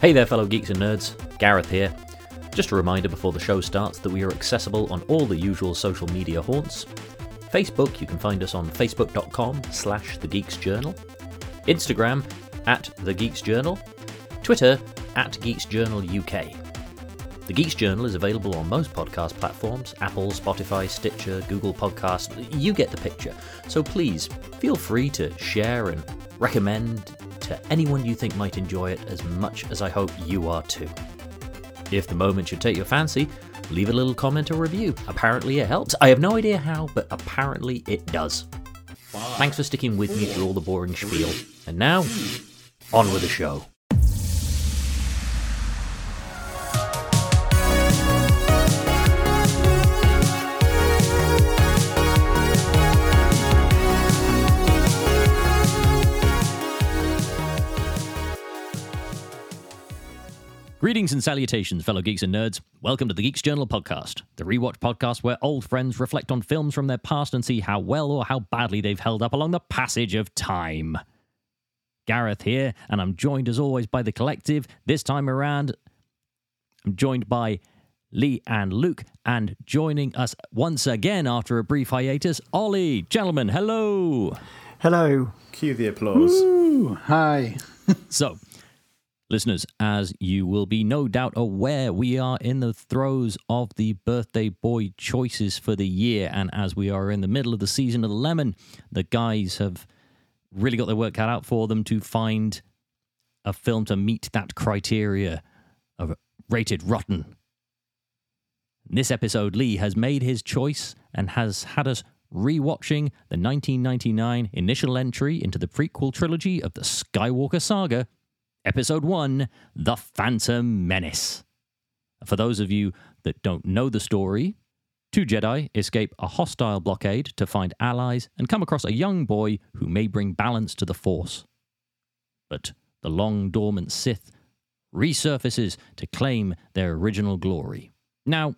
Hey there, fellow geeks and nerds. Gareth here. Just a reminder before the show starts that we are accessible on all the usual social media haunts. Facebook, you can find us on facebook.com slash the Geeks Journal. Instagram, at the Geeks Journal. Twitter, at Geeks Journal UK. The Geeks Journal is available on most podcast platforms Apple, Spotify, Stitcher, Google Podcasts. You get the picture. So please feel free to share and recommend to anyone you think might enjoy it as much as I hope you are too. If the moment should take your fancy, leave a little comment or review. Apparently it helps. I have no idea how, but apparently it does. Thanks for sticking with me through all the boring spiel. And now, on with the show. Greetings and salutations, fellow geeks and nerds. Welcome to the Geeks Journal podcast, the rewatch podcast where old friends reflect on films from their past and see how well or how badly they've held up along the passage of time. Gareth here, and I'm joined as always by the collective. This time around, I'm joined by Lee and Luke, and joining us once again after a brief hiatus, Ollie. Gentlemen, hello. Hello. Cue the applause. Ooh, hi. So, listeners, as you will be no doubt aware, we are in the throes of the birthday boy choices for the year. And as we are in the middle of the season of the lemon, the guys have really got their work cut out for them to find a film to meet that criteria of rated rotten. In this episode, Lee has made his choice and has had us rewatching the 1999 initial entry into the prequel trilogy of the Skywalker saga, Episode 1 The Phantom Menace. For those of you that don't know the story, two Jedi escape a hostile blockade to find allies and come across a young boy who may bring balance to the Force. But the long dormant Sith resurfaces to claim their original glory. Now,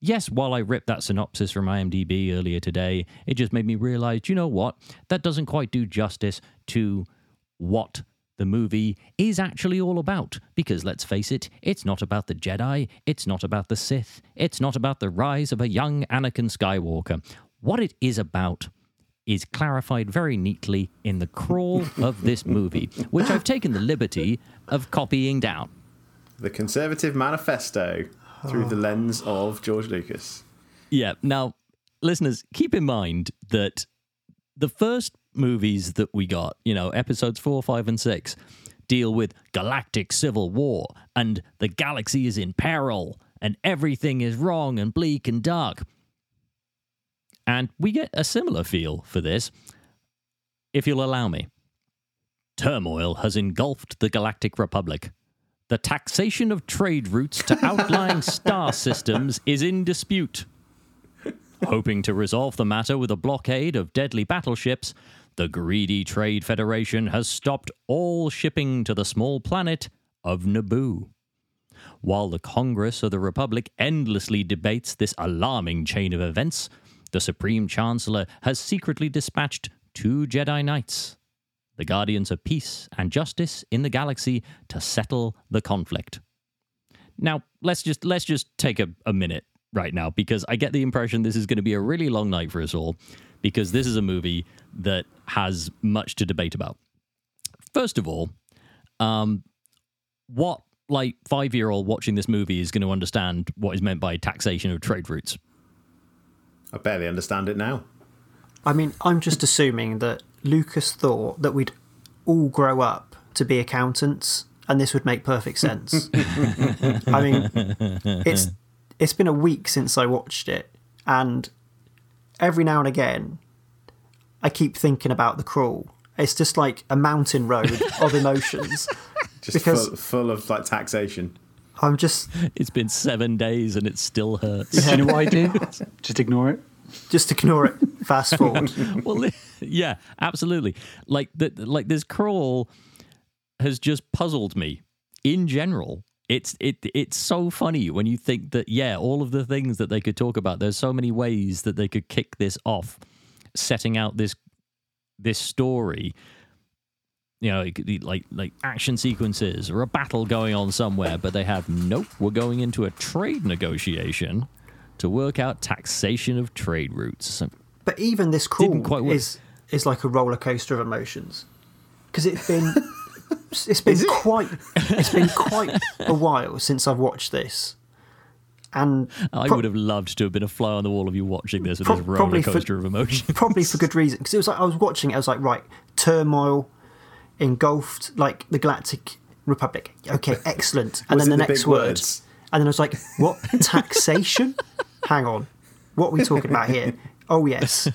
yes, while I ripped that synopsis from IMDb earlier today, it just made me realize, you know what? That doesn't quite do justice to what the movie is actually all about. Because let's face it, it's not about the Jedi, it's not about the Sith, it's not about the rise of a young Anakin Skywalker. What it is about is clarified very neatly in the crawl of this movie, which I've taken the liberty of copying down. The Conservative Manifesto through the lens of George Lucas. Yeah. Now, listeners, keep in mind that the first movies that we got, you know, episodes four, five, and six, deal with galactic civil war and the galaxy is in peril and everything is wrong and bleak and dark. And we get a similar feel for this, if you'll allow me. Turmoil has engulfed the Galactic Republic. The taxation of trade routes to outlying star systems is in dispute. Hoping to resolve the matter with a blockade of deadly battleships, the greedy Trade Federation has stopped all shipping to the small planet of Naboo. While the Congress of the Republic endlessly debates this alarming chain of events, the Supreme Chancellor has secretly dispatched two Jedi Knights, the guardians of peace and justice in the galaxy, to settle the conflict. Now, let's just let's just take a, a minute right now because I get the impression this is going to be a really long night for us all because this is a movie that has much to debate about. First of all, um, what like five year old watching this movie is going to understand what is meant by taxation of trade routes? I barely understand it now. I mean, I'm just assuming that Lucas thought that we'd all grow up to be accountants and this would make perfect sense. I mean, it's it's been a week since I watched it and every now and again I keep thinking about the crawl. It's just like a mountain road of emotions. Just Because- full, full of like taxation. I'm just It's been seven days and it still hurts. Do you know what I do? Just ignore it. just ignore it. Fast forward. well, yeah, absolutely. Like the, like this crawl has just puzzled me in general. It's it it's so funny when you think that yeah, all of the things that they could talk about. There's so many ways that they could kick this off, setting out this this story. you know, like, like like action sequences or a battle going on somewhere, but they have nope. We're going into a trade negotiation to work out taxation of trade routes. But even this quite is is like a roller coaster of emotions because it's been it's been quite it's been quite a while since I've watched this, and I pro- would have loved to have been a fly on the wall of you watching this with Pro- this roller probably for- coaster of emotion. probably for good reason because it was like I was watching it. I was like, right, turmoil engulfed like the Galactic Republic. Okay, excellent. And then the the next word, words? and then I was like, what taxation? Hang on, what are we talking about here? Oh yes,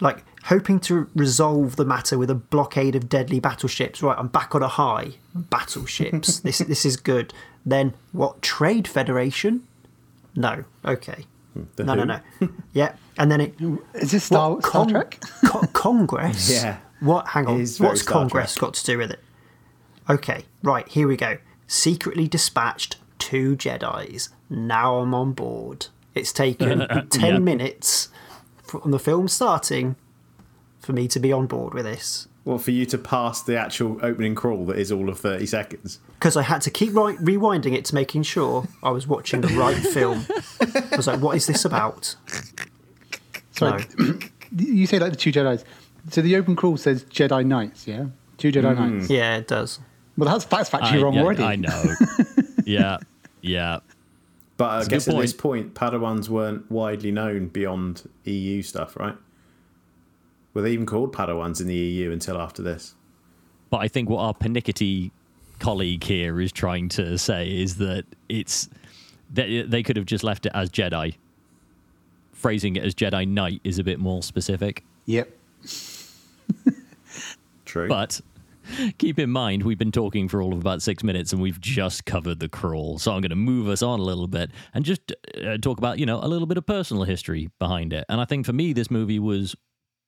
like hoping to resolve the matter with a blockade of deadly battleships. Right, I'm back on a high. Battleships. this this is good. Then what? Trade Federation? No. Okay. Hmm, the no, no, who? no. Yeah, and then it Is this Star, what, Star Con- Trek? Co- Congress? Yeah. What? Hang on. It is very What's Star Congress Trek. got to do with it? Okay, right, here we go. Secretly dispatched two Jedi's. Now I'm on board. It's taken 10 Yep. minutes from the film starting for me to be on board with this. Well, for you to pass the actual opening crawl that is all of 30 seconds. Because I had to keep right, rewinding it to making sure I was watching the right film. I was like, what is this about? Sorry, you say like the two Jedi's. So the open crawl says Jedi Knights, yeah? Two Jedi mm. Knights. Yeah, it does. Well, that's, that's factually I, wrong yeah, already. I know. yeah, yeah. But I a guess good at this point, Padawans weren't widely known beyond EU stuff, right? Were they even called Padawans in the EU until after this? But I think what our pernickety colleague here is trying to say is that it's they, they could have just left it as Jedi. Phrasing it as Jedi Knight is a bit more specific. Yep. True. But keep in mind, we've been talking for all of about six minutes and we've just covered the crawl. So I'm going to move us on a little bit and just uh, talk about, you know, a little bit of personal history behind it. And I think for me, this movie was,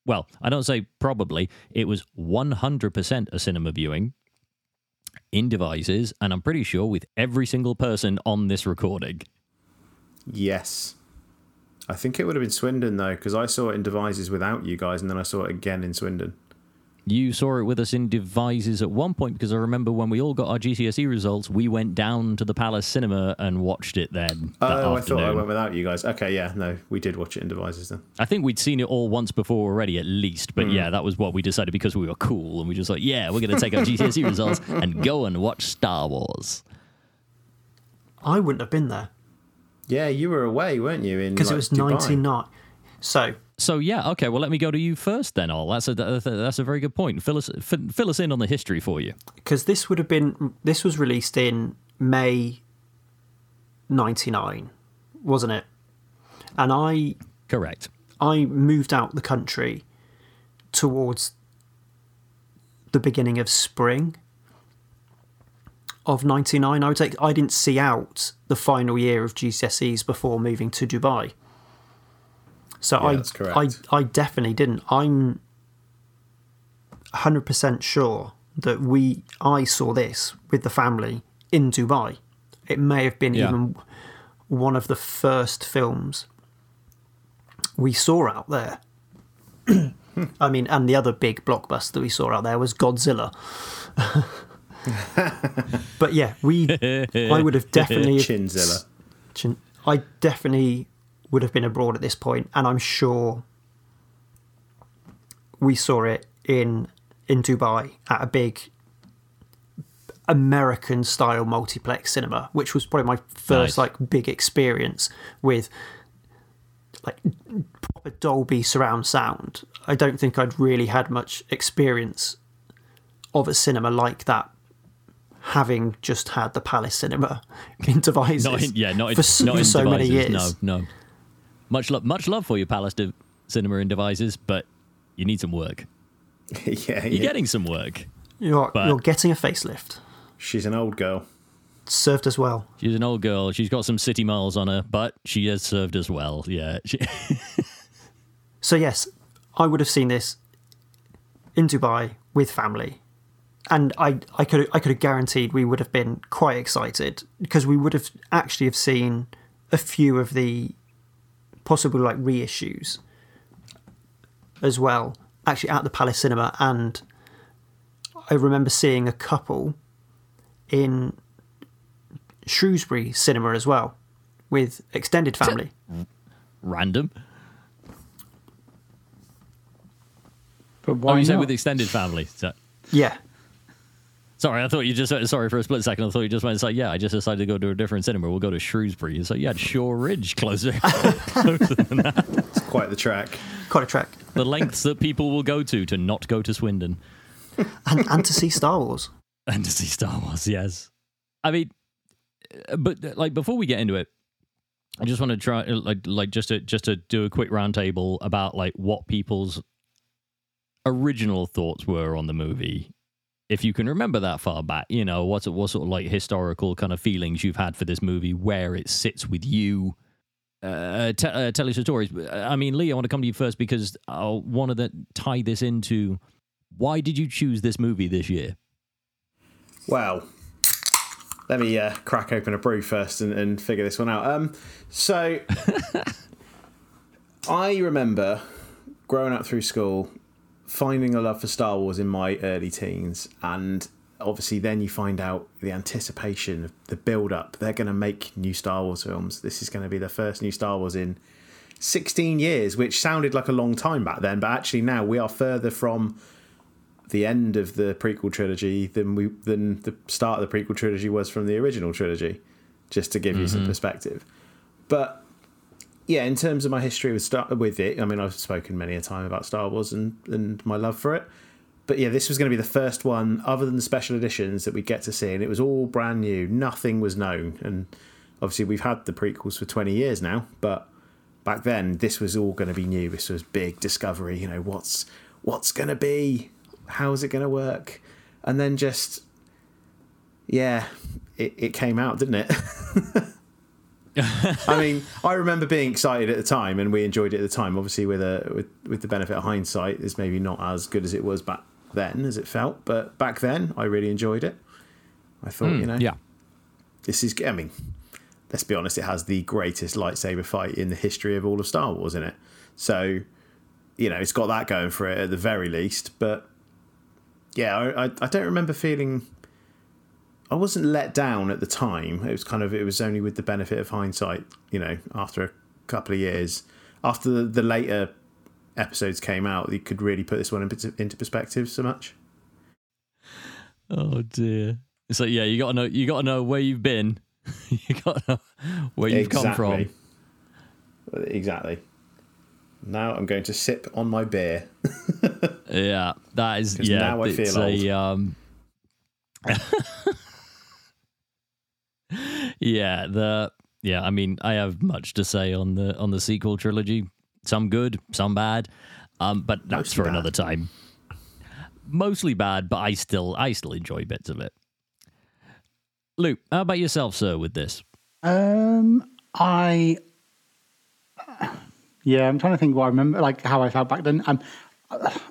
well, I don't say probably, it was 100% a cinema viewing in Devizes. And I'm pretty sure with every single person on this recording. yes. I think it would have been Swindon, though, because I saw it in Devizes without you guys, and then I saw it again in Swindon. You saw it with us in Devizes at one point because I remember when we all got our GCSE results, we went down to the Palace Cinema and watched it then. that Oh, I thought I went without you guys. Okay, yeah, no, we did watch it in Devizes then. I think we'd seen it all once before already, at least. But hmm. yeah, that was what we decided because we were cool and we just like, yeah, we're going to take our GCSE results and go and watch Star Wars. I wouldn't have been there Yeah, you were away, weren't you? In because like, it was Dubai? 99. So, So yeah, okay. Well, let me go to you first then. All that's a that's a, very good point. Fill us fill, us in on the history for you. because this would have been this was released in May 99 wasn't it and I Correct. I moved out the country towards the beginning of spring of 99 I would take I didn't see out the final year of GCSEs before moving to Dubai so Yeah, I. I I definitely didn't I'm 100% sure that we I saw this with the family in Dubai. It may have been Yeah. even one of the first films we saw out there. I mean, and the other big blockbuster that we saw out there was Godzilla. but yeah, we I would have definitely Chinzilla. Chin- I definitely would have been abroad at this point, and I'm sure we saw it in in Dubai at a big American style multiplex cinema, which was probably my first Nice. like big experience with like proper Dolby surround sound. I don't think I'd really had much experience of a cinema like that having just had the Palace Cinema in Devizes Not in, yeah, not in, for, not in so many years. No, no. Much love, much love for you, Palace de- Cinema and Devizes, but you need some work. yeah, You're yeah. getting some work. You're, But- you're getting a facelift. She's an old girl. Served as well. She's an old girl. She's got some city miles on her, but she has served us well. Yeah. She- So yes, I would have seen this in Dubai with family, and I I could I could have guaranteed we would have been quite excited because we would have actually have seen a few of the possible like reissues as well, actually at the Palace Cinema, and I remember seeing a couple in Shrewsbury cinema as well with extended family. Random. But Oh, why you say with extended family. So, yeah. Sorry, I thought you just sorry for a split second. I thought you just went and said, "Yeah, I just decided to go to a different cinema. We'll go to Shrewsbury." So you had Shore Ridge closer, closer than that. It's quite the track. Quite a track. The lengths that people will go to to not go to Swindon And, and to see Star Wars. and to see Star Wars. Yes, I mean, uh, but uh, like before we get into it, I just want to try uh, like like just to just to do a quick roundtable about like what people's original thoughts were on the movie. If you can remember that far back, you know what's what sort of like historical kind of feelings you've had for this movie, where it sits with you. Uh, te- uh, tell us your stories. I mean, Lee, I want to come to you first because I want to tie this into why did you choose this movie this year? Well, let me uh, crack open a brew first and, and figure this one out. Um, so, I remember growing up through school, finding a love for Star Wars in my early teens, and obviously then you find out the anticipation the build up. They're going to make new Star Wars films. This is going to be the first new Star Wars in 16 years, which sounded like a long time back then, but actually now we are further from the end of the prequel trilogy than we than the start of the prequel trilogy was from the original trilogy, just to give you some mm-hmm. perspective. But yeah, in terms of my history with Star with it, I mean I've spoken many a time about Star Wars and and my love for it. But yeah, this was going to be the first one, other than the special editions, that we get to see, and it was all brand new. Nothing was known, and obviously we've had the prequels for twenty years now, but back then this was all going to be new. This was big discovery. You know what's what's going to be, how's it going to work, and then just yeah, it, it came out, didn't it? I mean, I remember being excited at the time, and we enjoyed it at the time. Obviously, with a with, with the benefit of hindsight, it's maybe not as good as it was back then as it felt, but back then I really enjoyed it. I thought, hmm, you know, Yeah. this is. I mean, let's be honest, it has the greatest lightsaber fight in the history of all of Star Wars in it. So, you know, it's got that going for it at the very least. But yeah, I, I, I don't remember feeling. I wasn't let down at the time. It was kind of. It was only with the benefit of hindsight, you know, after a couple of years, after the, the later episodes came out, you could really put this one into into perspective so much. Oh dear. So yeah, you gotta know you gotta know where you've been. you gotta know where you've come from. Exactly. Now I'm going to sip on my beer. Yeah, that is yeah. now I feel a, um, yeah, the yeah. I mean, I have much to say on the on the sequel trilogy. Some good, some bad, um, but that's Mostly for bad. another time. Mostly bad, but I still I still enjoy bits of it. Luke, how about yourself, sir? With this, Um, I. Yeah, I'm trying to think what I remember, like how I felt back then. Um,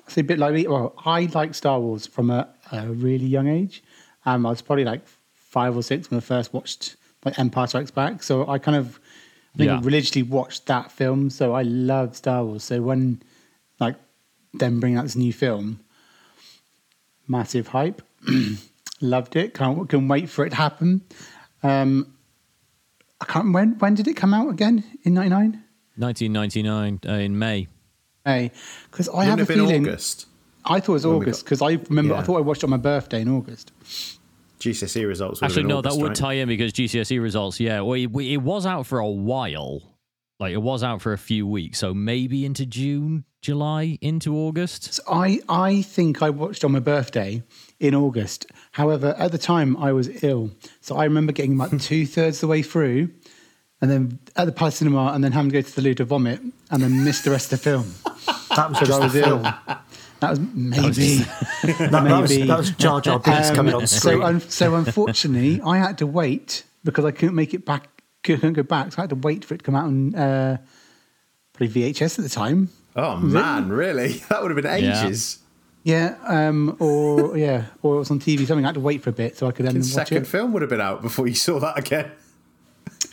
it's a bit like me. Well, I like Star Wars from a, a really young age. Um, I was probably like five or six when I first watched like Empire Strikes Back. So I kind of, I think, I religiously watched that film. So I love Star Wars. So when, like, them bringing out this new film, massive hype. Loved it. Can't can wait for it to happen. Um, I can't. When when did it come out again? In '99? 1999 uh, in May. Hey, because I Wouldn't have a been feeling. August. I thought it was when we August got- because I remember. I thought I watched it on my birthday in August. GCSE results. Actually, no, August, that would right? tie in because GCSE results. Yeah, well, it, it was out for a while. Like it was out for a few weeks, so maybe into June, July, into August. So I I think I watched on my birthday in August. However, at the time I was ill, so I remember getting about two thirds the way through, and then at the Palace Cinema, and then having to go to the loo to vomit, and then missed the rest of the film That was because I was the ill. Film. That was maybe. That, that was, maybe. that was Jar Jar Binks Um, coming on so, screen. so unfortunately, I had to wait because I couldn't make it back. Couldn't go back, so I had to wait for it to come out on uh, probably VHS at the time. Oh man, really? That would have been ages. Yeah, um, or yeah, or it was on TV. Something I had to wait for a bit so I could then watch it. The watch second it. film would have been out before you saw that again.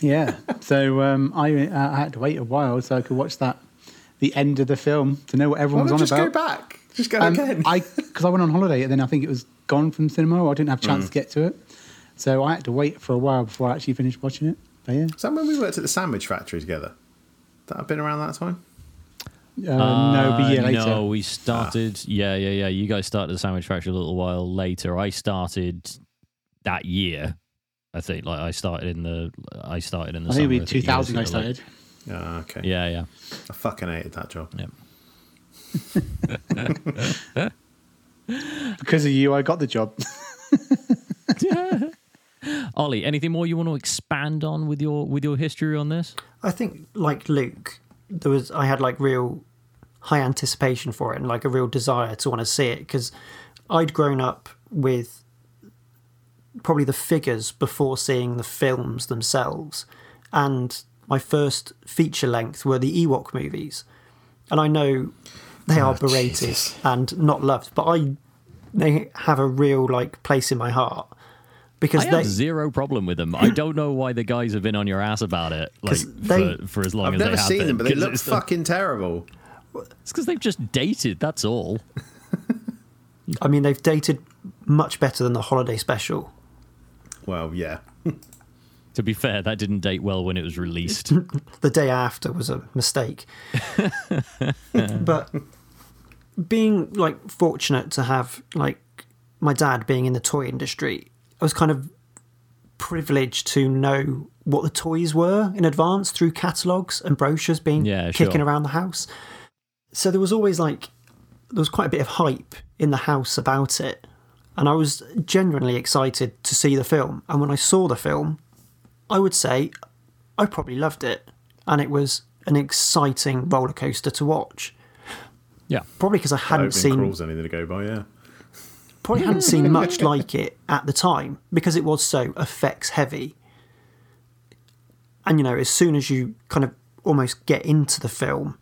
Yeah, so um, I, uh, I had to wait a while so I could watch that, the end of the film, to know what Why everyone not was on just about. go back? Just go Um, again. I because I went on holiday and then I think it was gone from cinema. Or I didn't have a chance Mm. to get to it, so I had to wait for a while before I actually finished watching it. But yeah, Is that when we worked at the sandwich factory together? That I've been around that time? uh, no, but yeah, Uh, later. No, we started. Yeah, yeah, yeah. You guys started the sandwich factory a little while later. I started that year. I think. Like I started in the. I started in the. I think summer. it'd be 2000 I were, like- started. Yeah, okay. Yeah, yeah. I fucking hated that job. Yep. Because of you, I got the job. Ollie, anything more you want to expand on with your with your history on this? I think, like Luke, there was I had like real high anticipation for it and like a real desire to want to see it because I'd grown up with probably the figures before seeing the films themselves, and my first feature length were the Ewok movies, and I know they are Oh, berated Jesus. and not loved, but I they have a real like place in my heart because I they have zero problem with them. I don't know why the guys have been on your ass about it, like 'Cause they- for, for as long I've as never they have seen been, them, but they 'cause look it's the- fucking terrible. It's because they've just dated. That's all. I mean they've dated much better than the holiday special. Well, yeah. To be fair, that didn't date well when it was released. the day after was a mistake. but being like fortunate to have like my dad being in the toy industry, I was kind of privileged to know what the toys were in advance through catalogues and brochures being Yeah, kicking sure. around the house. So there was always like there was quite a bit of hype in the house about it. And I was genuinely excited to see the film. And when I saw the film, I would say I probably loved it, and it was an exciting roller coaster to watch. Yeah. Probably because I hadn't Opening seen crawl's anything to go by, yeah. probably hadn't seen much like it at the time because it was so effects heavy. And you know, as soon as you kind of almost get into the film,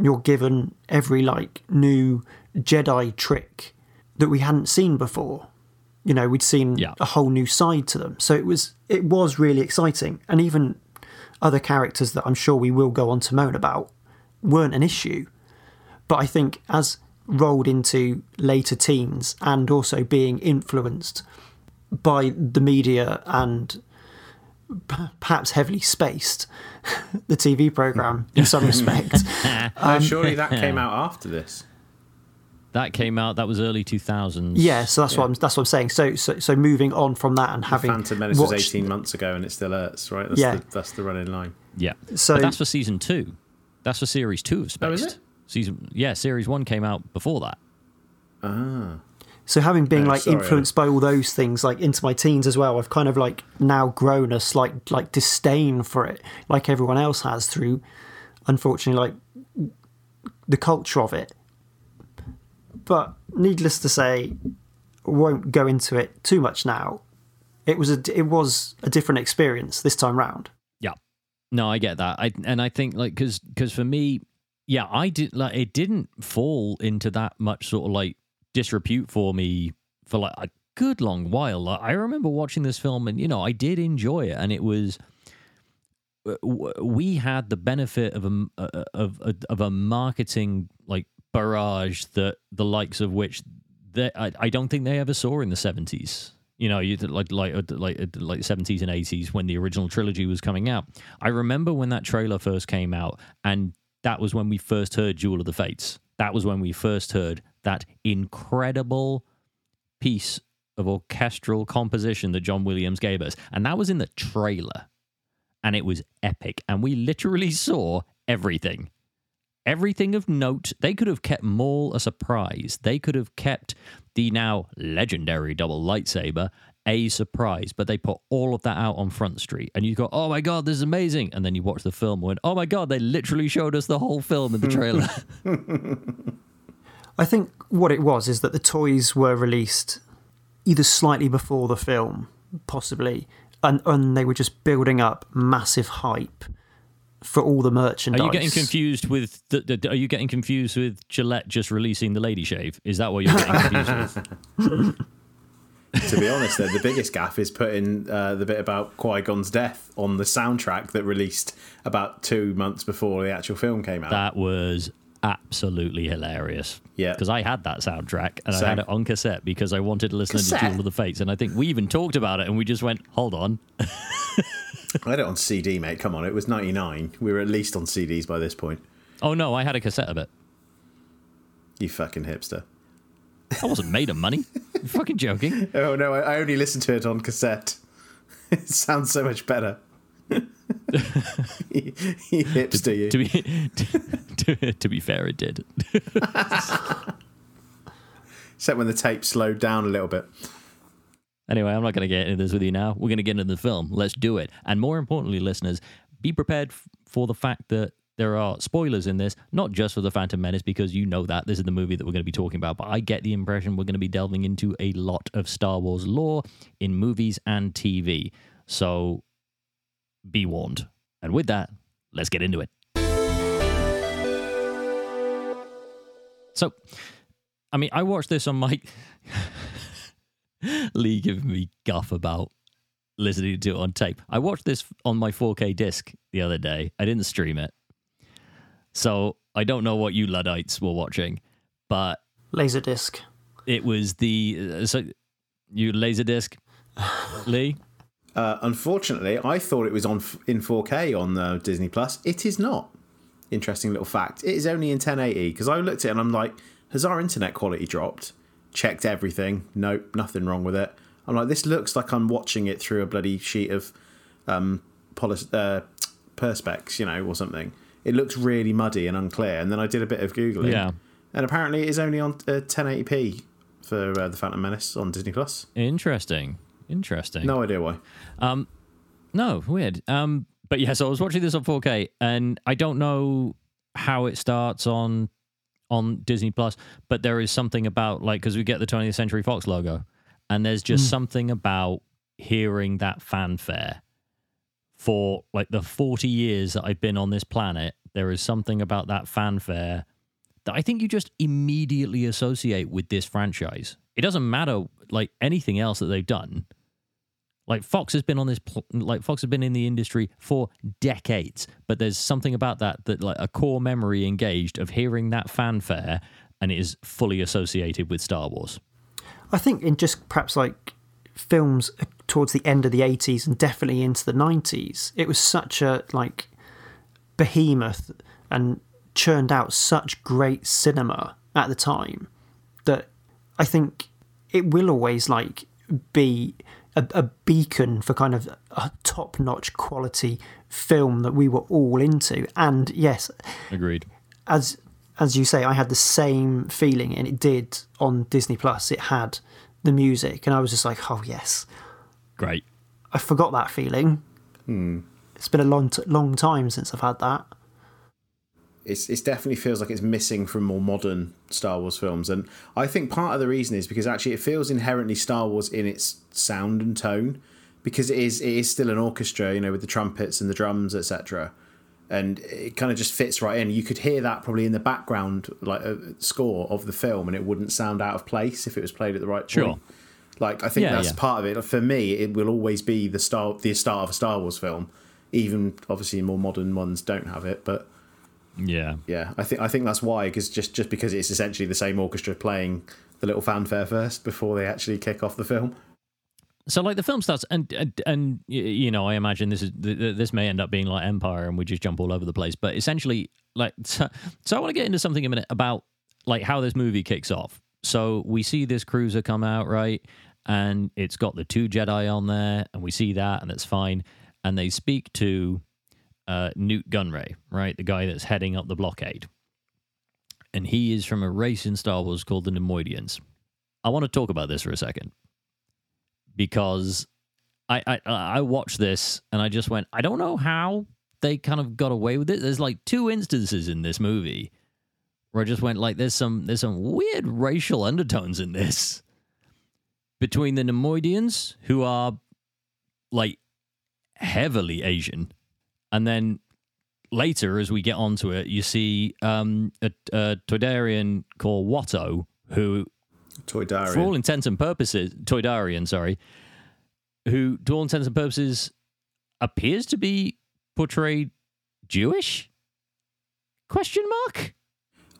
you're given every like new Jedi trick that we hadn't seen before. You know, we'd seen Yeah. a whole new side to them. So it was it was really exciting. And even other characters that I'm sure we will go on to moan about weren't an issue. But I think as rolled into later teens and also being influenced by the media and p- perhaps heavily spaced the TV program in some respect. No, Um, surely that came out after this. That came out. That was early 2000s. yeah, so that's what I'm that's what I'm saying. So so so moving on from that and having Phantom Menace was 18 months ago and it still hurts, right? That's, Yeah. the, that's the running line. Yeah. So- but that's for season two. That's for series two of Spaced. Oh, is it? Season yeah, series one came out before that. ah So having been Oh, like sorry, influenced by all those things, like into my teens as well, I've kind of like now grown a slight like disdain for it, like everyone else has through, unfortunately, like the culture of it. But needless to say, won't go into it too much now. It was a it was a different experience this time round. Yeah. No, I get that. I and I think like because because for me, yeah, I did like it didn't fall into that much sort of like disrepute for me for like a good long while. Like, I remember watching this film and you know I did enjoy it, and it was w- we had the benefit of a m- uh, of of, of a marketing like barrage that the likes of which they, I, I don't think they ever saw in the seventies. You know, you like like uh, like uh, like seventies and eighties when the original trilogy was coming out. I remember when that trailer first came out, and that was when we first heard Duel of the Fates. That was when we first heard that incredible piece of orchestral composition that John Williams gave us, and that was in the trailer, and it was epic. And we literally saw everything everything of note. They could have kept Maul a surprise. They could have kept the now legendary double lightsaber a surprise, but they put all of that out on Front Street. And you go, oh my God, this is amazing. And then you watch the film and went, oh my God, they literally showed us the whole film in the trailer. I think what it was is that the toys were released either slightly before the film, possibly, and, and they were just building up massive hype for all the merchandise. Are you getting confused with the, the, are you getting confused with Gillette just releasing the lady shave? Is that what you're getting confused with? to be honest, though, the biggest gaff is putting uh, the bit about Qui Gon's death on the soundtrack that released about two months before the actual film came out. That was absolutely hilarious. Yeah. Because I had that soundtrack and I had it on cassette because I wanted to listen to Cassette? Duel of the Fates. And I think we even talked about it and we just went, hold on. I had it on CD, mate. Come on, it was 99. We were at least on CDs by this point. Oh no, I had a cassette of it. You fucking hipster. I wasn't made of money. you fucking joking. Oh no, I I only listened to it on cassette. It sounds so much better. you hipster, you. To be to, to be fair, it did. Except when the tape slowed down a little bit. Anyway, I'm not going to get into this with you now. We're going to get into the film. Let's do it. And more importantly, listeners, be prepared f- for the fact that there are spoilers in this, not just for The Phantom Menace, because you know that. This is the movie that we're going to be talking about. But I get the impression we're going to be delving into a lot of Star Wars lore in movies and TV. So be warned. And with that, let's get into it. So, I mean, I watched this on my. Lee giving me guff about listening to it on tape. I watched this on my 4K disc the other day. I didn't stream it. So I don't know what you Luddites were watching, but Laserdisc. it was the. Uh, so you Laserdisc, Lee? Uh, unfortunately, I thought it was on f- in 4K on uh, Disney Plus. It is not. Interesting little fact. It is only in 1080 because I looked at it and I'm like, has our internet quality dropped? Checked everything. Nope, nothing wrong with it. I'm like, this looks like I'm watching it through a bloody sheet of um, polis- uh, perspex, you know, or something. It looks really muddy and unclear. And then I did a bit of googling, Yeah. and apparently it is only on uh, 1080p for uh, the Phantom Menace on Disney Plus. Interesting. Interesting. No idea why. Um, No, weird. Um, but yeah, so I was watching this on 4K, and I don't know how it starts on on Disney Plus, but there is something about like because we get the 20th Century Fox logo, and there's just something about hearing that fanfare for like the 40 years that I've been on this planet. There is something about that fanfare that I think you just immediately associate with this franchise. It doesn't matter like anything else that they've done. Like Fox has been on this, pl- like Fox has been in the industry for decades, but there's something about that that like a core memory engaged of hearing that fanfare, and it is fully associated with Star Wars. I think in just perhaps like films towards the end of the 80s and definitely into the 90s, it was such a like behemoth and churned out such great cinema at the time that I think it will always like be a, a beacon for kind of a top-notch quality film that we were all into. And yes, Agreed. as as you say, I had the same feeling, and it did on Disney Plus. It had the music, and I was just like, "Oh yes!" Great. I forgot that feeling. Hmm. It's been a long, t- long time since I've had that. it's it definitely feels like it's missing from more modern Star Wars films, and I think part of the reason is because actually it feels inherently Star Wars in its sound and tone, because it is it is still an orchestra, you know, with the trumpets and the drums, etc. And it kind of just fits right in. You could hear that probably in the background, like a score of the film, and it wouldn't sound out of place if it was played at the right time. Sure. point. Like I think Yeah, that's yeah. part of it. For me, it will always be the star, the start of a Star Wars film. Even obviously more modern ones don't have it, but Yeah. yeah, I think I think that's why because just just because it's essentially the same orchestra playing the little fanfare first before they actually kick off the film. So like the film starts, and and, and you know, I imagine this is th- th- this may end up being like Empire, and we just jump all over the place. But essentially, like, so, so I want to get into something a minute about like how this movie kicks off. So we see this cruiser come out, right? And it's got the two Jedi on there, and we see that, and that's fine. And they speak to uh, Nute Gunray, right, the guy that's heading up the blockade, and he is from a race in Star Wars called the Neimoidians. I want to talk about this for a second because I, I I watched this and I just went, I don't know how they kind of got away with it. There's like two instances in this movie where I just went like, there's some there's some weird racial undertones in this between the Neimoidians who are like heavily Asian, and then later as we get onto it, you see um, a, a Toydarian called Watto who Toy for all intents and purposes, Toydarian, sorry, who, to all intents and purposes, appears to be portrayed Jewish? Question mark.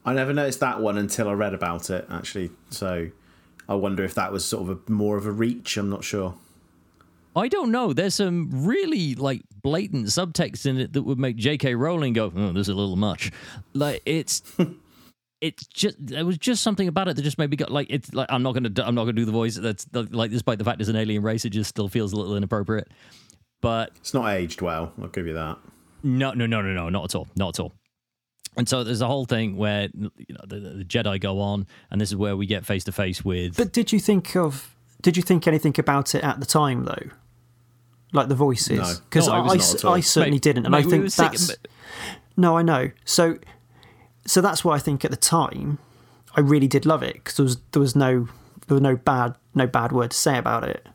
I never noticed that one until I read about it, actually. So I wonder if that was sort of a more of a reach. I'm not sure. I don't know. There's some really like blatant subtext in it that would make J.K. Rowling go, "Oh, this is a little much." Like it's, it's just there was just something about it that just made me go like it's like I'm not gonna do, I'm not gonna do the voice. That's like despite the fact it's an alien race, it just still feels a little inappropriate. But It's not aged well. I'll give you that. no, no, no, no, no, not at all, not at all. And so there's a whole thing where you know the, the Jedi go on, and this is where we get face to face with. But did you think of? Did you think anything about it at the time though? Like the voices, No. because No, I I, I not s- at all. I certainly Mate, didn't, and mate, I we think were sick- that's no, I know. So, so that's why I think at the time, I really did love it because there was there was no there was no bad no bad word to say about it,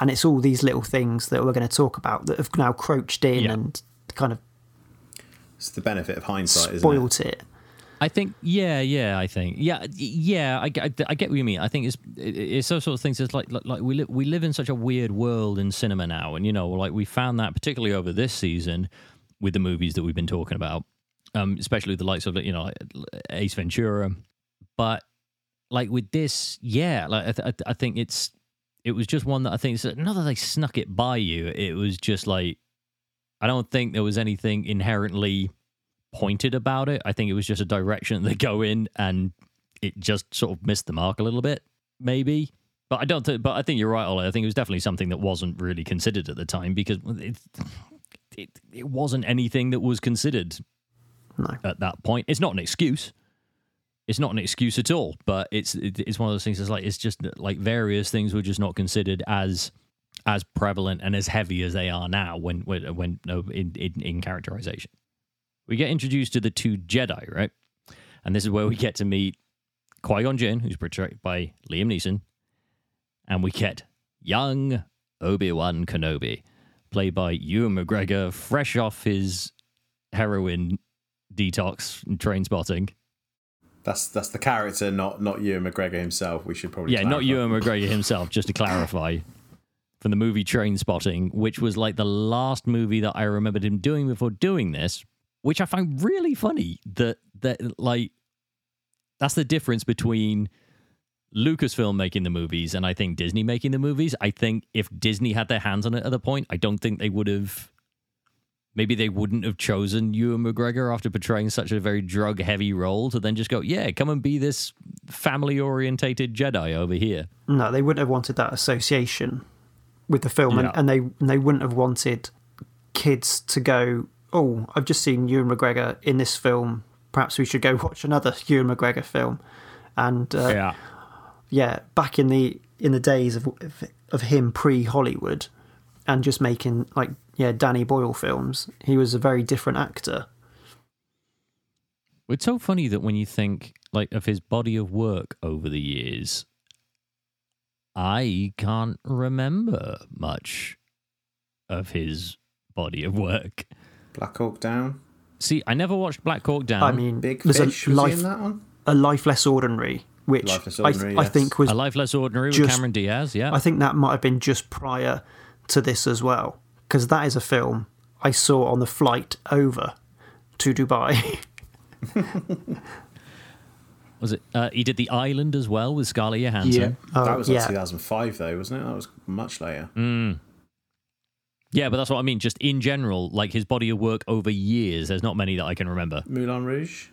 and it's all these little things that we're going to talk about that have now crouched in Yeah. and kind of It's the benefit of hindsight, isn't it? spoilt it. I think, yeah, yeah, I think, yeah, yeah, I, get- I get what you mean. I think it's it's those sort of things. It's like like, like we live we live in such a weird world in cinema now, and you know, like we found that particularly over this season with the movies that we've been talking about, um, especially the likes of you know Ace Ventura, but like with this, yeah, like I, I th- I think it's it was just one that I think it's not that they snuck it by you. It was just like I don't think there was anything inherently pointed about it. I think it was just a direction they go in, and it just sort of missed the mark a little bit, maybe. But I don't. Th- but I think you're right, Ollie. I think it was definitely something that wasn't really considered at the time because it it, it wasn't anything that was considered No. at that point. It's not an excuse. It's not an excuse at all. But it's it, it's one of those things. It's like it's just like various things were just not considered as as prevalent and as heavy as they are now when when when uh, in, in in characterization. We get introduced to the two Jedi, right? And this is where we get to meet Qui Gon Jinn, who's portrayed by Liam Neeson, and we get young Obi Wan Kenobi, played by Ewan McGregor, fresh off his heroin detox and Trainspotting. That's that's the character, not not Ewan McGregor himself. We should probably Yeah, not clarify. Ewan McGregor himself, just to clarify. From the movie Trainspotting, which was like the last movie that I remembered him doing before doing this, which I find really funny that that like that's the difference between Lucasfilm making the movies and I think Disney making the movies. I think if Disney had their hands on it at the point, I don't think they would have maybe they wouldn't have chosen Ewan McGregor after portraying such a very drug heavy role to then just go, yeah, come and be this family orientated Jedi over here. No, they wouldn't have wanted that association with the film, Yeah. and, and they and they wouldn't have wanted kids to go. Oh, I've just seen Ewan McGregor in this film. Perhaps we should go watch another Ewan McGregor film. And uh, Yeah. yeah, back in the in the days of of, of him pre Hollywood, and just making like yeah Danny Boyle films, he was a very different actor. It's so funny that when you think like of his body of work over the years, I can't remember much of his body of work. Black Hawk Down. See, I never watched Black Hawk Down. I mean, Big there's Fish a was life he in that one. a life less ordinary, which Life Less I, Ordinary, I yes. think was A Life Less Ordinary with Cameron Diaz. Yeah, I think that might have been just prior to this as well, because that is a film I saw on the flight over to Dubai. was it? Uh, he did The Island as well with Scarlett Johansson. Yeah. Oh, that was like yeah. 2005 though, wasn't it? That was much later. Mm. Yeah, but that's what I mean. Just in general, like his body of work over years, there's not many that I can remember. Moulin Rouge.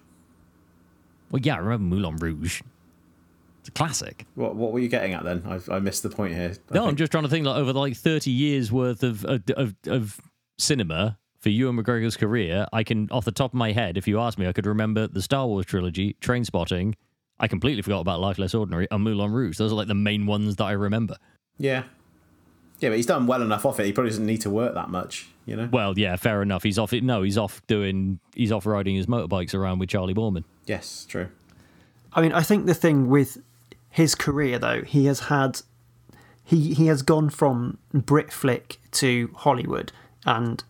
Well, yeah, I remember Moulin Rouge. It's a classic. What what were you getting at then? I, I missed the point here. I No, I'm just trying to think like over the like 30 years worth of of, of, of cinema for Ewan McGregor's career. I can, off the top of my head, if you ask me, I could remember the Star Wars trilogy, Trainspotting. I completely forgot about Life Less Ordinary and Moulin Rouge. Those are like the main ones that I remember. Yeah. Yeah, but he's done well enough off it. He probably doesn't need to work that much, you know? Well, yeah, fair enough. He's off. It. No, he's off doing. He's off riding his motorbikes around with Charlie Boorman. Yes, true. I mean, I think the thing with his career though, he has had he he has gone from Brit flick to Hollywood, and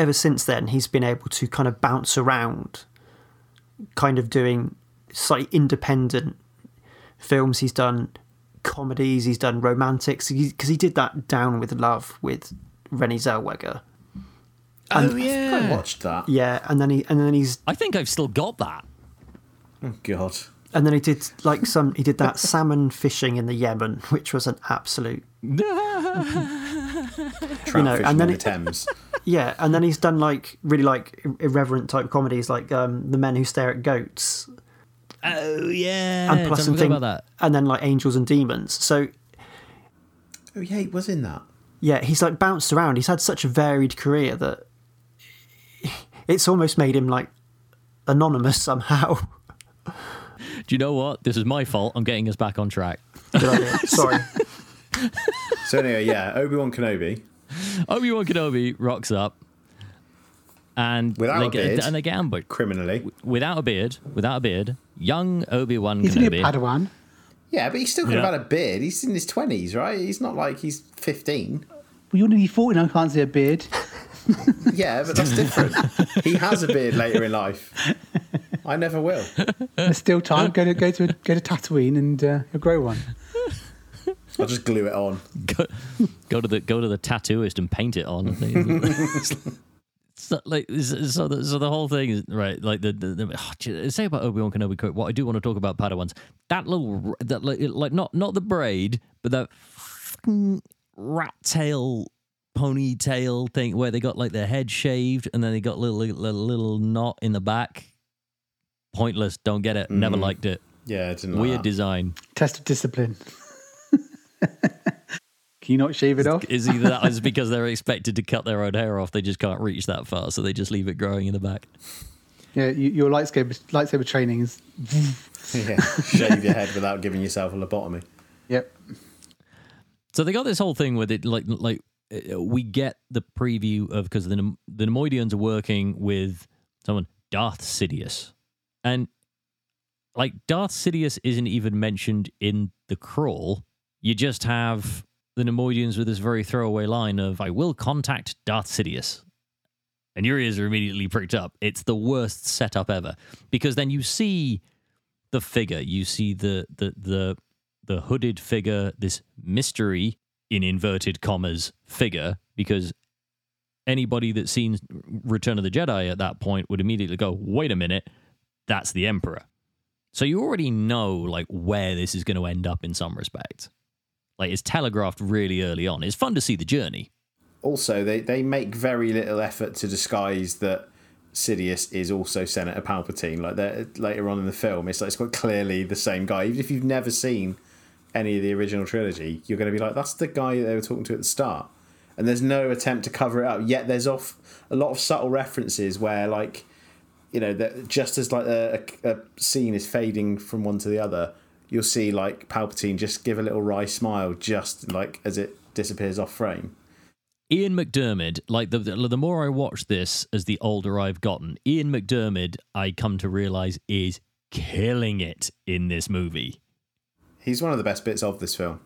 ever since then he's been able to kind of bounce around, kind of doing slightly independent films. He's done comedies, he's done romantics, because he did that Down with Love with Renée Zellweger. Oh I watched that. Yeah, and then he and then he's I think I've still got that. Oh God. And then he did like some. He did that salmon fishing in the Yemen, which was an absolute Trout know, fishing and then in the it- Thames. yeah. And then he's done like really like irreverent type comedies, like um, the Men Who Stare at Goats, Oh yeah, and plus totally and thing, about that. and then like Angels and Demons. So Oh yeah, he was in that. yeah, he's like bounced around. He's had such a varied career that it's almost made him like anonymous somehow. Do you know what? This is my fault. I'm getting us back on track. Sorry. So anyway, yeah, Obi Wan Kenobi. Obi Wan Kenobi rocks up, and Without they a get, beard. and they get ambushed criminally. without a beard. Without a beard, young Obi Wan He's only a Kenobi. Padawan. Yeah, but he's still could Yeah. have had a beard. He's in his twenties, right? He's not like he's fifteen. Well, you're only 40 now, can't see a beard. Yeah, but that's different. he has a beard later in life. I never will. There's still time. Go to go to go to Tatooine and uh, you'll grow one. I'll just glue it on. go, go to the go to the tattooist and paint it on. so, like so, the, so the whole thing is right. Like the, the, the oh, gee, say about Obi Wan Kenobi. quick, What I do want to talk about Padawans. That little that like, like not not the braid, but that fucking rat tail ponytail thing where they got like their head shaved and then they got little little, little knot in the back. Pointless. Don't get it. Never mm. liked it. Yeah, I didn't like Weird that. design. Test of discipline. Can you not shave it off? is either that is because they're expected to cut their own hair off. They just can't reach that far, so they just leave it growing in the back. Yeah, you, your lightsaber lightsaber training is. Yeah, shave your head without giving yourself a lobotomy. Yep. So they got this whole thing with it, like like uh, we get the preview of because the Nem- the Neimoidians are working with someone Darth Sidious, and like Darth Sidious isn't even mentioned in the crawl. You just have the Neimoidians with this very throwaway line of "I will contact Darth Sidious." And your ears are immediately pricked up. It's the worst setup ever because then you see the figure, you see the the the the hooded figure, this mystery in inverted commas figure, because anybody that's seen Return of the Jedi at that point would immediately go, wait a minute, that's the Emperor. So you already know like where this is going to end up in some respects. Like it's telegraphed really early on. It's fun to see the journey. Also, they, they make very little effort to disguise that Sidious is also Senator Palpatine. Like later on in the film, it's like it's quite clearly the same guy. Even if you've never seen any of the original trilogy, you're going to be like, that's the guy they were talking to at the start. And there's no attempt to cover it up. Yet there's off a lot of subtle references where, like, you know, that just as like a, a scene is fading from one to the other, you'll see like Palpatine just give a little wry smile, just like as it disappears off frame. Ian McDiarmid, like the, the the more I watch this as the older I've gotten, Ian McDiarmid, I come to realize is killing it in this movie. He's one of the best bits of this film.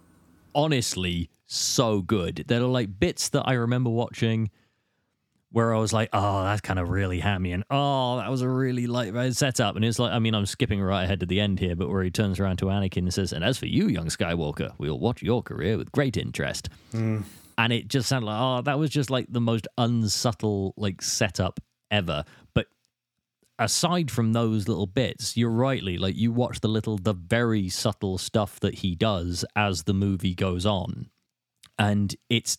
honestly so good. There are like bits that I remember watching where I was like, oh, that's kind of really hammy, and oh, that was a really light setup. And it's like, I mean, I'm skipping right ahead to the end here, but where he turns around to Anakin and says, and as for you, young Skywalker, we'll watch your career with great interest. Hmm. And it just sounded like, oh, that was just like the most unsubtle like setup ever. But aside from those little bits, you're rightly like you watch the little, the very subtle stuff that he does as the movie goes on, and it's,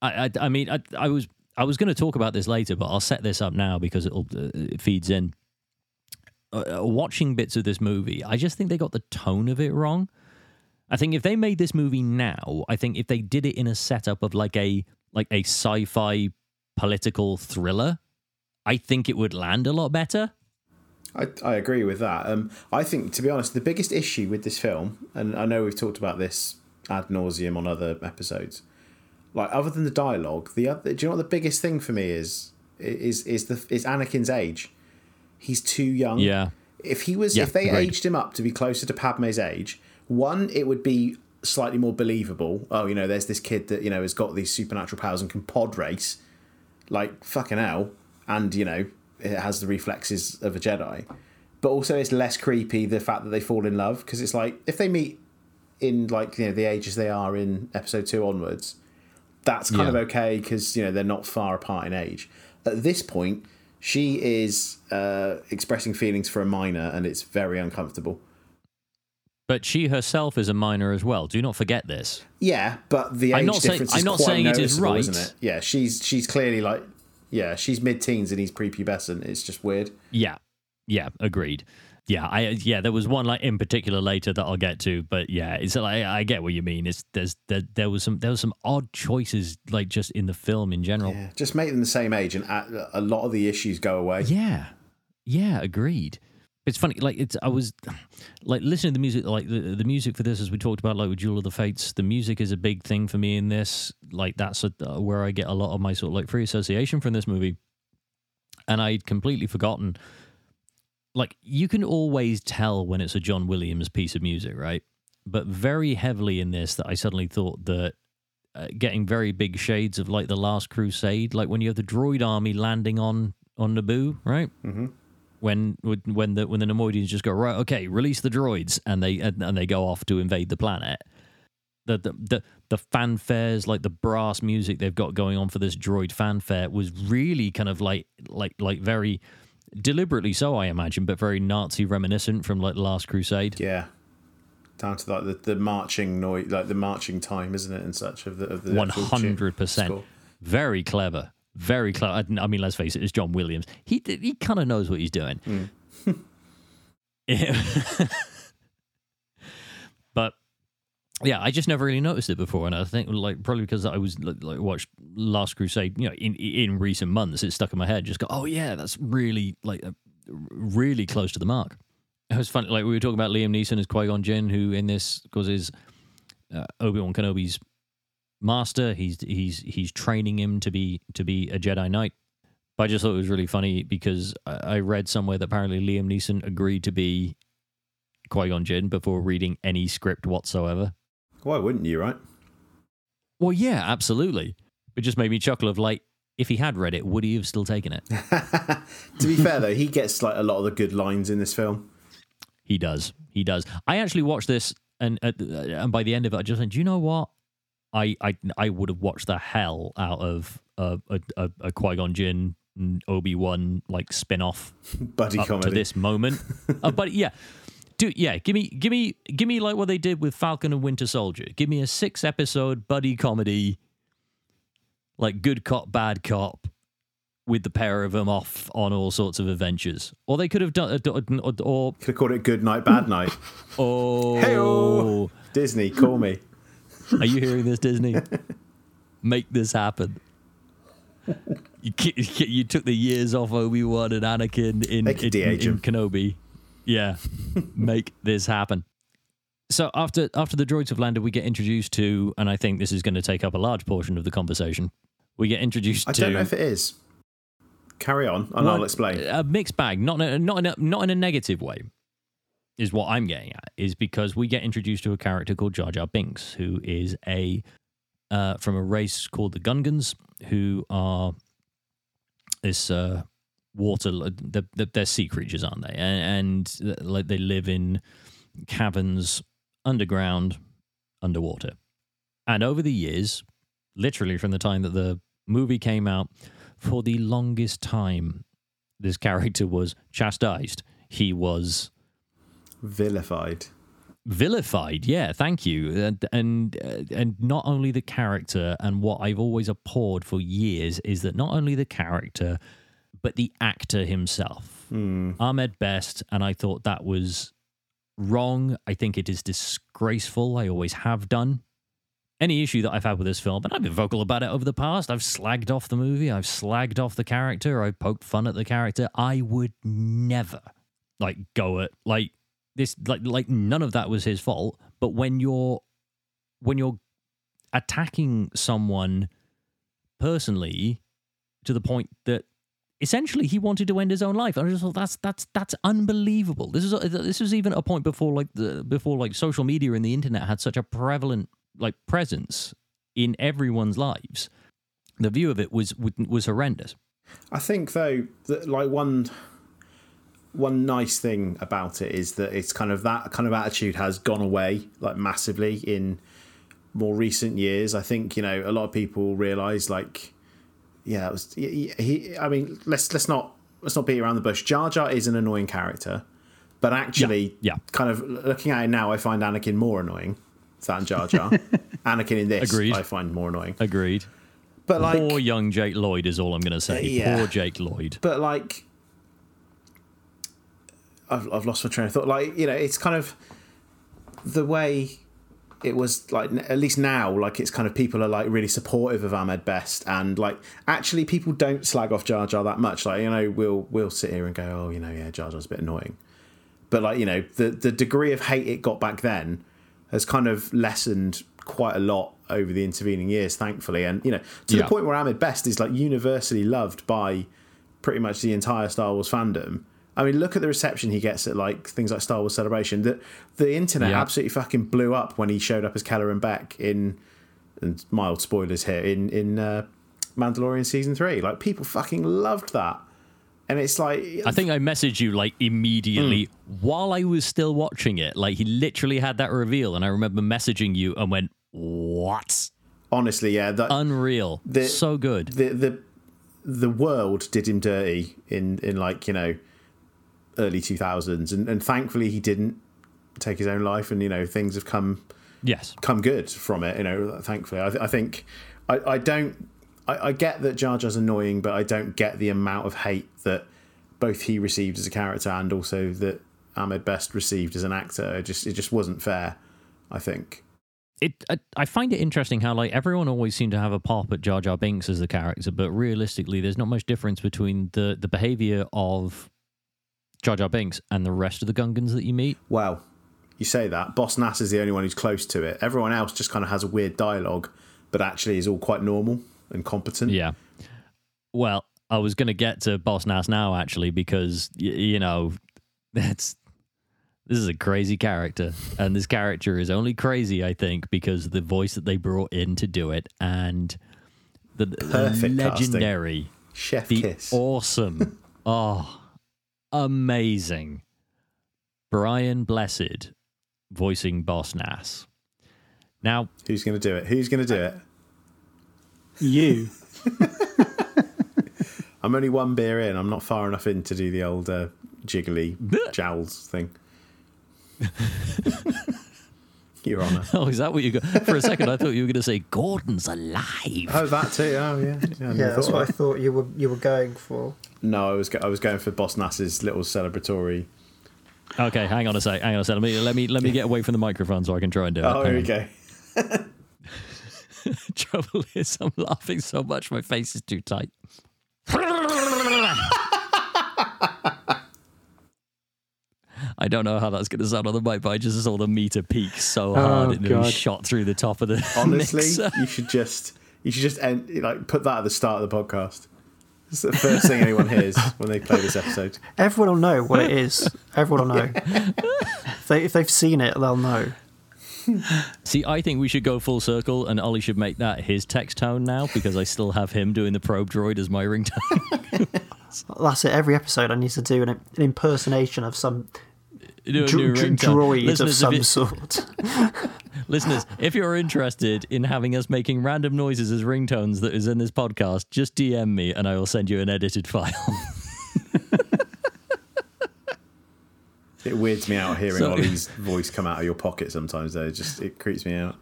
I, I, I mean, I, I was, I was going to talk about this later, but I'll set this up now because it'll, uh, it feeds in. Uh, uh, watching bits of this movie, I just think they got the tone of it wrong. I think if they made this movie now, I think if they did it in a setup of like a like a sci-fi political thriller, I think it would land a lot better. I, I agree with that. Um, I think, to be honest, the biggest issue with this film, and I know we've talked about this ad nauseum on other episodes, like other than the dialogue, the other, do you know what the biggest thing for me is? Is is the is Anakin's age? He's too young. Yeah. If he was, Yeah, if they agreed. aged him up to be closer to Padme's age, one, it would be slightly more believable. Oh, you know, there's this kid that you know has got these supernatural powers and can pod race, like fucking hell, and you know it has the reflexes of a Jedi. But also, it's less creepy the fact that they fall in love because it's like if they meet in like you know the ages they are in Episode Two onwards, that's kind Yeah. of okay because you know they're not far apart in age. At this point, She is uh, expressing feelings for a minor, and it's very uncomfortable. But she herself is a minor as well. Do not forget this. Yeah, but the age I'm not saying- difference I'm is not quite saying it is noticeable, right. isn't it? Yeah, she's she's clearly like, yeah, she's mid-teens and he's prepubescent. It's just weird. Yeah, yeah, agreed. Yeah, I yeah, there was one like in particular later that I'll get to, but yeah, it's like I get what you mean. It's there's there, there was some there was some odd choices like just in the film in general. Yeah, just make them the same age, and a a lot of the issues go away. Yeah, yeah, agreed. It's funny, like it's. I was like listening to the music, like the, the music for this, as we talked about, like with Duel of the Fates. The music is a big thing for me in this. Like that's a, uh, where I get a lot of my sort of like free association from this movie. And I'd completely forgotten. Like you can always tell when it's a John Williams piece of music, right? But very heavily in this, that I suddenly thought that uh, getting very big shades of like the Last Crusade, like when you have the droid army landing on on Naboo, right? Mm-hmm. when when the when the Neimoidians just go right, okay, release the droids, and they and, and they go off to invade the planet. The, the the the fanfares, like the brass music they've got going on for this droid fanfare, was really kind of like like like very deliberately so, I imagine, but very Nazi reminiscent from like the Last Crusade. Yeah, down to like the, the marching noise, like the marching time, isn't it, and such of the of the One hundred percent, very clever, very clever. I mean, let's face it, it's John Williams. He he kind of knows what he's doing. Hmm. Yeah. Yeah, I just never really noticed it before, and I think like probably because I was like, like watched Last Crusade, you know, in in recent months, it stuck in my head. Just go, oh yeah, that's really like uh, really close to the mark. It was funny, like we were talking about Liam Neeson as Qui Gon Jinn, who in this because is uh, Obi Wan Kenobi's master. He's he's he's training him to be to be a Jedi Knight. But I just thought it was really funny because I I read somewhere that apparently Liam Neeson agreed to be Qui Gon Jinn before reading any script whatsoever. Why wouldn't you, right? Well, yeah, absolutely. It just made me chuckle. Of like, if he had read it, would he have still taken it? to be fair though, he gets like a lot of the good lines in this film. He does. He does. I actually watched this, and uh, and by the end of it, I just went, "Do you know what? I I I would have watched the hell out of a a, a, a Qui Gon Jinn Obi Wan like spin off Buddy up comedy. to this moment. uh, but yeah, do yeah, give me give me give me like what they did with Falcon and Winter Soldier. Give me a six episode buddy comedy, like good cop bad cop, with the pair of them off on all sorts of adventures. Or they could have done uh, or uh, or, Could have called it Good Night, Bad Night. or oh. Hey-o. Disney, call me. Are you hearing this, Disney? Make this happen. You, you took the years off Obi Wan and Anakin in, in, in. Kenobi. Yeah, make this happen. So after after the droids have landed, we get introduced to, and I think this is going to take up a large portion of the conversation. We get introduced to I to don't know if it is. Carry on, and Well, I'll explain. A mixed bag, not in a, not in a, not in a negative way, is what I'm getting at. Is because we get introduced to a character called Jar Jar Binks, who is a uh, from a race called the Gungans, who are this uh, water. They're, they're, sea creatures, aren't they? And, and uh, like they live in caverns underground, underwater. And over the years, literally from the time that the movie came out, for the longest time, this character was chastised. He was Vilified. vilified. Yeah, thank you. And and uh, and not only the character, and what I've always abhorred for years is that not only the character, but the actor himself, hmm. Ahmed Best. And I thought that was wrong. I think it is disgraceful. I always have done. Any issue that I've had with this film, and I've been vocal about it over the past. I've slagged off the movie. I've slagged off the character. I've poked fun at the character. I would never like go at like this like like none of that was his fault but when you're when you're attacking someone personally to the point that essentially he wanted to end his own life. And I just thought that's that's that's unbelievable. This is this was even a point before like the before like social media and the internet had such a prevalent like presence in everyone's lives. The view of it was was horrendous. I think though that like one one nice thing about it is that it's kind of that kind of attitude has gone away like massively in more recent years. I think you know a lot of people realize like yeah, it was he, he. I mean, let's let's not let's not beat around the bush. Jar Jar is an annoying character, but actually, Yeah, yeah. kind of looking at it now, I find Anakin more annoying than Jar Jar. Anakin in this, Agreed. I find more annoying. Agreed. But like, Poor young Jake Lloyd is all I'm going to say. Yeah. Poor Jake Lloyd. but like I've, I've lost my train of thought like you know it's kind of the way it was like at least now like it's kind of people are like really supportive of Ahmed Best and like actually people don't slag off Jar Jar that much like you know we'll we'll sit here and go oh you know yeah Jar Jar's a bit annoying but like you know the the degree of hate it got back then has kind of lessened quite a lot over the intervening years thankfully and you know to Yeah. the point where Ahmed Best is like universally loved by pretty much the entire Star Wars fandom. I mean, look at the reception he gets at like things like Star Wars Celebration. That the internet Yeah. absolutely fucking blew up when he showed up as Kelleran Beq in, and mild spoilers here in in uh, Mandalorian season three. Like people fucking loved that, and it's like I think I messaged you like immediately Hmm. while I was still watching it. Like he literally had that reveal, and I remember messaging you and went, "What? honestly, yeah, that Unreal! The- so good." the the the world did him dirty in in like you know early two thousands, and and thankfully he didn't take his own life, and you know things have come yes, come good from it. You know, thankfully, I, I think I, I don't. I, I get that Jar Jar's annoying, but I don't get the amount of hate that both he received as a character and also that Ahmed Best received as an actor. It just it just wasn't fair. I think. it. I, I find it interesting how like everyone always seemed to have a pop at Jar Jar Binks as the character, but realistically, there's not much difference between the the behavior of Jar Jar Binks and the rest of the Gungans that you meet. Well, you say that. Boss Nass is the only one who's close to it. Everyone else just kind of has a weird dialogue, but actually is all quite normal and competent. Yeah. Well, I was going to get to Boss Nass now, actually, because, y- you know, that's. This is a crazy character, and this character is only crazy, I think, because of the voice that they brought in to do it, and the, Perfect casting. legendary, Chef the kiss. awesome, oh, amazing, Brian Blessed voicing Boss Nass. Now, Who's going to do it? Who's going to do it? You. I'm only one beer in. I'm not far enough in to do the old uh, jiggly jowls thing. Your Honour. oh, is that what you got? For a second, I thought you were going to say Gordon's alive. Oh, that too. Oh, yeah. Yeah, Yeah, that's what I thought you were you were going for. No, I was go- I was going for Boss Nass's little celebratory. Okay, hang on a sec. Hang on a sec. Let me let me let me get away from the microphone so I can try and do it. Oh, Hang here we go. Trouble is, I'm laughing so much my face is too tight. I don't know how that's going to sound on the mic, but I just saw the meter peak so oh, hard Oh, it nearly God. shot through the top of the Honestly, mixer. you should just you should just end, like put that at the start of the podcast. It's the first thing anyone hears when they play this episode. Everyone will know what it is. Everyone will know. if, they, if they've seen it, they'll know. See, I think we should go full circle, and Ollie should make that his text tone now because I still have him doing the probe droid as my ringtone. That's it. Every episode, I need to do an, an impersonation of some Do a dr- new ringtone. droid of Listeners, if some you- sort. Listeners, if you're interested in having us making random noises as ringtones that is in this podcast, just DM me and I will send you an edited file. It weirds me out hearing So- Ollie's voice come out of your pocket sometimes. Though, it just it creeps me out.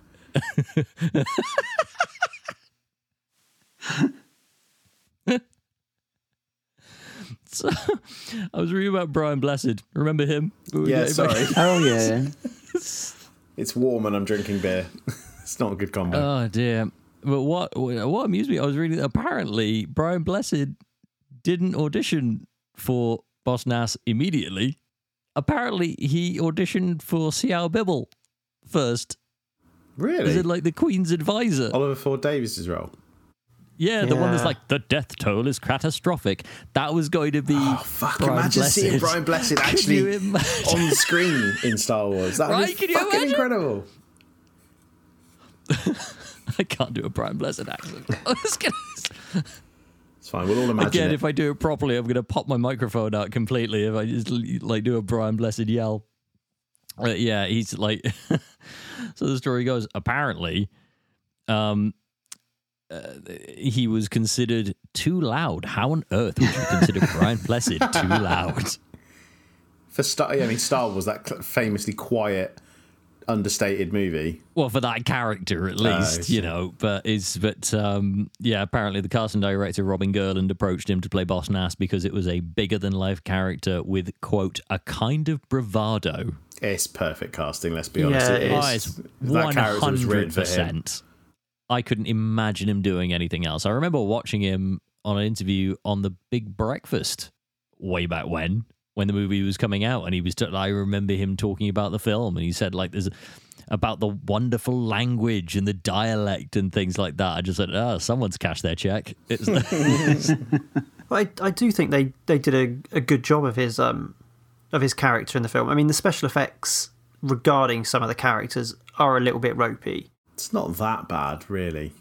so, I was reading about Brian Blessed. Remember him? Yeah, sorry. back- Oh yeah. It's warm and I'm drinking beer. it's not a good combo. Oh dear. But what what amused me, I was reading apparently Brian Blessed didn't audition for Boss Nass immediately. Apparently he auditioned for Sio Bibble first. really? Is it like the Queen's advisor? Oliver Ford Davies's role? Yeah, the one that's like the death toll is catastrophic. That was going to be. Oh fuck! Brian imagine seeing Brian Blessed actually on screen in Star Wars. That Right, can you fucking imagine? incredible. I can't do a Brian Blessed accent. It's fine. We'll all imagine Again, it. if I do it properly, I'm going to pop my microphone out completely. If I just like do a Brian Blessed yell, uh, yeah, he's like. so the story goes. Apparently, um, uh, he was considered too loud. How on earth would you consider Brian Blessed too loud? For Star, I mean, Star was that famously quiet, understated movie. Well, for that character at least, I you know. But is but um, yeah, apparently the casting director Robin Gurland approached him to play Boss Nass because it was a bigger than life character with quote a kind of bravado. It's perfect casting. Let's be honest. it It is. Oh, is. it's that one character was written hundred for him. percent. I couldn't imagine him doing anything else. I remember watching him on an interview on the Big Breakfast way back when, when the movie was coming out, and he was. T- I remember him talking about the film, and he said like there's about the wonderful language and the dialect and things like that. I just said, oh, someone's cashed their check. It's But I, I do think they, they did a, a good job of his um of his character in the film. I mean, the special effects regarding some of the characters are a little bit ropey, It's not that bad, really.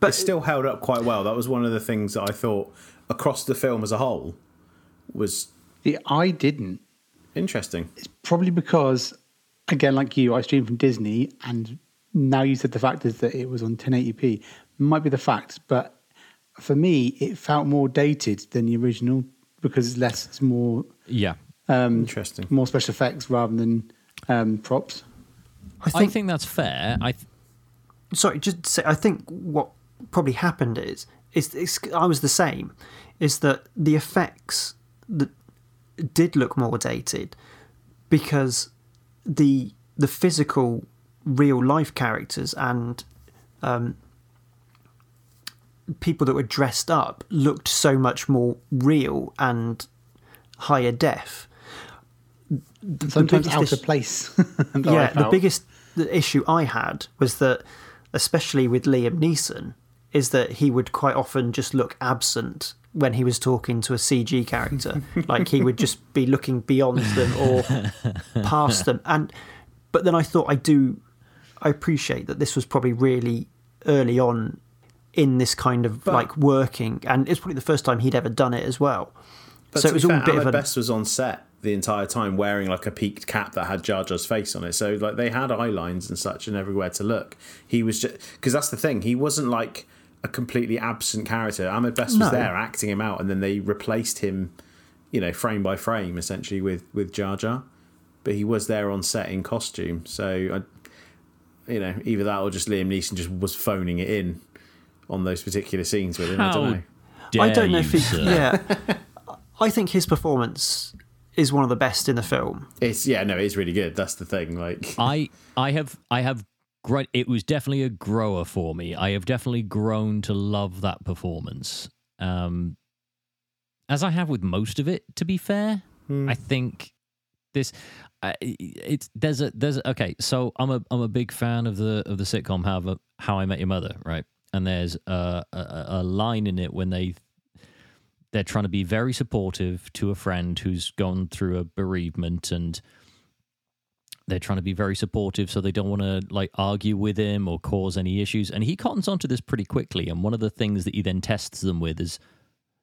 but It still held up quite well. That was one of the things that I thought across the film as a whole was The I didn't. interesting. It's probably because, again, like you, I streamed from Disney, and now you said the fact is that it was on 1080p. Might be the fact, but for me, it felt more dated than the original because it's less, it's more, yeah. um, Interesting. more special effects rather than um, props. I I think, think that's fair. I th- sorry, just to say, I think what probably happened is is I was the same, is that the effects that did look more dated because the the physical real life characters and um, people that were dressed up looked so much more real and higher def. The- Sometimes out of place. yeah, the biggest issue I had was that, especially with Liam Neeson, is that he would quite often just look absent when he was talking to a CG character. like he would just be looking beyond them or past them. And but then I thought I do I appreciate that this was probably really early on in this kind of like working, and it's probably the first time he'd ever done it as well. But so it was be all a bit Ahmed of a Best was on set the entire time wearing like a peaked cap that had Jar Jar's face on it. So like they had eye lines and such and everywhere to look. He was just because that's the thing. He wasn't like a completely absent character. Ahmed Best was No. there acting him out, and then they replaced him, you know, frame by frame essentially with with Jar Jar. But he was there on set in costume. So I, you know, either that or just Liam Neeson just was phoning it in on those particular scenes with him. I don't know. dare I don't know you, if he. Yeah, I think his performance is one of the best in the film. It's yeah, no, it's really good. That's the thing. Like I I have I have grown. It was definitely a grower for me. I have definitely grown to love that performance. Um, as I have with most of it. To be fair, I think this. I it's there's a there's a, okay. So I'm a I'm a big fan of the of the sitcom How How I Met Your Mother, right? And there's a, a a line in it when they they're trying to be very supportive to a friend who's gone through a bereavement and they're trying to be very supportive so they don't want to like argue with him or cause any issues. And he cottons onto this pretty quickly and one of the things that he then tests them with is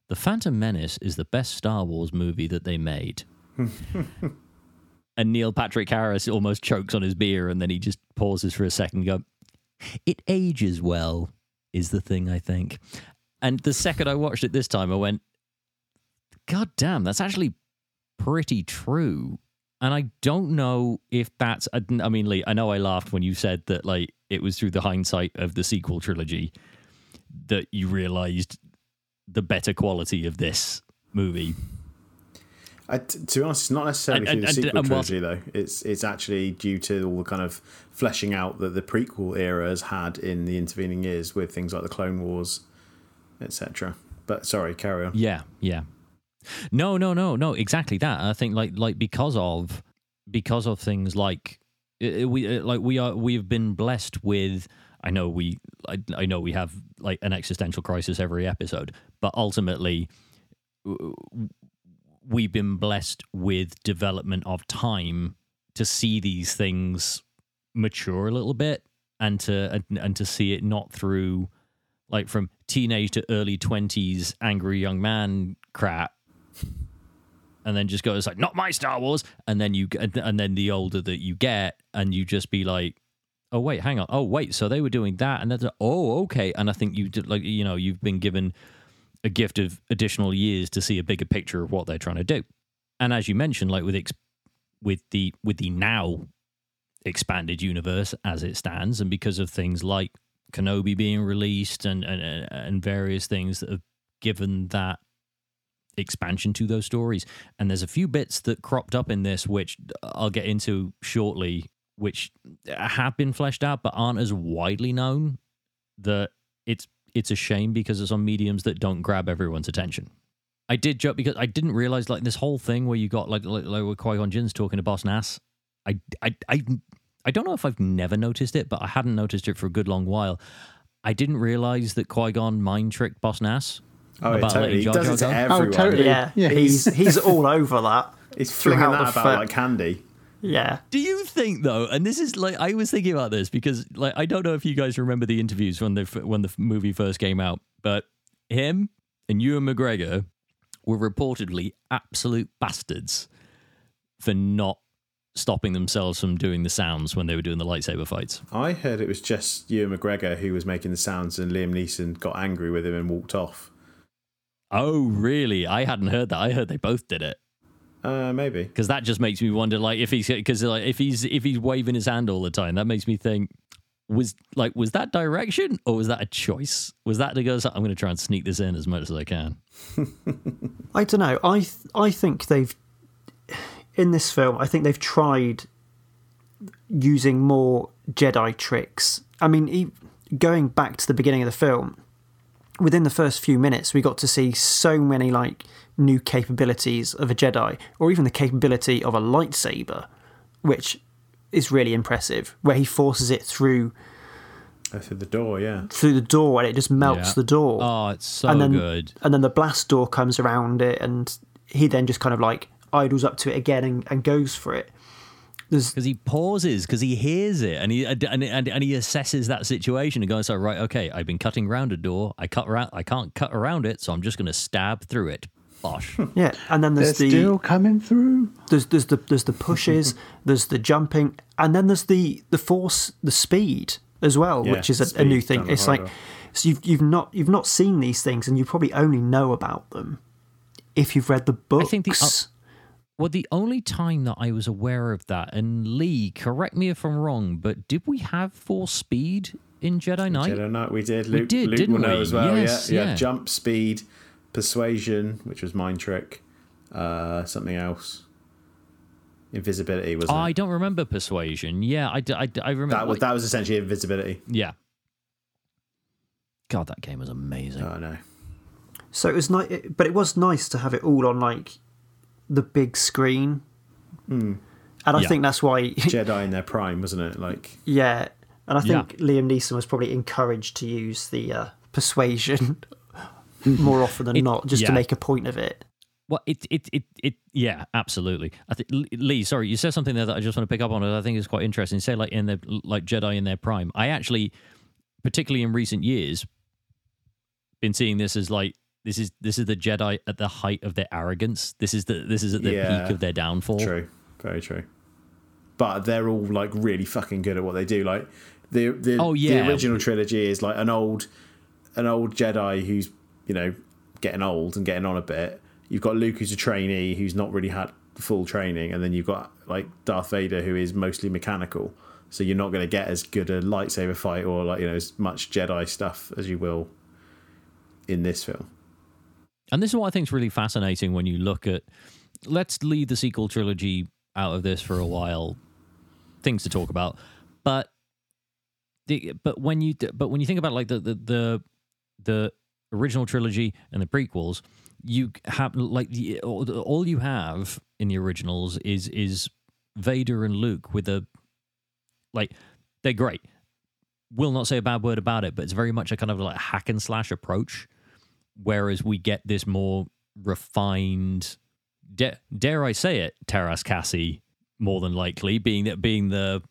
the phantom menace is the best star wars movie that they made. And neil patrick harris almost chokes on his beer and then he just pauses for a second and go it ages well is the thing i think. And the second i watched it this time i went god damn that's actually pretty true and I don't know if that's. I I mean, Lee, I know I laughed when you said that, like, it was through the hindsight of the sequel trilogy that you realized the better quality of this movie. I, t- to be honest, it's not necessarily And- through and- the sequel and trilogy though. It's it's actually due to all the kind of fleshing out that the prequel era has had in the intervening years with things like the Clone Wars, etc. But sorry, carry on. Yeah, yeah. No, no, no, no. Exactly that. I think like like because of because of things like uh, we uh, like we are we have been blessed with. I know we I, I know we have like an existential crisis every episode, but ultimately we've been blessed with development of time to see these things mature a little bit and to and, and to see it not through like from teenage to early 20s angry young man crap and then just go it's like not my star wars. And then you and then the older that you get and you just be like oh wait hang on. Oh wait so they were doing that and that's oh okay. And i think you did like you know you've been given a gift of additional years to see a bigger picture of what they're trying to do. And as you mentioned, like with ex- with the with the now expanded universe as it stands, and because of things like Kenobi being released and and, and various things that have given that expansion to those stories. And there's a few bits that cropped up in this, which I'll get into shortly, which have been fleshed out but aren't as widely known. That it's it's a shame because it's on mediums that don't grab everyone's attention. I did joke because I didn't realize like this whole thing where you got like like, like with Qui Gon Jinn's talking to Boss Nass. I I I I don't know if I've never noticed it, but I hadn't noticed it for a good long while. I didn't realize that Qui Gon mind tricked Boss Nass. Oh, yeah, about totally. letting He does it to go. Oh, everyone. Oh, totally. Yeah, Yeah. he's he's all over that. He's flinging that the about fir- like candy. Yeah, Do you think though? And this is like I was thinking about this because like I don't know if you guys remember the interviews when the when the movie first came out, but him and Ewan McGregor were reportedly absolute bastards for not stopping themselves from doing the sounds when they were doing the lightsaber fights. I heard it was just Ewan McGregor who was making the sounds, and Liam Neeson got angry with him and walked off. Oh, really? I hadn't heard that. I heard they both did it Uh, maybe. because that just makes me wonder, like, if he's because like if he's if he's waving his hand all the time, that makes me think was like was that direction or was that a choice? Was that to go? I'm going to try and sneak this in as much as I can. I don't know. I th- I think they've in this film. I think they've tried using more Jedi tricks. I mean, e- going back to the beginning of the film, within the first few minutes, we got to see so many like new capabilities of a Jedi, or even the capability of a lightsaber, which is really impressive. Where he forces it through Oh, through the door, yeah. through the door and it just melts Yeah. the door. Oh, it's so and then, good. And then the blast door comes around it, and he then just kind of like idles up to it again and, and goes for it. There's Because he pauses, because he hears it, and he and, and, and he assesses that situation and goes, "So right, okay, I've been cutting around a door. I cut around. I can't cut around it, so I'm just going to stab through it." Bosh. yeah, and then They're there's the still coming through. there's there's the there's the pushes, there's the jumping, and then there's the the force, the speed as well, Yeah, which is a, a new thing. It's like so you've you've not you've not seen these things, and you probably only know about them if you've read the books. think the- uh, Well, the only time that I was aware of that, and Lee, correct me if I'm wrong, but did we have force speed in Jedi Knight? Jedi Knight, we did. Luke, did, Luke didn't we? as well. Yes, yeah, yeah. yeah. Jump, speed, persuasion, which was mind trick. Uh, something else. Invisibility was Oh, I don't remember persuasion. Yeah, I, d- I, d- I remember. That was like- that was essentially invisibility. yeah. God, that game was amazing. Oh no. So it was nice, but it was nice to have it all on like the big screen. And I Yeah. think that's why, Jedi in their prime, wasn't it? Like yeah. And I Yeah. think Liam Neeson was probably encouraged to use the uh, persuasion more often than It- not, just yeah. to make a point of it. Well, it, it, it, it, yeah, absolutely. I think Lee, sorry, you said something there that I just want to pick up on. It I think is quite interesting. You say like in the like Jedi in their prime. I actually, particularly in recent years, been seeing this as like this is this is the Jedi at the height of their arrogance. This is the this is at the Yeah. peak of their downfall. true, very true. But they're all like really fucking good at what they do. Like the the, Oh, yeah. the original trilogy is like an old an old Jedi who's you know getting old and getting on a bit. You've got Luke who's a trainee who's not really had full training, and then you've got like Darth Vader who is mostly mechanical. So you're not going to get as good a lightsaber fight or like you know as much Jedi stuff as you will in this film. And this is what I think is really fascinating when you look at. Let's leave the sequel trilogy out of this for a while. Things to talk about, but the but when you but when you think about like the the the, the original trilogy and the prequels, you have like the, all you have in the originals is is Vader and Luke with a like they're great. Will not say a bad word about it, but it's very much a kind of like hack and slash approach whereas we get this more refined da- dare i say it Teräs Käsi more than likely being that being the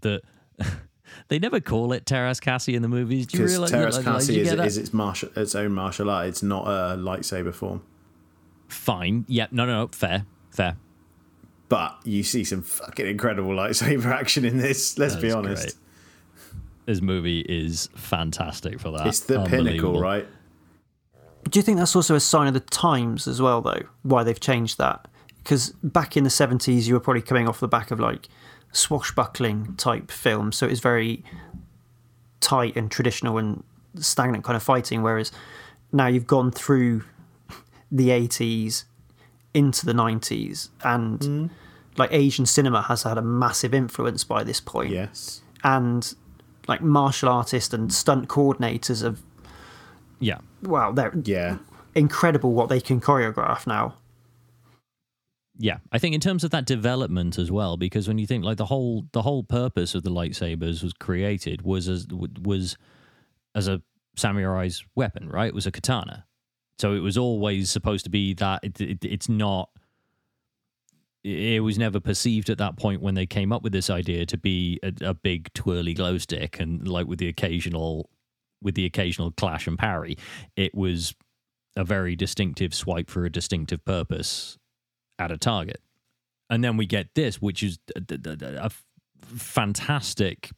the they never call it Teräs Käsi in the movies do you Because realize like, like, Käsi you is, get its martial its own martial art. It's not a lightsaber form. fine yeah no no no fair fair But you see some fucking incredible lightsaber action in this. Let's be honest. great. this movie is fantastic for that It's the pinnacle, right? Do you think that's also a sign of the times as well, though? Why they've changed that? Because back in the 70s, you were probably coming off the back of like swashbuckling type films, so it was very tight and traditional and stagnant kind of fighting. Whereas now you've gone through the 80s into the 90s, and mm. like Asian cinema has had a massive influence by this point Yes. and like martial artists and stunt coordinators have Yeah. wow they're Yeah. incredible what they can choreograph now Yeah, I think in terms of that development as well, because when you think like the whole the whole purpose of the lightsabers was created was as was as a samurai's weapon, right? It was a katana, so it was always supposed to be that. It, it, it's not. It was never perceived at that point when they came up with this idea to be a, a big twirly glow stick and like with the occasional with the occasional clash and parry. It was a very distinctive swipe for a distinctive purpose at a target. And then we get this, which is a, fantastic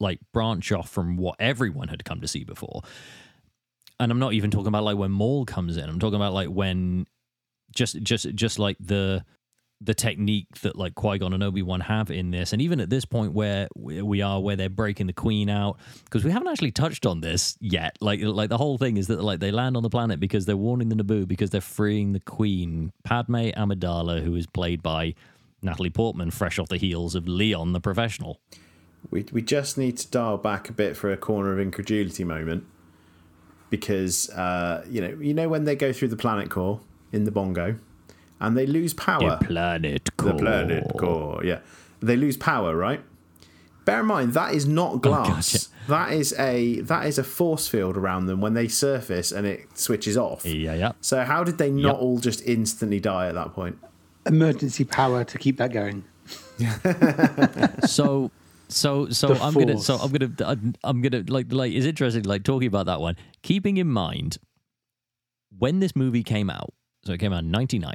like branch off from what everyone had come to see before. And I'm not even talking about like when Maul comes in. I'm talking about like when just just just like the the technique that like Qui Gon and Obi Wan have in this, and even at this point where we are, where they're breaking the Queen out, because we haven't actually touched on this yet. Like like the whole thing is that like they land on the planet because they're warning the Naboo because they're freeing the Queen, Padme Amidala, who is played by Natalie Portman, fresh off the heels of Leon the Professional. We we just need to dial back a bit for a corner of incredulity moment, because uh, you know you know when they go through the planet core in the bongo, and they lose power. planet the planet core, yeah, they lose power, right? Bear in mind that is not oh, glass. That is a that is a force field around them when they surface and it switches off. Yeah, yeah. So how did they not Yep. all just instantly die at that point? Emergency power to keep that going. so so so The i'm gonna so Force. i'm gonna I'm, I'm gonna like like it's interesting like talking about that one keeping in mind when this movie came out so it came out in 99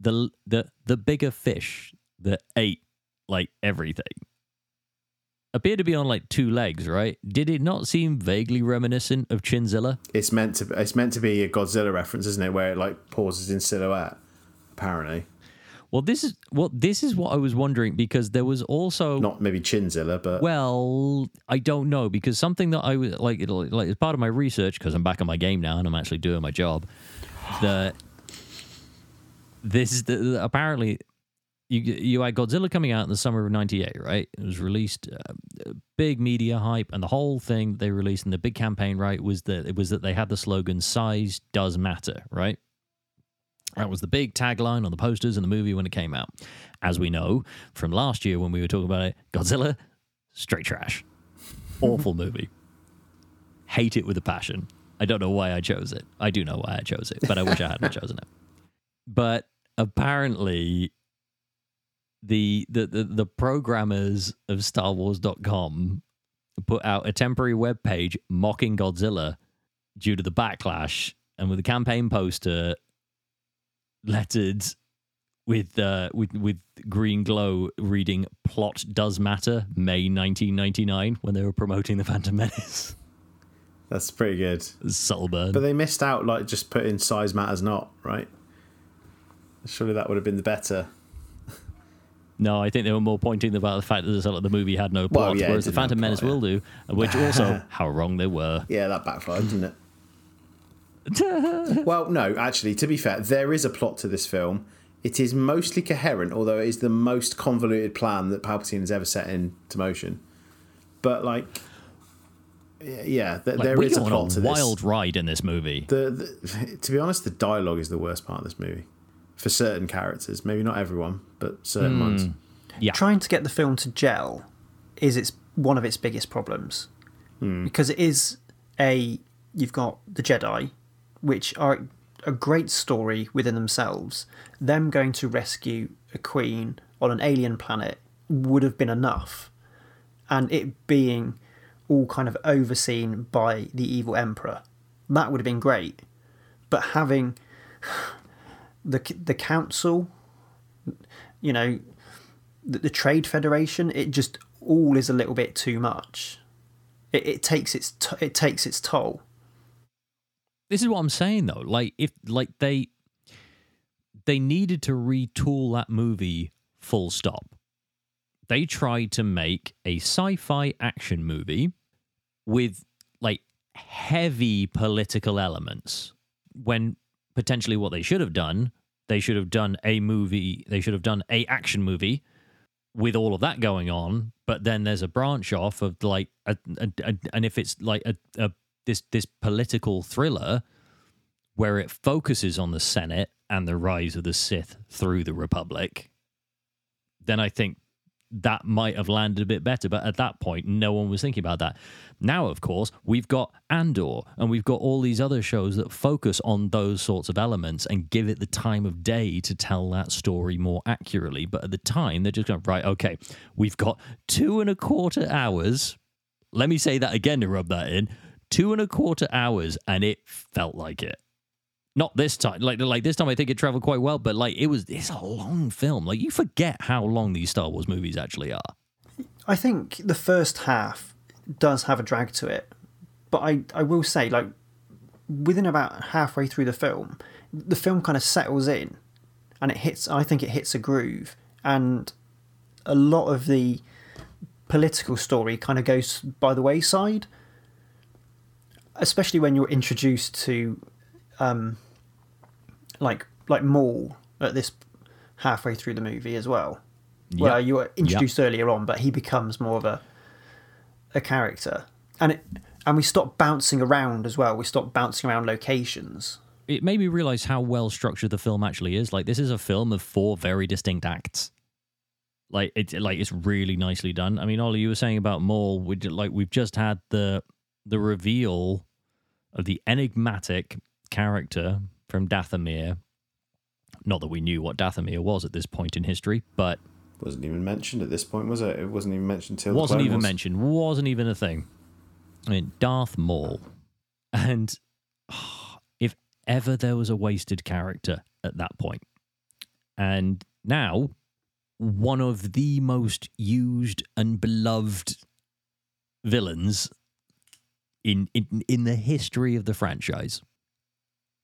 the the the bigger fish that ate like everything appeared to be on like two legs right did it not seem vaguely reminiscent of chinzilla It's meant to it's meant to be a Godzilla reference, isn't it? Where it like pauses in silhouette. Apparently, well this is well this is what i was wondering because there was also not maybe Chinzilla, but Well, I don't know because something that I was like, it'll- like as part of my research, because I'm back on my game now and I'm actually doing my job. That this is the, apparently you you had Godzilla coming out in the summer of '98, right? It was released, uh, big media hype, and the whole thing they released in the big campaign, right, was that it was that they had the slogan "Size does matter," right? That was the big tagline on the posters in the movie when it came out. As we know from last year when we were talking about it, Godzilla, straight trash. Awful movie. Hate it with a passion. I don't know why I chose it. I do know why I chose it, but I wish I hadn't chosen it. But apparently the the the, the programmers of StarWars.com put out a temporary web page mocking Godzilla due to the backlash and with a campaign poster lettered with uh with with green glow reading plot does matter may 1999 when they were promoting the phantom menace that's pretty good. subtle burn But they missed out like just putting size matters not right. Surely that would have been the better. no i think they were more pointing about the fact that the, the movie had no plot Well, yeah, whereas the phantom menace plot, will do which also how wrong they were Yeah, that backfired, didn't it? well, no, actually, to be fair, there is a plot to this film. It is mostly coherent, although it is the most convoluted plan that Palpatine has ever set into motion. But like, yeah, th- like, there is a on plot to a this. wild ride in this movie The, the, to be honest, the dialogue is the worst part of this movie for certain characters. Maybe not everyone, but certain hmm. ones. yeah trying to get the film to gel is its one of its biggest problems hmm. because it is a you've got the Jedi, which are a great story within themselves. Them going to rescue a queen on an alien planet would have been enough, and it being all kind of overseen by the evil emperor, that would have been great. But having the the council, you know, the, the trade federation, it just all is a little bit too much. It, it takes its t- it takes its toll. this is what I'm saying though. Like if like they they needed to retool that movie full stop. They tried to make a sci-fi action movie with like heavy political elements when potentially what they should have done, they should have done a movie, they should have done a action movie with all of that going on, but then there's a branch off of like a, a, a and if it's like a, a this this political thriller where it focuses on the Senate and the rise of the Sith through the Republic, then I think that might have landed a bit better. But at that point, no one was thinking about that. Now, of course, we've got Andor and we've got all these other shows that focus on those sorts of elements and give it the time of day to tell that story more accurately. But at the time, they're just going, right, okay, we've got two and a quarter hours. Let me say that again to rub that in two and a quarter hours, and it felt like it not this time. Like like this time i think it traveled quite well but like it was it's a long film. Like you forget how long these star wars movies actually are. I think the first half does have a drag to it, but I, I will say, like, within about halfway through the film, the film kind of settles in and it hits, I think it hits a groove, and a lot of the political story kind of goes by the wayside, especially when you're introduced to, um, like, like Maul at this halfway through the movie as well. Where you were introduced earlier on, but he becomes more of a a character, and it and we stop bouncing around as well. We stop bouncing around locations. it made me realize how well structured the film actually is. Like this is a film of four very distinct acts. Like it's like it's really nicely done. I mean ollie you were saying about Maul we like we've just had the the reveal of the enigmatic character from dathomir. Not that we knew what dathomir was at this point in history but Wasn't even mentioned at this point, was it? It wasn't even mentioned till wasn't even mentioned. Wasn't even a thing. I mean darth maul. And ah, if ever there was a wasted character at that point. And now one of the most used and beloved villains in in, in the history of the franchise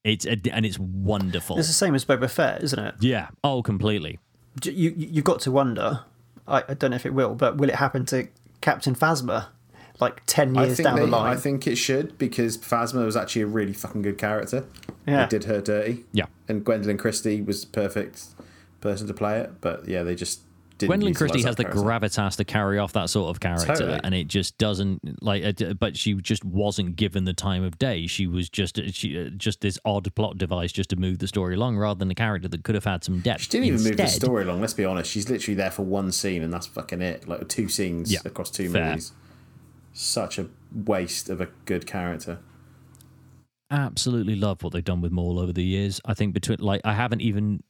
it's a, and it's wonderful It's the same as Boba Fett, isn't it? yeah oh completely You you- you've got to wonder. I, I don't know if it will, but will it happen to Captain Phasma, like ten years down they, the line? I think it should because Phasma was actually a really fucking good character. Yeah. They did her dirty. yeah And Gwendoline Christie was the perfect person to play it, but yeah, they just didn't. Gwendoline Christie has the gravitas to carry off that sort of character, Totally. and it just doesn't like. But she just wasn't given the time of day. She was just she uh, just this odd plot device just to move the story along, rather than a character that could have had some depth. She didn't even move the story along. Let's be honest. She's literally there for one scene, and that's fucking it. Like two scenes Yeah, across two fair. movies. Such a waste of a good character. absolutely love what they've done with Maul over the years. I think between like I haven't even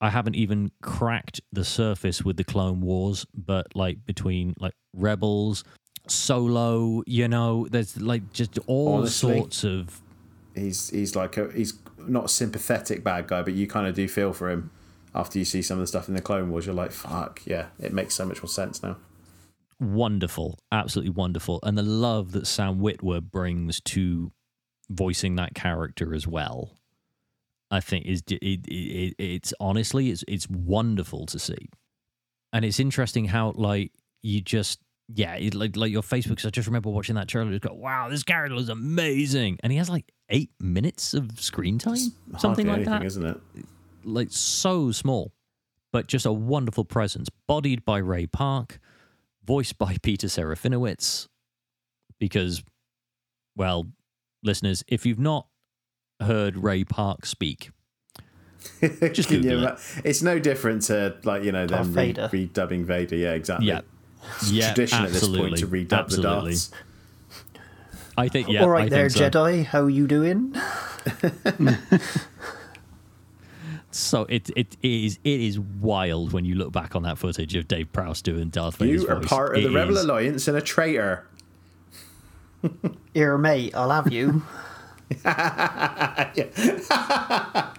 I haven't even cracked the surface with the Clone Wars, but like between like Rebels, Solo, you know, there's like just all Honestly, sorts of He's he's like a he's not a sympathetic bad guy, but you kind of do feel for him after you see some of the stuff in the Clone Wars. You're like, fuck, yeah, it makes so much more sense now. wonderful, absolutely wonderful, and the love that Sam Witwer brings to voicing that character as well, I think is it, it, it, it's honestly it's it's wonderful to see, and it's interesting how like you just yeah it, like like your Facebook. I just remember watching that trailer. Just go, wow, this character is amazing, and he has like eight minutes of screen time, something like anything, that isn't it? like so small, but just a wonderful presence, bodied by Ray Park, voiced by Peter Serafinowicz. Because, well, listeners, if you've not heard Ray Park speak, Just Can you Google it. It's no different to like you know them re- Vader. redubbing Vader. Yeah, exactly. yeah, It's yeah, tradition at this point to redub absolutely. the Darths. I think yeah. All right I there, think so. Jedi. How you doing? So it it is it is wild when you look back on that footage of Dave Prowse doing Darth Vader's You are voice. part of the It Rebel is- Alliance and a traitor. Here, mate. I'll have you.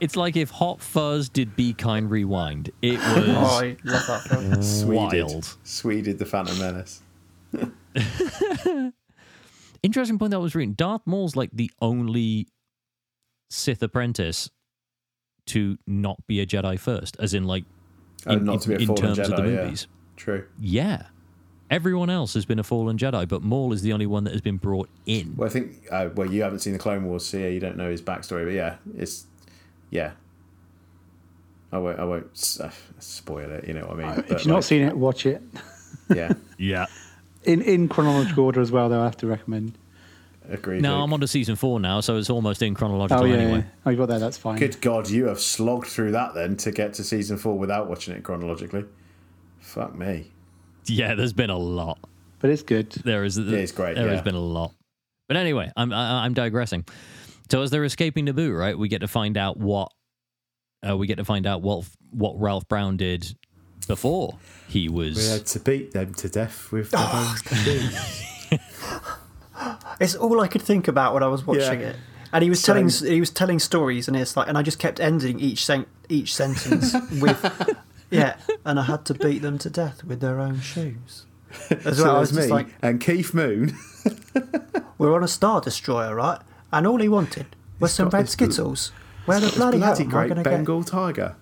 It's like if Hot Fuzz did Be Kind Rewind. It oh, was I love that film. Sweded. wild. Sweded the Phantom Menace. Interesting point that I was reading. Darth Maul's like the only Sith apprentice to not be a Jedi first, as in like Oh, in, not to be a in fallen terms of the Jedi, yeah. movies. True. Yeah. Everyone else has been a fallen Jedi, but Maul is the only one that has been brought in. Well, I think uh, well, you haven't seen the Clone Wars, so yeah, you don't know his backstory. But yeah, it's yeah. I won't. I won't uh, spoil it. You know what I mean? if you've not seen it, watch it yeah, Yeah. in in chronological order as well. Though I have to recommend. agreed. No, Luke. I'm on to season four now, so it's almost in chronological Oh yeah, anyway. yeah. oh you got that. That's fine. Good God, you have slogged through that then to get to season four without watching it chronologically. Fuck me. Yeah, there's been a lot. But it's good. There is. it's great, There has been a lot. But anyway, I'm I, I'm digressing. So as they're escaping Naboo, right, we get to find out what uh, we get to find out what what Ralph Brown did before he was. We had to beat them to death with the bones to It's all I could think about when I was watching Yeah. it. And he was telling Same. he was telling stories, and it's like, and I just kept ending each sen- each sentence with, yeah, and I had to beat them to death with their own shoes. As So well, I was just me like, and Keith Moon. we're on a star destroyer, right? And all he wanted was some got red this bl- Skittles. Where the bloody hell Bloody am I great going to get? Bengal tiger.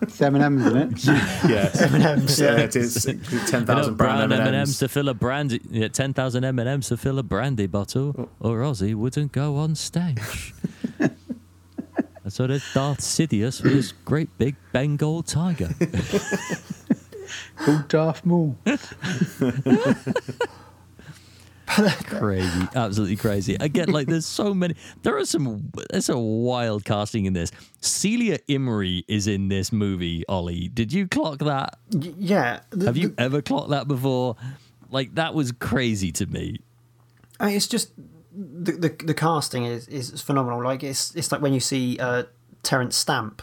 It's M&M's, isn't it? Yes. M&Ms, yeah, yeah. it is. Ten You know, brown M&Ms M&Ms. to fill a brandy, yeah, ten thousand M and M's to fill a brandy bottle, oh. or Ozzy wouldn't go on stage. So there's Darth Sidious with his great big Bengal tiger. Called Darth Maul. crazy, absolutely crazy. Again, like there's so many. There are some. There's a wild casting in this. Celia Imrie is in this movie. Ollie, did you clock that? Y- Yeah. the- Have you the- ever clocked that before? Like that was crazy to me. I mean, it's just the, the the casting is is phenomenal. Like it's it's like when you see uh, Terence Stamp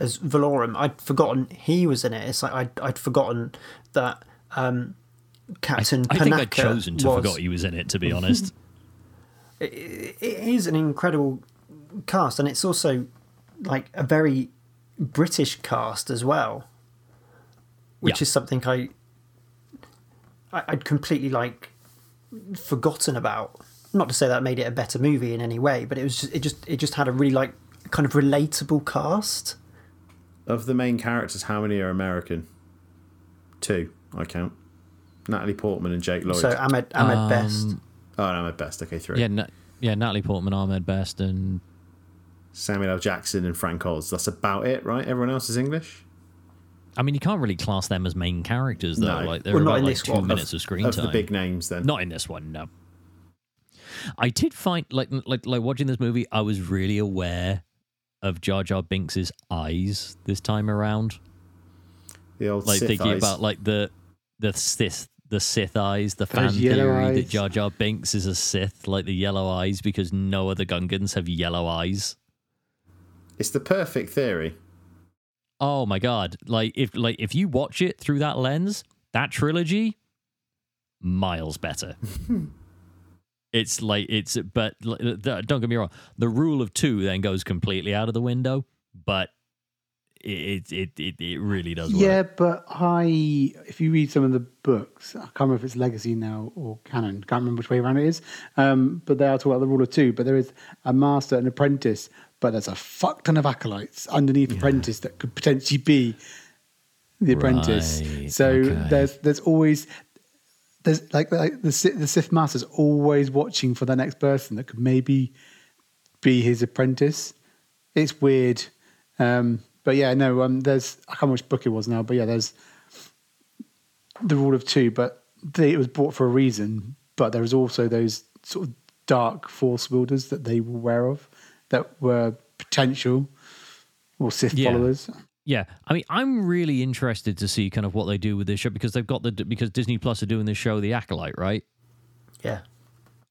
as Valorum. I'd forgotten he was in it. It's like I'd I'd forgotten that um, Captain I think I'd chosen to was, forgot he was in it. To be honest. It is an incredible cast, and it's also like a very British cast as well, which Yeah. is something I, I I'd completely like forgotten about. Not to say that made it a better movie in any way, but it was just it just it just had a really like kind of relatable cast. Of the main characters, how many are American? Two, I count. Natalie Portman and Jake Lloyd. So Ahmed Ahmed Um, Best. oh, no, at best. Okay, three. Yeah, Na- yeah. Natalie Portman, Ahmed Best, and Samuel L. Jackson and Frank Oz. That's about it, right? Everyone else is English. I mean, you can't really class them as main characters though. No. Like they're Well, not about in like this two one. minutes of, screen of time. the big names, then. Not in this one, no. I did find like like like watching this movie, I was really aware of Jar Jar Binks's eyes this time around. the old Like Sith thinking eyes. about like the the Sith the Sith eyes, the fan Those yellow theory that eyes. Jar Jar Binks is a Sith, like the yellow eyes, because no other Gungans have yellow eyes. It's the perfect theory. Oh my god! Like if like if you watch it through that lens, that trilogy, miles better. it's like it's but don't get me wrong. The rule of two then goes completely out of the window, but it it it, it really does work. Yeah, but I, if you read some of the books, I can't remember if it's legacy now or canon. Can't remember which way around it is. Um, but they are talking about the rule of two. But there is a master and apprentice, but there's a fuck ton of acolytes underneath apprentice that could potentially be the apprentice. Right, so okay. there's there's always there's like, like the Sith- the Sith master's always watching for the next person that could maybe be his apprentice. It's weird. Um, but yeah, no, um, there's I can't remember which book it was now, but yeah, there's the rule of two, but they, it was bought for a reason. But there was also those sort of dark force wielders that they were aware of that were potential or Sith Yeah. followers. Yeah, I mean, I'm really interested to see kind of what they do with this show because they've got the because Disney Plus are doing this show, The Acolyte, right? Yeah.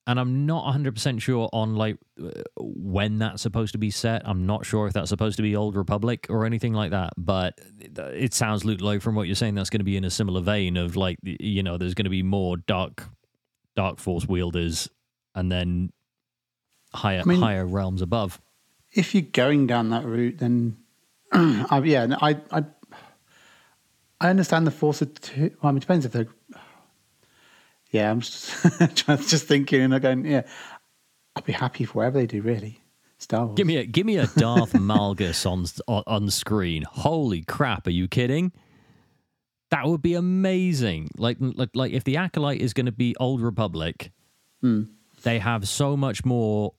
and I'm not 100% sure on like uh, when that's supposed to be set. I'm not sure if that's supposed to be Old Republic or anything like that, but it, it sounds Luke like from what you're saying that's going to be in a similar vein of like you know there's going to be more dark dark force wielders and then higher I mean- higher realms above. If you're going down that route, then I, oh, yeah, no, I, I I understand the force of two. Well, I mean, it depends if they're yeah, I'm just, just thinking and I'm going, yeah, I'd be happy for whatever they do, really. Star Wars. Give me a give me a Darth Malgus on on on screen. Holy crap! Are you kidding? That would be amazing. Like like like if the acolyte is going to be Old Republic, hmm. they have so much more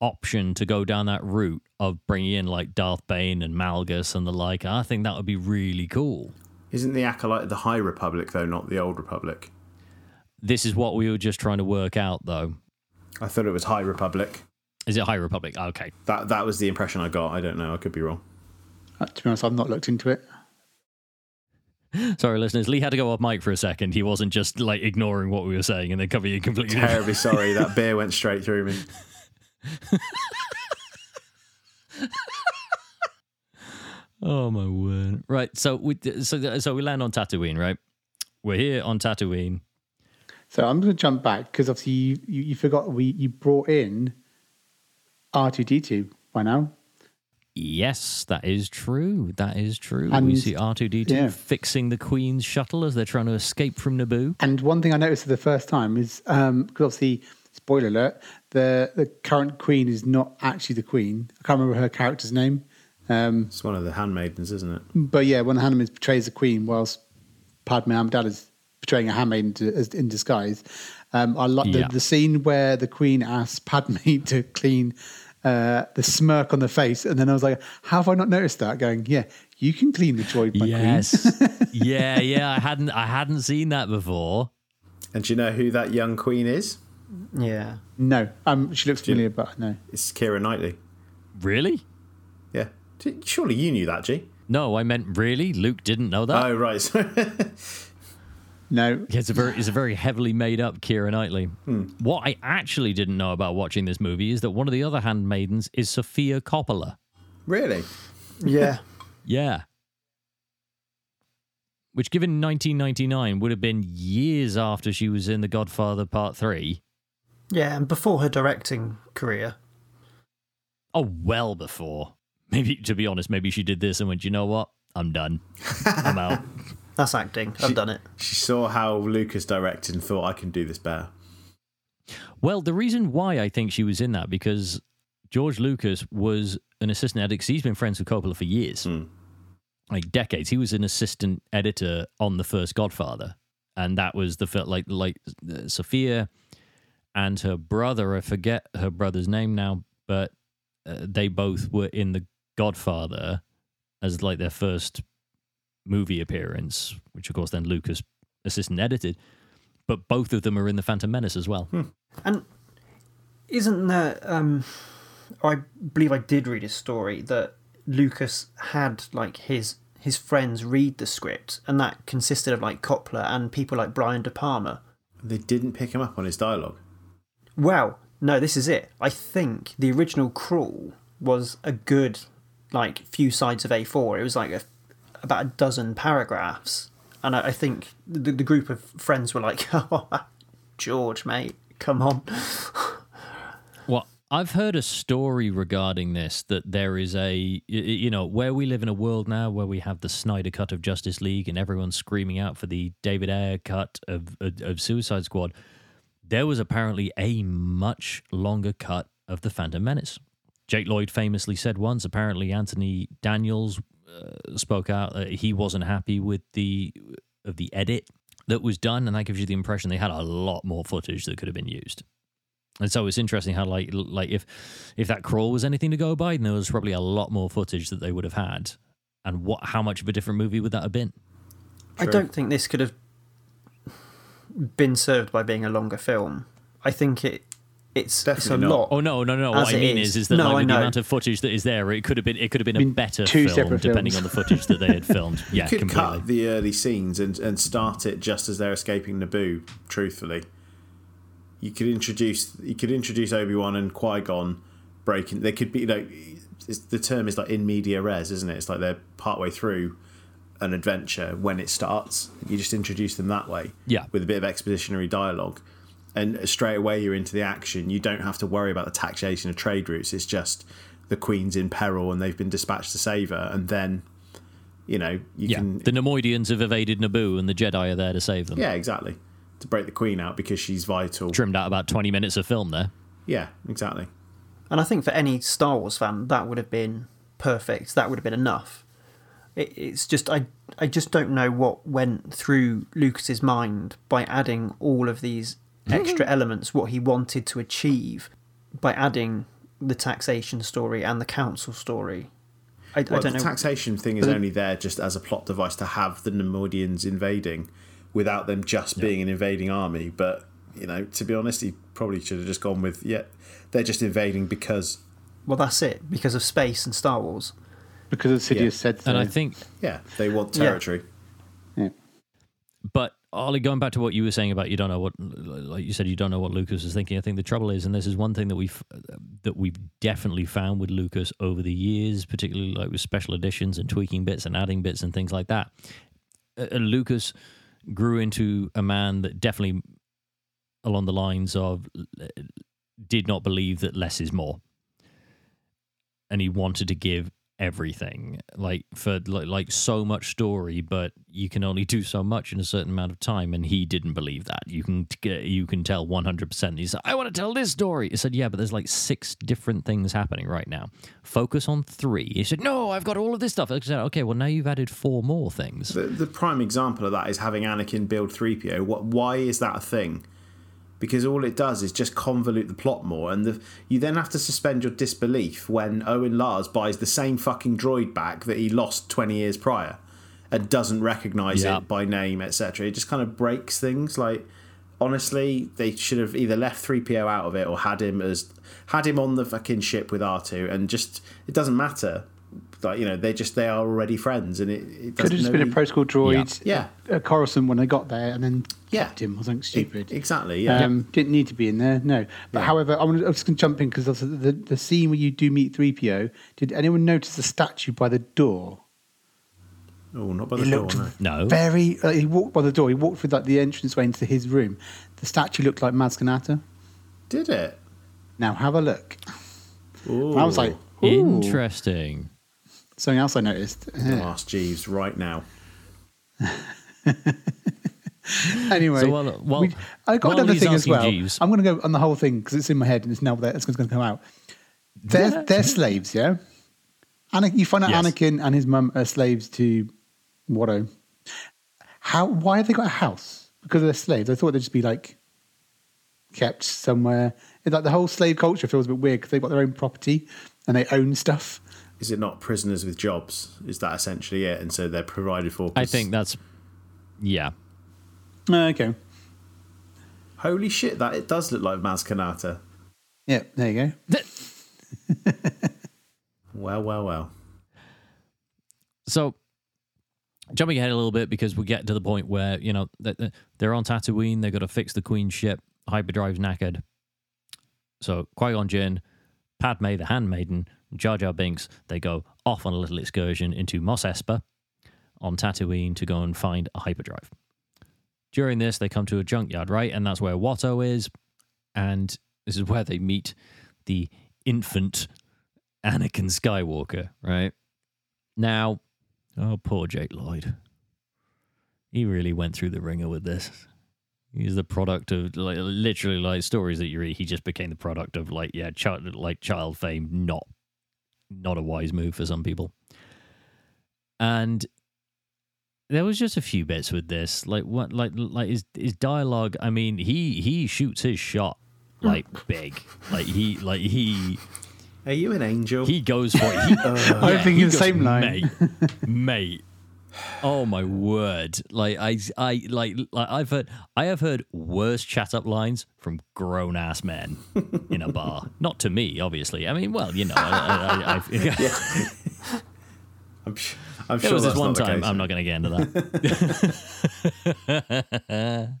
option to go down that route of bringing in like Darth Bane and Malgus and the like. I think that would be really cool. Isn't the acolyte the High Republic though, not the Old Republic? This is what we were just trying to work out, though. I thought it was High Republic. Is it High Republic? Okay. That that was the impression I got. I don't know. I could be wrong. Uh, to be honest, I've not looked into it. Sorry, listeners. Lee had to go off mic for a second. He wasn't just like ignoring what we were saying and then covering it completely. Terribly sorry. That beer went straight through me. Oh my word! Right, so we so so we land on Tatooine, right? We're here on Tatooine. So I'm going to jump back because obviously you, you, you forgot we you brought in R2D2 by now. Yes, that is true. That is true. And we see R two D two yeah. fixing the Queen's shuttle as they're trying to escape from Naboo. And one thing I noticed for the first time is um, because obviously, spoiler alert, the the current queen is not actually the queen. I can't remember her character's name. Um, It's one of the handmaidens, isn't it? but yeah, one of the handmaidens portrays the queen, whilst Padme Amidala is portraying a handmaid to- as- in disguise. Um, I like Yeah. the, the scene where the queen asks Padme to clean uh, the smirk on the face, and then I was like, "How have I not noticed that?" Going, "Yeah, you can clean the droid, my queen." Yes, yeah, yeah. I hadn't I hadn't seen that before. And do you know who that young queen is? Yeah. No, um, she looks familiar, but no. It's Keira Knightley. Really? Yeah. Surely you knew that, G. No, I meant really. Luke didn't know that. Oh right. No, Yeah, it's a very it's a very heavily made up Keira Knightley. What I actually didn't know about watching this movie is that one of the other handmaidens is Sofia Coppola. really? Yeah. Yeah. Which, given 1999, would have been years after she was in The Godfather Part 3. Yeah, and before her directing career. Oh, well before. Maybe, to be honest, maybe she did this and went, you know what? I'm done. I'm out. That's acting. I've done it. She saw how Lucas directed and thought I can do this better. Well, the reason why I think she was in that because George Lucas was an assistant editor. 'cause He's been friends with Coppola for years, like decades. He was an assistant editor on the first Godfather, and that was the fil- like like uh, Sofia and her brother. I forget her brother's name now, but uh, they both were in the Godfather as like their first movie appearance, which of course then Lucas assistant edited. But both of them are in the Phantom Menace as well. And isn't there? Um, I believe I did read a story that Lucas had like his his friends read the script, and that consisted of like Coppola and people like Brian De Palma. They didn't pick him up on his dialogue. Well, no, this is it. I think the original crawl was a good like few sides of A4. It was like a, about a dozen paragraphs, and I, I think the, the group of friends were like, "Oh, George, mate, come on." Well, I've heard a story regarding this that there is a, you know, where we live in a world now where we have the Snyder cut of Justice League and everyone's screaming out for the David Ayer cut of, of, of Suicide Squad. There was apparently a much longer cut of The Phantom Menace. Jake Lloyd famously said once, apparently Anthony Daniels uh, spoke out that he wasn't happy with the of the edit that was done, and that gives you the impression they had a lot more footage that could have been used. And so it's interesting how like like if if that crawl was anything to go by, then there was probably a lot more footage that they would have had. And what how much of a different movie would that have been? I don't think this could have been served by being a longer film. I think it it's Definitely it's a not. lot. Oh no, no, no. As what I mean is. is is that No, like the amount of footage that is there, it could have been it could have been a better two film separate depending films. on the footage that they had filmed. Yeah, you could completely. cut the early scenes and, and start it just as they're escaping Naboo. Truthfully, you could introduce you could introduce Obi Wan and Qui Gon breaking. They could be like it's, the term is like in media res, isn't it? It's like they're partway through an adventure when it starts. You just introduce them that way, Yeah. with a bit of expositionary dialogue, and straight away you're into the action. You don't have to worry about the taxation of trade routes. It's just the Queen's in peril and they've been dispatched to save her, and then. You know, you yeah, can the Neimoidians have evaded Naboo, and the Jedi are there to save them. yeah, exactly. to break the Queen out because she's vital. Trimmed out about 20 minutes of film there. Yeah, exactly. And I think for any Star Wars fan, that would have been perfect. That would have been enough. It, it's just I I just don't know what went through Lucas's mind by adding all of these mm-hmm. extra elements. What he wanted to achieve by adding the taxation story and the council story. I, I don't know. the know. taxation thing is only there just as a plot device to have the Neimoidians invading without them just being an invading army. But, you know, to be honest, he probably should have just gone with, yeah, they're just invading because, well, that's it because of space and Star Wars. Because of Sidious Yeah. said so. And I think, yeah, they want territory. Yeah. but Ollie, going back to what you were saying about you don't know what, like you said, you don't know what Lucas is thinking. I think the trouble is, and this is one thing that we've that we've definitely found with Lucas over the years, particularly like with special editions and tweaking bits and adding bits and things like that. Uh, uh, Lucas grew into a man that definitely along the lines of uh, did not believe that less is more and he wanted to give everything like for like, so much story but you can only do so much in a certain amount of time and he didn't believe that. You can you can tell 100% he said i want to tell this story. He said yeah but there's like six different things happening right now. Focus on three. He said no i've got all of this stuff. I said okay well now you've added four more things. The, the prime example of that is having Anakin build 3PO. What, why is that a thing? Because all it does is just convolute the plot more, and the, you then have to suspend your disbelief when Owen Lars buys the same fucking droid back that he lost 20 years prior and doesn't recognize Yeah. it by name, etc. It just kind of breaks things. Like, honestly, they should have either left 3PO out of it or had him as had him on the fucking ship with R2, and just it doesn't matter. Like you know, they just they are already friends, and it, it Could have just been a protocol droid, Yeah. a Coruscant when they got there, and then Yeah. kept him or something stupid. E- Exactly. Yeah. Um, didn't need to be in there, no. But Yeah. however, I'm, gonna, I'm just going to jump in because the, the the scene where you do meet 3PO, did anyone notice the statue by the door? oh, not by the It door. No. no very. Uh, he walked by the door. He walked through like the entranceway into his room. The statue looked like Maz Kanata. Did it? Now have a look. Ooh. I was like, Ooh. interesting Something else I noticed. I'll ask Jeeves right now. So anyway, while- while- we- I got while another thing as well. Jeeves- I'm going to go on the whole thing because it's in my head and it's now there. It's going to come out. They're, they're slaves, yeah. Ana- you find out Yes. Anakin and his mum are slaves to Watto. How? Why have they got a house? Because they're slaves. I thought they'd just be like kept somewhere. It's like the whole slave culture feels a bit weird because they've got their own property and they own stuff. Is it not prisoners with jobs? Is that essentially it? And so they're provided for. i think that's yeah okay. Holy shit! That it does look like Maz Kanata. Yeah. There you go. Well, well, well. So, jumping ahead a little bit because we get to the point where you know th- th- they're on Tatooine. They've got to fix the Queen's ship. Hyperdrive's knackered. So Qui Gon Jinn, Padme the Handmaiden, Jar Jar Binks, they go off on a little excursion into Mos Espa on Tatooine to go and find a hyperdrive. During this, they come to a junkyard, right, and that's where Watto is, and this is where they meet the infant Anakin Skywalker, right? Now, oh, poor Jake Lloyd. He really went through the ringer with this. He's the product of like literally like stories that you read. He just became the product of like yeah, child like child fame. Not, not a wise move for some people. And there was just a few bits with this, like what, like like his his dialogue. I mean, he he shoots his shot like big, like he like he Are you an angel? he goes for it. He, uh, I'm thinking he the same line. mate, mate. Oh my word! Like I, I like, like I've heard, I have heard worse chat up lines from grown ass men in a bar. Not to me, obviously. I mean, well, you know, I, I, I, I, I'm, sh- I'm sure was this one time. I'm not going to get into that.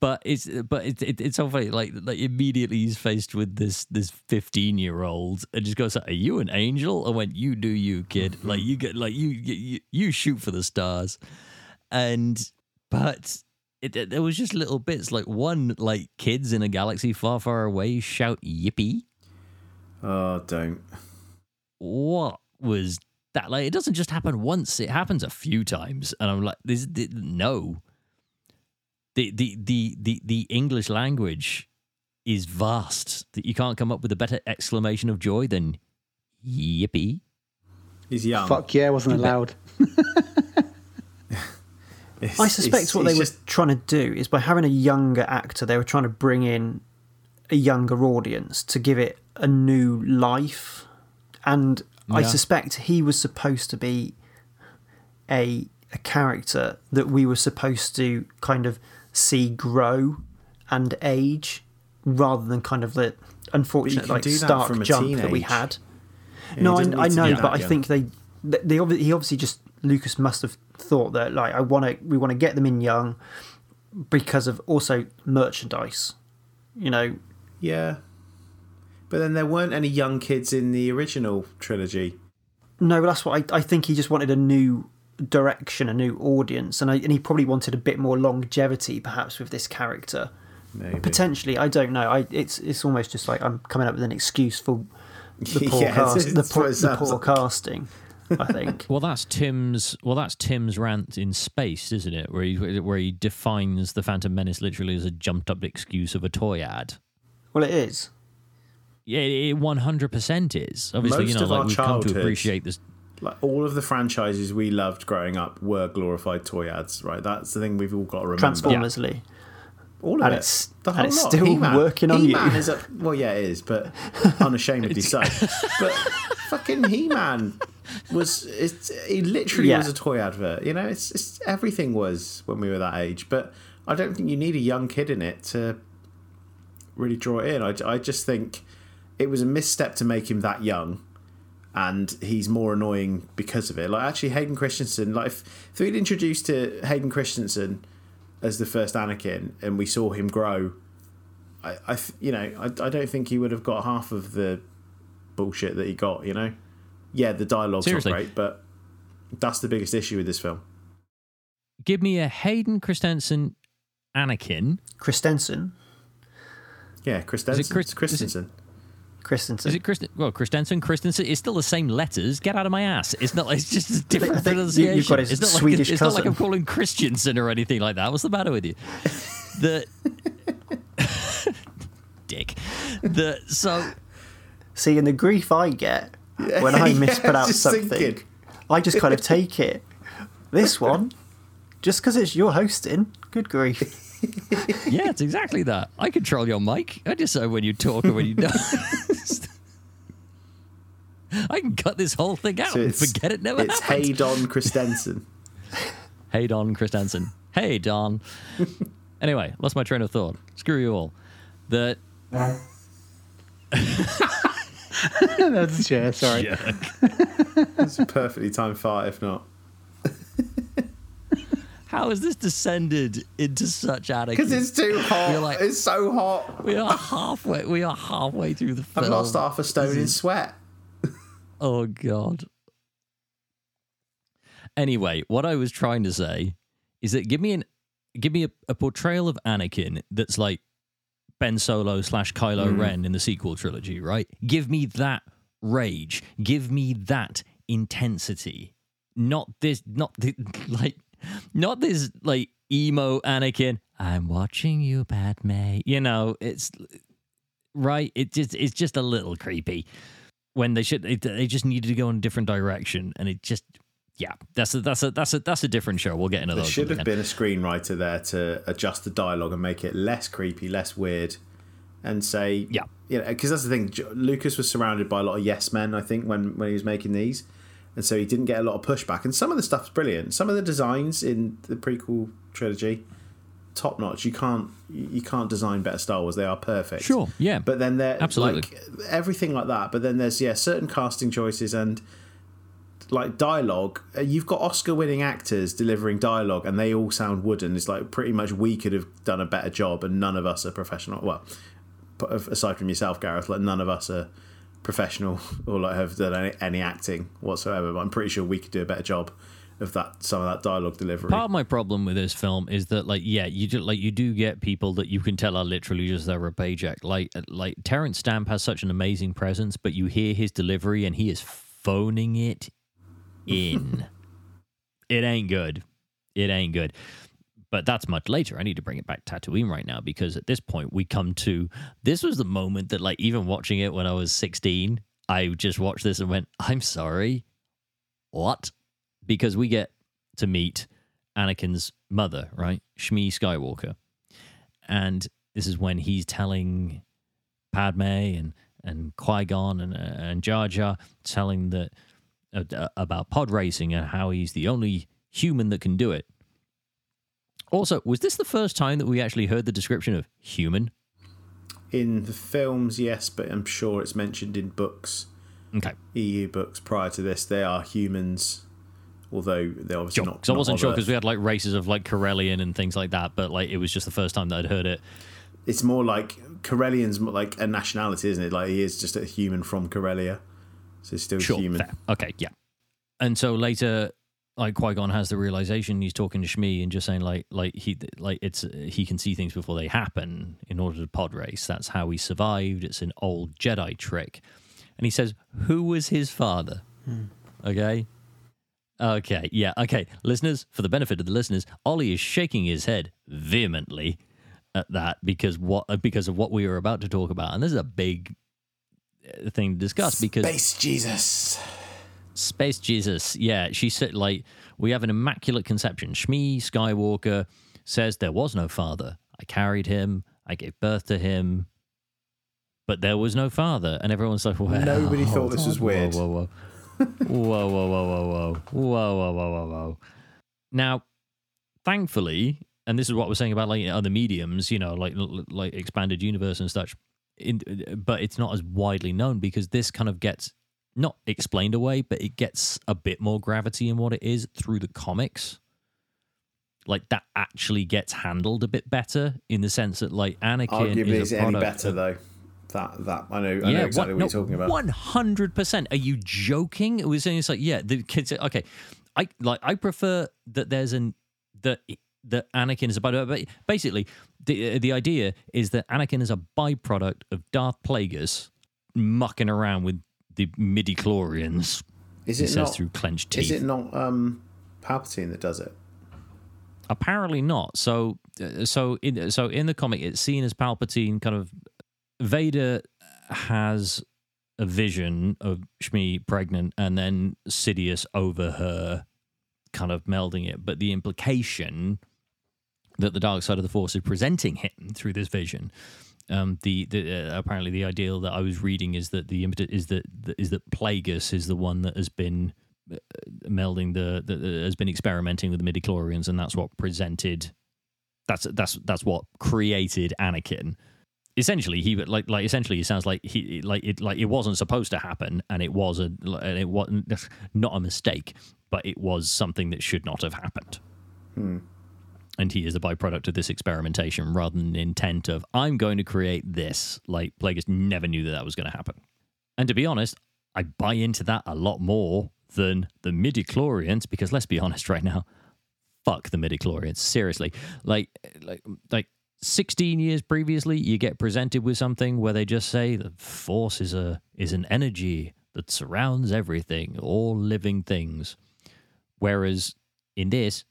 but it's but it's it, it's so funny. Like like immediately he's faced with this this 15 year old and just goes, "Are you an angel?" I went, "You do you, kid. Like you get like you you you shoot for the stars." And but it, it, there was just little bits like one like kids in a galaxy far far away shout yippee Oh, don't. What was that like it doesn't just happen once it happens a few times and i'm like this, this no the the the the, the English language is vast. That you can't come up with a better exclamation of joy than yippee. He's young. Fuck yeah, wasn't allowed. It's- I suspect it's- what they he's were trying to do is by having a younger actor, they were trying to bring in a younger audience to give it a new life. And I suspect he was supposed to be a a character that we were supposed to kind of see grow and age rather than kind of the unfortunate like stark jump that we had. Yeah, no, I, I know, but I young. think they, they, obvi- he obviously just Lucas must have thought that like I want to, we want to get them in young because of also merchandise. You know, Yeah. But then there weren't any young kids in the original trilogy. no, but that's what I, I think he just wanted a new direction, a new audience, and I, and he probably wanted a bit more longevity, perhaps with this character. Maybe. Potentially, I don't know. I it's it's almost just like I'm coming up with an excuse for the poor Yeah, cast, the it's poor, the poor like. casting. I think. Well, that's Tim's. Well, that's Tim's rant in space, isn't it? Where he where he defines the Phantom Menace literally as a jumped up excuse of a toy ad. well, it is. Yeah, it one hundred percent is. Obviously, you Most know, of like our we've come to appreciate this. Like all of the franchises we loved growing up were glorified toy ads, right? That's the thing we've all got to remember. Transformers Lee. All of And it. it's- the and it's lot. still He-Man. working on you. He-Man is a well, yeah, it is, but unashamedly so. But fucking He-Man was it's he literally Yeah. was a toy advert. You know, it's, it's everything was when we were that age. But I don't think you need a young kid in it to really draw it in. I, I just think it was a misstep to make him that young. And he's more annoying because of it. Like actually, Hayden Christensen. Like if, if we'd introduced to Hayden Christensen as the first Anakin, and we saw him grow, I, I you know, I, I don't think he would have got half of the bullshit that he got. You know, yeah, the dialogue's Seriously. not great, but that's the biggest issue with this film. Give me a Hayden Christensen Anakin. Christensen. Yeah, Christensen. Chris- is it- Christensen. Christensen. Is it Christen? Well, Christensen, Christensen. It's still the same letters. Get out of my ass. It's not. It's just a I different think pronunciation. you've got his it's not Swedish like it's not like. I'm calling Christiansen or anything like that. What's the matter with you? The dick. The so See, and the grief I get when I Yeah, mispronounce just something, thinking. I just kind of take it. This one, just because it's your hosting, good grief. yeah, it's exactly that. I control your mic. I decide when you talk and when you don't. I can cut this whole thing out So and forget it never it's happened. Hey Don Christensen. Hey Don Christensen. Hey Don. anyway, lost my train of thought. Screw you all. The That's a chair, sorry. It's a perfectly timed fart, if not. How has this descended into such anarchy? Because it's too hot. You're like- it's so hot. we are halfway. We are halfway through the film. I've lost half a stone in sweat. Oh god. Anyway, what I was trying to say is that give me an give me a, a portrayal of Anakin that's like Ben Solo slash Kylo mm. Ren in the sequel trilogy, right? Give me that rage. Give me that intensity. Not this not the, like not this like emo Anakin. I'm watching you, Padme. You know, it's right. It just it's just a little creepy when they should they, they just needed to go in a different direction and it just yeah that's a that's a that's a that's a different show we'll get into There those should when we have been a screenwriter there to adjust the dialogue and make it less creepy, less weird, and say, Yeah. you know, because that's the thing. Lucas was surrounded by a lot of yes men, I think, when when he was making these, and so he didn't get a lot of pushback. And some of the stuff's brilliant. Some of the designs in the prequel trilogy, top notch. You can't you can't design better Star Wars. They are perfect. Sure, yeah. But then there, Absolutely. like everything like that. But then there's yeah certain casting choices and like dialogue. uh, You've got Oscar-winning actors delivering dialogue, and they all sound wooden. It's like pretty much we could have done a better job, and none of us are professional. Well, aside from yourself, Gareth, like none of us are professional or like have done any, any acting whatsoever. But I'm pretty sure we could do a better job of that some of that dialogue delivery. part of my problem with this film is that like yeah you do like you do get people that you can tell are literally just there a paycheck like like Terence Stamp has such an amazing presence but you hear his delivery and he is phoning it in it ain't good it ain't good but that's much later. I need to bring it back to Tatooine right now because at this point we come to this was the moment that like even watching it when I was 16, I just watched this and went, "I'm sorry. What?" Because we get to meet Anakin's mother, right? Shmi Skywalker. And this is when he's telling Padme and and Qui Gon and and Jar Jar telling that uh, about pod racing and how he's the only human that can do it. Also, was this the first time that we actually heard the description of human? In the films, yes, but I'm sure it's mentioned in books, Okay, EU books prior to this. They are humans, although they're obviously sure. not. So I wasn't sure because we had like races of like Corellian and things like that, but like it was just the first time that I'd heard it. It's more like Corellian's more like a nationality, isn't it? Like he is just a human from Corellia, so he's still Sure, human. fair. Okay, yeah. And so later, like Qui Gon has the realization. He's talking to Shmi and just saying like, like he, like it's he can see things before they happen in order to pod race. That's how he survived. It's an old Jedi trick. And he says, "Who was his father?" Okay. Okay, yeah, okay. Listeners, for the benefit of the listeners, Ollie is shaking his head vehemently at that because what because of what we were about to talk about, and this is a big uh, thing to discuss because Space Jesus. Space Jesus. Yeah, she said, like, we have an immaculate conception. Shmi Skywalker says there was no father. I carried him, I gave birth to him, but there was no father. And everyone's like, well, Nobody thought this was weird. Whoa, whoa, whoa. whoa, whoa, whoa, whoa, whoa. Whoa, whoa, whoa, whoa, whoa. Now, thankfully, and this is what we're saying about like other mediums, you know, like like expanded universe and such. In, but it's not as widely known because this kind of gets not explained away, but it gets a bit more gravity in what it is through the comics. Like that actually gets handled a bit better in the sense that like Anakin Arguably, is is a any better of- though? That that I know. I know exactly what you're talking about. One hundred percent. Are you joking? It was saying it's like, yeah, the kids. Okay, I like. I prefer that there's an that that Anakin is about. But basically, the the idea is that Anakin is a byproduct of Darth Plagueis mucking around with the midi chlorians. Is it says not? through clenched teeth. Is it not um, Palpatine that does it? Apparently not. So, uh, so in so in the comic, it's seen as Palpatine. Kind of Vader has a vision of Shmi pregnant, and then Sidious over her, kind of melding it. But the implication that the dark side of the Force is presenting him through this vision. Um, the, the uh, apparently the ideal that I was reading is that the is that is that Plagueis is the one that has been uh, melding the, the, the has been experimenting with the midichlorians, and that's what presented. That's that's that's what created Anakin. Essentially, he like like essentially it sounds like he like it like it wasn't supposed to happen, and it was a and it wasn't not a mistake, but it was something that should not have happened. And he is a byproduct of this experimentation rather than intent of I'm going to create this. Like Plagueis never knew that that was going to happen. And to be honest, I buy into that a lot more than the midichlorians because let's be honest right now, fuck the midichlorians. Seriously, like like like. 16 years previously you get presented with something where they just say the force is a is an energy that surrounds everything all living things whereas in this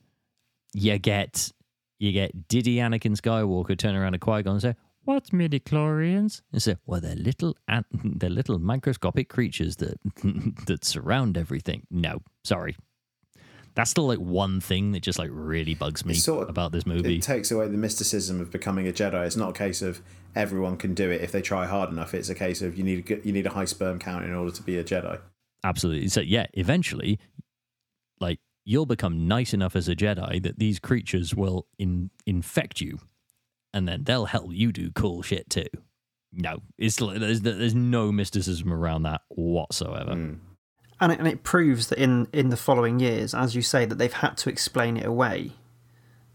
you get you get Diddy Anakin Skywalker turn around to Qui Gon and say, "What's midi chlorians?" And say, "Well, they're little an- they're little microscopic creatures that that surround everything." No, sorry, that's still like one thing that just like really bugs me sort of- about this movie. It takes away the mysticism of becoming a Jedi. It's not a case of everyone can do it if they try hard enough. It's a case of you need a, you need a high sperm count in order to be a Jedi. Absolutely. So yeah, eventually, like you'll become nice enough as a Jedi that these creatures will in, infect you, and then they'll help you do cool shit too. No, it's there's there's no mysticism around that whatsoever. Hmm. and it, and it proves that in in the following years, as you say, that they've had to explain it away.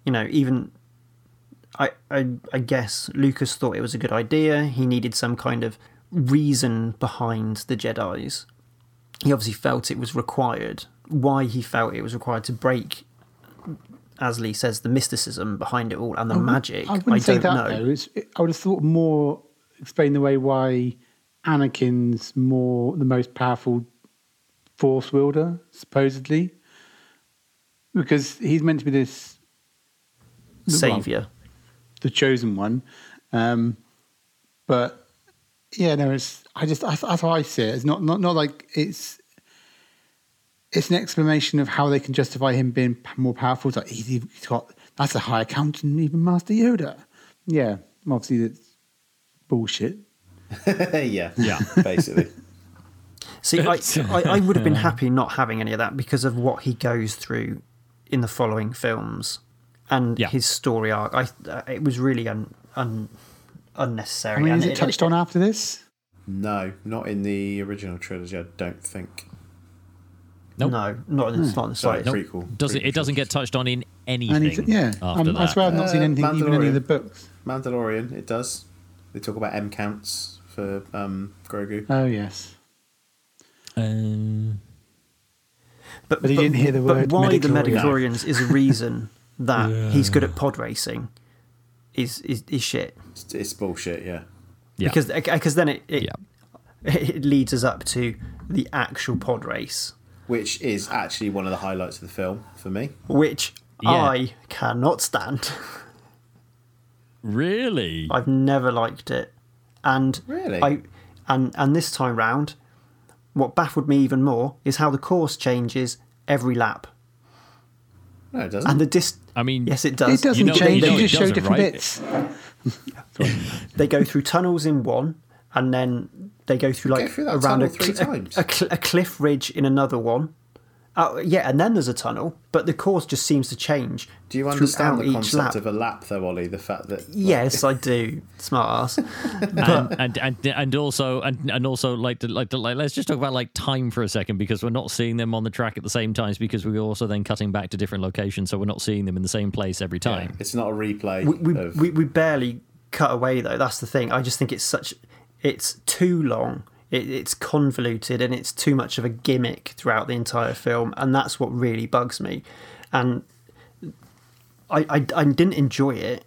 You know, even I, I I guess Lucas thought it was a good idea. He needed some kind of reason behind the Jedi's. He obviously felt it was required. Why he felt it was required to break, as Lee says, the mysticism behind it all and the magic. I wouldn't say don't that know. though. It's, I would have thought more explain the way why Anakin's more the most powerful force wielder, supposedly, because he's meant to be this savior. the chosen one. Um, but yeah, no, it's I just that's how I see it. It's not not not like it's it's an explanation of how they can justify him being more powerful. It's like he's, he's got that's a higher count than even Master Yoda. Yeah, obviously that's bullshit. yeah, Yeah. basically. See, I, I, I would have been happy not having any of that because of what he goes through in the following films and Yeah. his story arc. I uh, it was really un, un, unnecessary. I mean, and is it touched on after this? No, not in the original trilogy. I don't think. Nope. No, not in, the not in the Sorry, slightest. prequel. Does it? prequel It doesn't get touched on in anything. Anything? Yeah, After um, I swear I've not seen Uh, anything, even any of the books. Mandalorian. It does. They talk about M counts for um, Grogu. Oh yes, Um, But, But he didn't hear the word But why the Midichlorian. Midichlorians is a reason that he's good at pod racing is is, is shit. It's, it's bullshit. Yeah. yeah. Because because then it it, yeah. it leads us up to the actual pod race, Which is actually one of the highlights of the film for me. which Yeah. I cannot stand. Really? I've never liked it, and Really? I and and this time round, what baffled me even more is how the course changes every lap, No, it doesn't. and the dis. I mean, Yes, it does. it doesn't know- you change. know You, it just show different right? bits. They go through tunnels in one, and then they go through like Go through that around a, three cl- a- times. a, a cliff ridge in another one. Uh, yeah, and then there's a tunnel, but the course just seems to change. Do you understand throughout the concept lap. of a lap, though, Ollie? The fact that like, Yes, I do. Smart ass. and, and and and also and and also like the, like the, like let's just talk about like time for a second because we're not seeing them on the track at the same times because we're also then cutting back to different locations so we're not seeing them in the same place every time. it's not a replay we, we, of we, we barely cut away though. That's the thing. I just think it's such. It's too long. It, it's convoluted and it's too much of a gimmick throughout the entire film, and that's what really bugs me. And I, I, I didn't enjoy it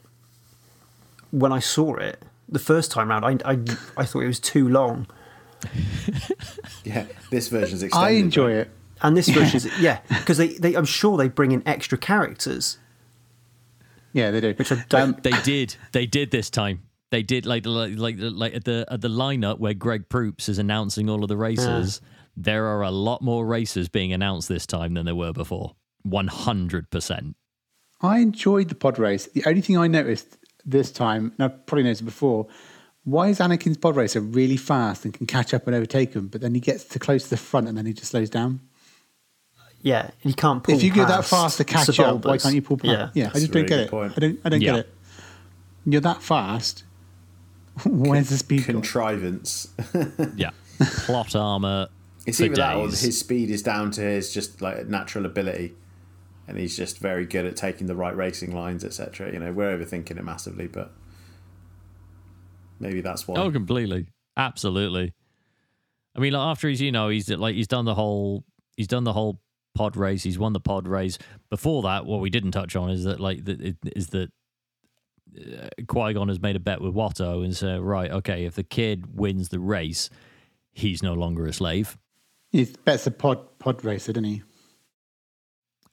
when I saw it the first time round. I, I, I thought it was too long. yeah. This version's extended. I enjoy it. And this version's yeah, because they, they I'm sure they bring in extra characters, Yeah, they do. which I don't. Um, They did. They did this time. They did like like like like at the at the lineup where Greg Proops is announcing all of the races. Mm. There are a lot more races being announced this time than there were before. One hundred percent. I enjoyed the pod race. The only thing I noticed this time, and I've probably noticed it before, why is Anakin's pod racer really fast and can catch up and overtake him, but then he gets to close to the front and then he just slows down? yeah, you can't pull. if you go that fast to catch up, why can't you pull past? Yeah. Yeah, I just a don't really get it. point. I don't. I don't Yeah. get it. You're that fast. Where's the speed? gone? Contrivance. Yeah. Plot armor. It's for either that or his speed is down to his just like natural ability, and he's just very good at taking the right racing lines, etc. You know, we're overthinking it massively, but maybe that's why. Oh, completely, absolutely. I mean, like, after he's you know he's like he's done the whole he's done the whole pod race. He's won the pod race. Before that, what we didn't touch on is that like that it- is that Uh, Qui Gon has made a bet with Watto and said, right, okay, if the kid wins the race, he's no longer a slave. He bets a pod pod racer, doesn't he?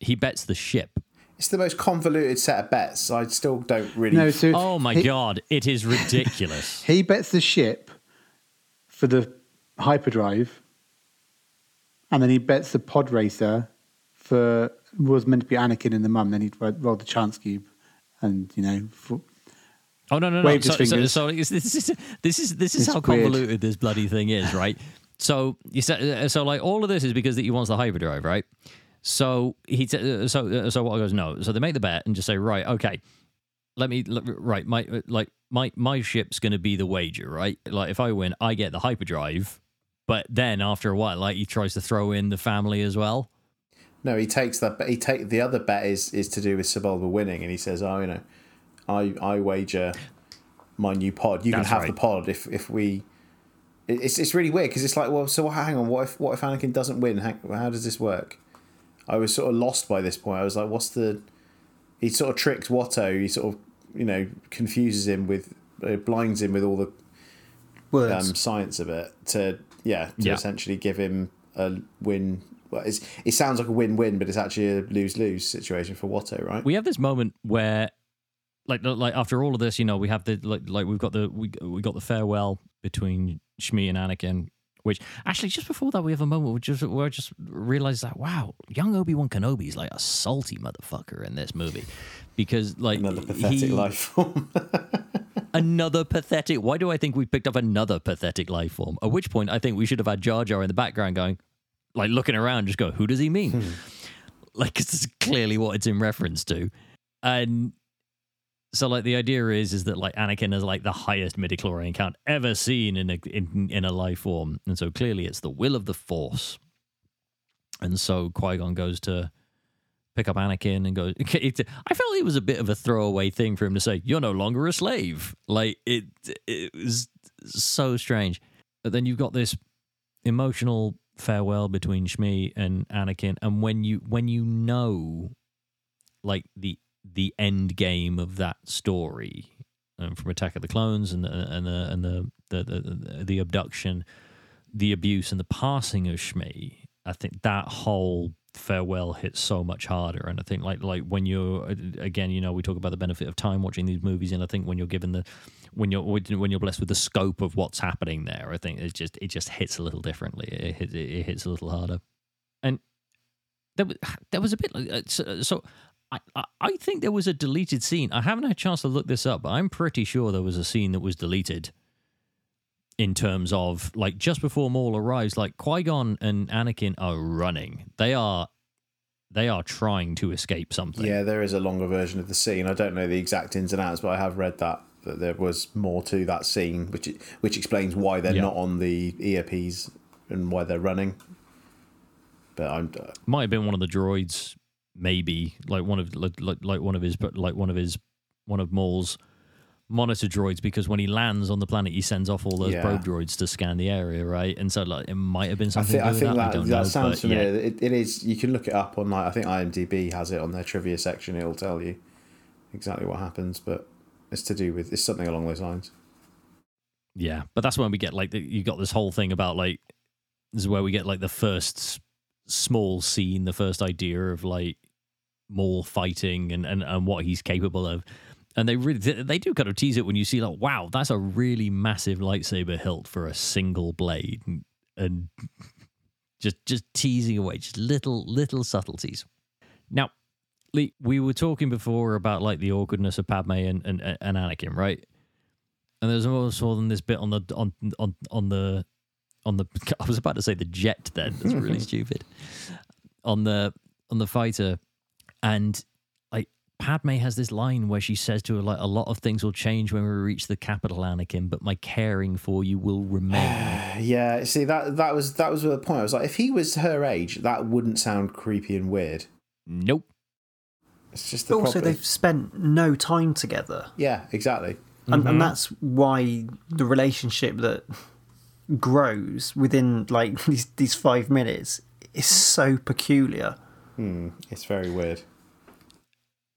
He bets the ship. It's the most convoluted set of bets. I still don't really. No, so Oh my he, god, it is ridiculous. He bets the ship for the hyperdrive, and then he bets the pod racer for was meant to be Anakin and the mum. Then he rolled the chance cube, and you know, for, Oh no no no! Waved So, his so, fingers. so it's- this is this is this is It's how weird. convoluted this bloody thing is, right? So you said uh, so like all of this is because that he wants the hyperdrive, right? So he t- uh, so uh, so what goes no. So they make the bet and just say right, okay, let me right my uh, like my my ship's going to be the wager, right? Like if I win, I get the hyperdrive, but then after a while, like he tries to throw in the family as well. No, he takes that. He take the other bet is is to do with Sebulba winning, and he says, "Oh, you know, I I wager my new pod. You That's can have the pod if if we." It's it's really weird because it's like, well, so hang on, what if what if Anakin doesn't win? How, how does this work? I was sort of lost by this point. I was like, what's the? He sort of tricks Watto. He sort of you know confuses him with uh, blinds him with all the Words. um, science of it to yeah to Yeah. essentially give him a win. Well, it's, it sounds like a win-win, but it's actually a lose-lose situation for Watto, right? We have this moment where like like after all of this, you know, we have the like like we've got the we we got the farewell between Shmi and Anakin. Which actually, just before that, we have a moment where, just, where I just realized that wow, young Obi Wan Kenobi is like a salty motherfucker in this movie, because like Another pathetic he- life form. another pathetic. Why do I think we picked up another pathetic life form? At which point, I think we should have had Jar Jar in the background going, like looking around, just go, who does he mean? Hmm. like, it's clearly what it's in reference to. And so, like, the idea is, is that like Anakin is like the highest midichlorian count ever seen in a in, in a life form, and so clearly it's the will of the Force. And so Qui Gon goes to pick up Anakin and goes. It, I felt it was a bit of a throwaway thing for him to say, "You're no longer a slave." Like it, it was so strange. But then you've got this emotional farewell between Shmi and Anakin, and when you when you know, like the the end game of that story, um, from Attack of the Clones and the and the and the the the, the, abduction, the abuse, and the passing of Shmi, I think that whole farewell hits so much harder. And I think like like when you're again, you know, we talk about the benefit of time watching these movies, and I think when you're given the when you're when you're blessed with the scope of what's happening there, I think it just it just hits a little differently. It hits, it hits a little harder, and there was there was a bit like uh, so. so I, I- I think there was a deleted scene. I haven't had a chance to look this up, but I'm pretty sure there was a scene that was deleted in terms of like just before Maul arrives, like Qui Gon and Anakin are running. They are they are trying to escape something. yeah, there is a longer version of the scene. I don't know the exact ins and outs, but I have read that that there was more to that scene, which which explains why they're Yeah. not on the ERPs and why they're running. But I'm uh, Might have been one of the droids, maybe like one of like like, like one of his but like one of his one of Maul's monitor droids because when he lands on the planet he sends off all those Yeah. probe droids to scan the area right and so like it might have been I something think I think that, that that know, sounds but yeah. familiar. It, it is. You can look it up on like I think IMDb has it on their trivia section. It'll tell you exactly what happens, but it's to do with it's something along those lines. Yeah, but that's when we get like the, you got this whole thing about like this is where we get like the first small scene, the first idea of like Maul fighting and and, and what he's capable of. And they really they do kind of tease it when you see like wow, that's a really massive lightsaber hilt for a single blade and, and just just teasing away just little little subtleties. Now, Lee, we were talking before about like the awkwardness of Padme and and, and Anakin, right? And there's also then this bit on the on on on the on the I was about to say the jet then. That's really stupid. On the on the fighter and like Padme has this line where she says to her like a lot of things will change when we reach the capital Anakin, but my caring for you will remain. Yeah, see that that was that was the point. I was like, if he was her age, that wouldn't sound creepy and weird. nope. It's just the also, problem. they've spent no time together, Yeah, exactly. and, and mm-hmm. that's why the relationship that grows within like these these five minutes is so peculiar. Hmm, it's very weird.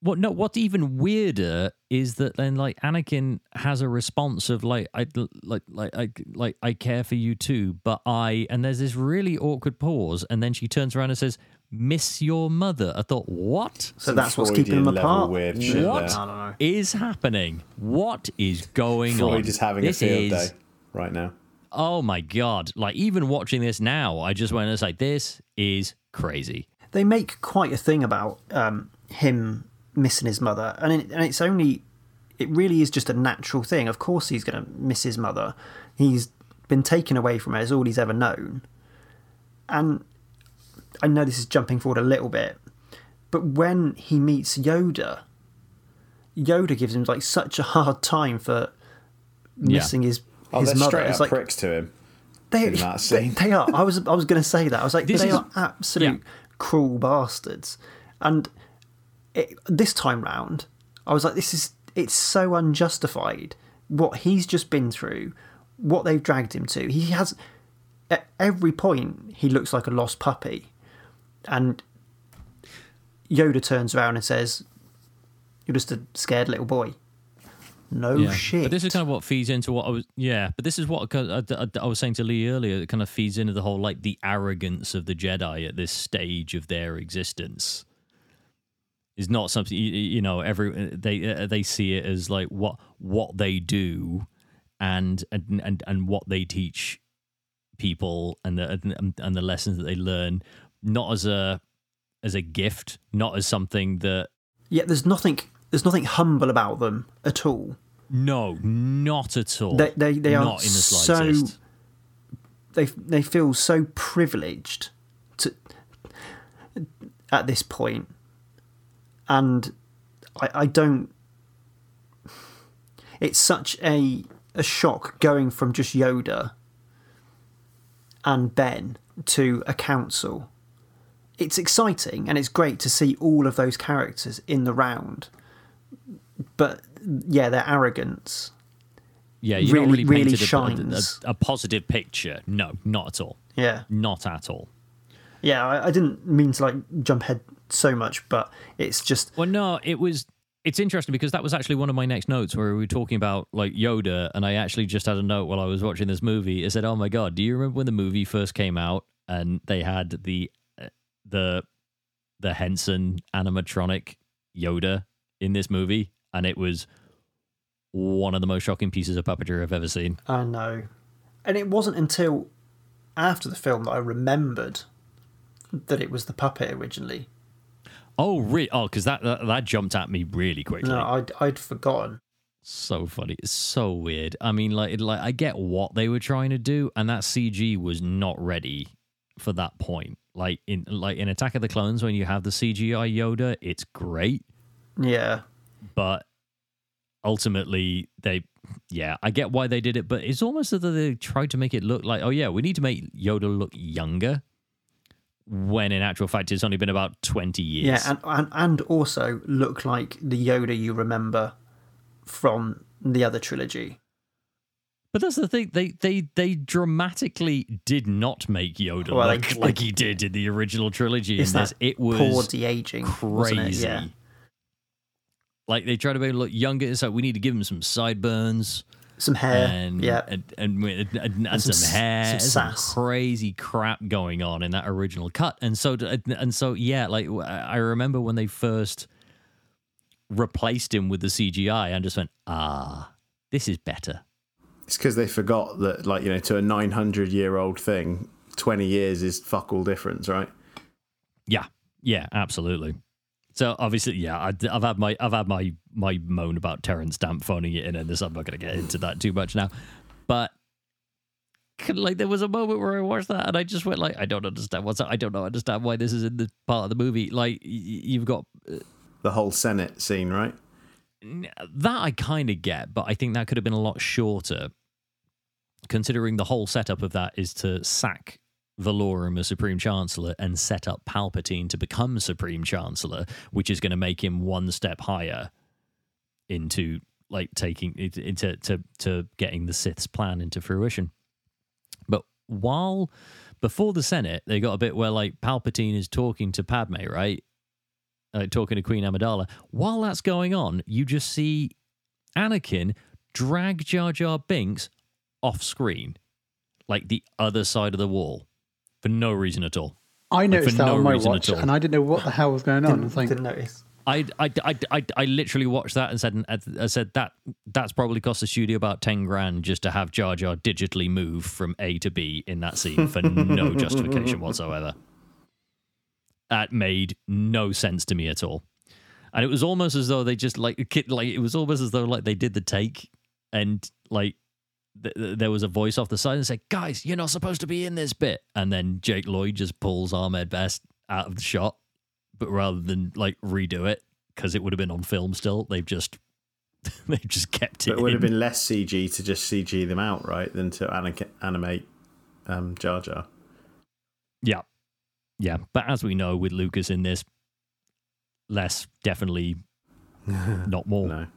What no? What's even weirder is that then like Anakin has a response of like I like like I like I care for you too, but I and there's this really awkward pause, and then she turns around and says, "Miss your mother." I thought, what So Some that's what's keeping them apart. Weird shit What? there. I don't know. is happening? What is going on? Freud is having This a field is- day right now. Oh my god! Like even watching this now, I just went and was like, "This is crazy." They make quite a thing about um, him missing his mother, and it, and it's only it really is just a natural thing. Of course, he's going to miss his mother. He's been taken away from her. Is all he's ever known. And I know this is jumping forward a little bit, but when he meets Yoda, Yoda gives him like such a hard time for Yeah. missing his Oh, his mother. straight It's like pricks to him. they, in that they, they are. I was I was going to say that. I was like, This they is- are absolute yeah. cruel bastards. And it, this time round, I was like, this is it's so unjustified. What he's just been through, what they've dragged him to. He has at every point he looks like a lost puppy, and Yoda turns around and says, "You're just a scared little boy." No Yeah. shit. But this is kind of what feeds into what I was. Yeah, but this is what I, I, I was saying to Lee earlier. It kind of feeds into the whole like the arrogance of the Jedi at this stage of their existence. is not something you, you know. Every they uh, they see it as like what what they do, and and and, and what they teach people, and the and, and the lessons that they learn, not as a as a gift, not as something that Yeah, there's nothing there's nothing humble about them at all. no, not at all. They they, they are not in the so they they feel so privileged to at this point, and I, I don't. It's such a a shock going from just Yoda and Ben to a council. It's exciting and it's great to see all of those characters in the round, but yeah, their arrogance. Yeah, not really- really really painted a- a, shines. a, a positive picture. No, not at all. Yeah, Not at all. yeah. I, I didn't mean to like jump head so much, but it's just Well, no, it was. It's interesting because that was actually one of my next notes where we were talking about like Yoda, and I actually just had a note while I was watching this movie. It said, "Oh my god, do you remember when the movie first came out and they had the uh, the the Henson animatronic Yoda in this movie, and it was one of the most shocking pieces of puppetry I've ever seen." I know. And it wasn't until after the film that I remembered that it was the puppet originally. Oh, really? Oh, because that, that that jumped at me really quickly. No, I'd, I'd forgotten. so funny. It's so weird. I mean, like, it, like I get what they were trying to do, and that CG was not ready for that point. Like in like in Attack of the Clones, when you have the CGI Yoda, it's great, Yeah. But ultimately they, yeah, I get why they did it, but it's almost as though they tried to make it look like, oh yeah, we need to make Yoda look younger. When in actual fact, it's only been about twenty years. Yeah, and, and, and also look like the Yoda you remember from the other trilogy. But that's the thing; they they they dramatically did not make Yoda Well, look they- like he did in the original trilogy. In this, it Poor was de aging. Wasn't it? crazy. Yeah. Like they try to make him look younger. It's like we need to give him some sideburns Some hair. and yeah. and, and, and, and, and some some, hair, some and some crazy crap going on in that original cut. And so and so yeah, like I remember when they first replaced him with the CGI, and just went ah, this is better. It's because they forgot that, like, you know, to a 900 year old thing, 20 years is fuck all difference, right? Yeah, yeah, absolutely. So obviously, yeah, I, I've had my I've had my my moan about Terence Stamp phoning it in, and this I'm not going to get into that too much now. But like, there was a moment where I watched that, and I just went like, I don't understand what's I don't know understand why this is in the part of the movie. Like, you've got uh, The whole Senate scene, right? that I kind of get, but I think that could have been a lot shorter, considering the whole setup of that is to sack Valorum as Supreme Chancellor and set up Palpatine to become Supreme Chancellor, which is going to make him one step higher into like taking into to to getting the Sith's plan into fruition. But while before the Senate, they got a bit where like Palpatine is talking to Padme, right? uh, talking to Queen Amidala. While that's going on, you just see Anakin drag Jar Jar Binks off screen, like the other side of the wall, for no reason at all. I noticed for that no on my watch, and I didn't know what the hell was going on. I Didn't, like, didn't notice. I, I, I, I, I literally watched that and said, uh, I said that that's probably cost the studio about ten grand just to have Jar Jar digitally move from A to B in that scene for no justification whatsoever. That made no sense to me at all, and it was almost as though they just like like it was almost as though like they did the take and like th- th- there was a voice off the side and said, "Guys, you're not supposed to be in this bit," and then Jake Lloyd just pulls Ahmed Best out of the shot but rather than like redo it because it would have been on film still, they've just they've just kept it. But it would have been less CG to just CG them out, right, than to animate um, Jar Jar. yeah, yeah. But as we know, with Lucas in this, less definitely not more. No.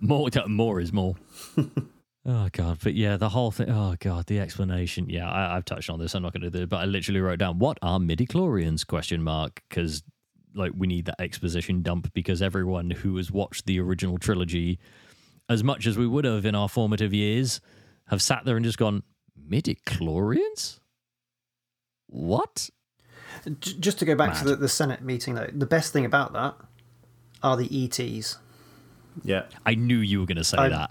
More, more is more. Oh god, but yeah, the whole thing. Oh god, the explanation. Yeah, I, I've touched on this. I'm not going to do it, but I literally wrote down what are midi chlorians? Question mark because like we need that exposition dump because everyone who has watched the original trilogy, as much as we would have in our formative years, have sat there and just gone midi chlorians. What? Just to go back to the, the Senate meeting, though, the best thing about that are the ETs. Yeah. I knew you were going to say I- that.